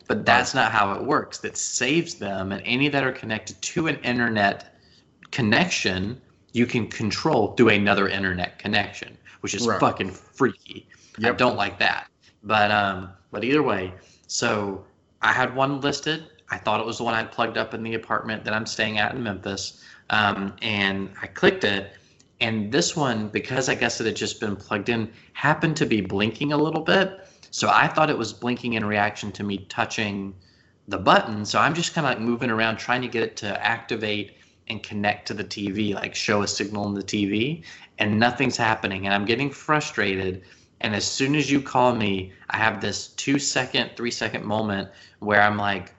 But that's not how it works. That saves them, and any that are connected to an internet connection, you can control through another internet connection, which is Right. fucking freaky. I don't like that. But um, but either way, so I had one listed. I thought it was the one I plugged up in the apartment that I'm staying at in Memphis, um, and I clicked it. And this one, because I guess it had just been plugged in, happened to be blinking a little bit. So I thought it was blinking in reaction to me touching the button. So I'm just kind of like moving around trying to get it to activate and connect to the TV, like show a signal in the TV, and nothing's happening. And I'm getting frustrated And as soon as you call me, I have this two second, three second moment where I'm like,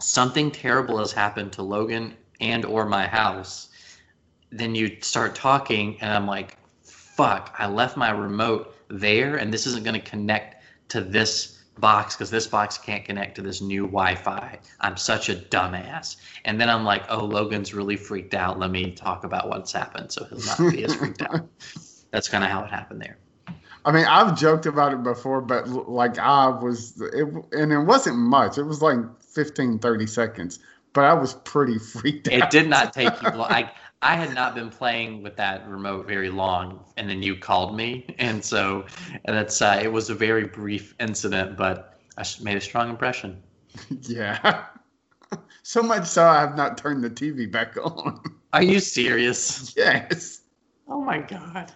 something terrible has happened to Logan and or my house. Then you start talking, and I'm like, fuck, I left my remote there, and this isn't going to connect to this box because this box can't connect to this new Wi-Fi. I'm such a dumbass. And then I'm like, oh, Logan's really freaked out. Let me talk about what's happened so he'll not be as freaked out. That's kind of how it happened there. I mean, I've joked about it before, but like I was, it, and it wasn't much. It was like 15, 30 seconds, but I was pretty freaked out. It did not take you long. I, I had not been playing with that remote very long, and then you called me, and so and that's uh, it was a very brief incident, but I made a strong impression. Yeah. so much so I have not turned the TV back on. Are you serious? yes. Oh my god!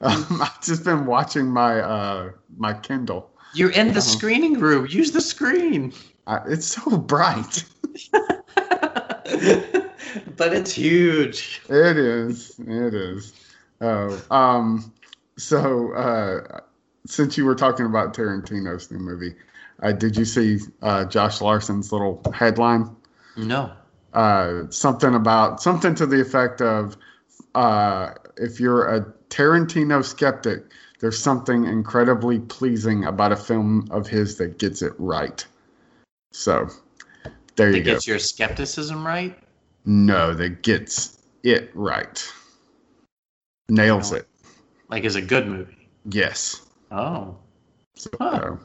Um, I've just been watching my uh my Kindle. You're in the Uh-huh. screening room. Use the screen. Uh, it's so bright. but it's huge. It is. It is. Oh, um, so uh, since you were talking about Tarantino's new movie, uh, did you see uh, Josh Larsen's little headline? No. Uh, something about something to the effect of, uh, if you're a Tarantino skeptic, there's something incredibly pleasing about a film of his that gets it right. So, there you That go. gets your skepticism right. No, that gets it right. Nails it. Like, is a good movie. Yes. Oh, So, Huh.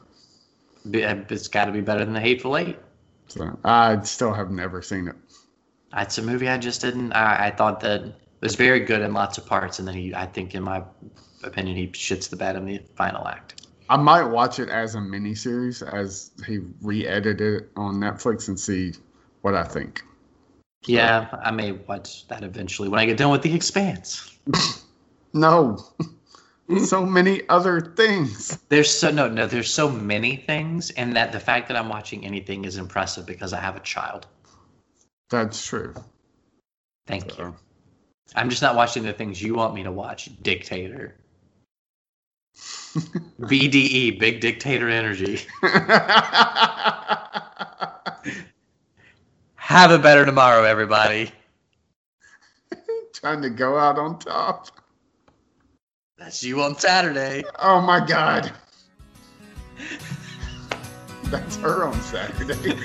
Uh, it's got to be better than The Hateful Eight. so I still have never seen it. It's a movie I just didn't. I, I thought that it was very good in lots of parts, and then he, I think, in my opinion, he shits the bed in the final act. I might watch it as a miniseries as he re-edited it on Netflix and see what I think. Yeah, I may watch that eventually when I get done with The Expanse. No. so many other things. There's so no, no. There's so many things, and that the fact that I'm watching anything is impressive because I have a child. That's true. Thank you. I'm just not watching the things you want me to watch. Dictator. BDE, Big Dictator Energy. Have a better tomorrow, everybody. Time to go out on top. That's you on Saturday. Oh my God. That's her on Saturday.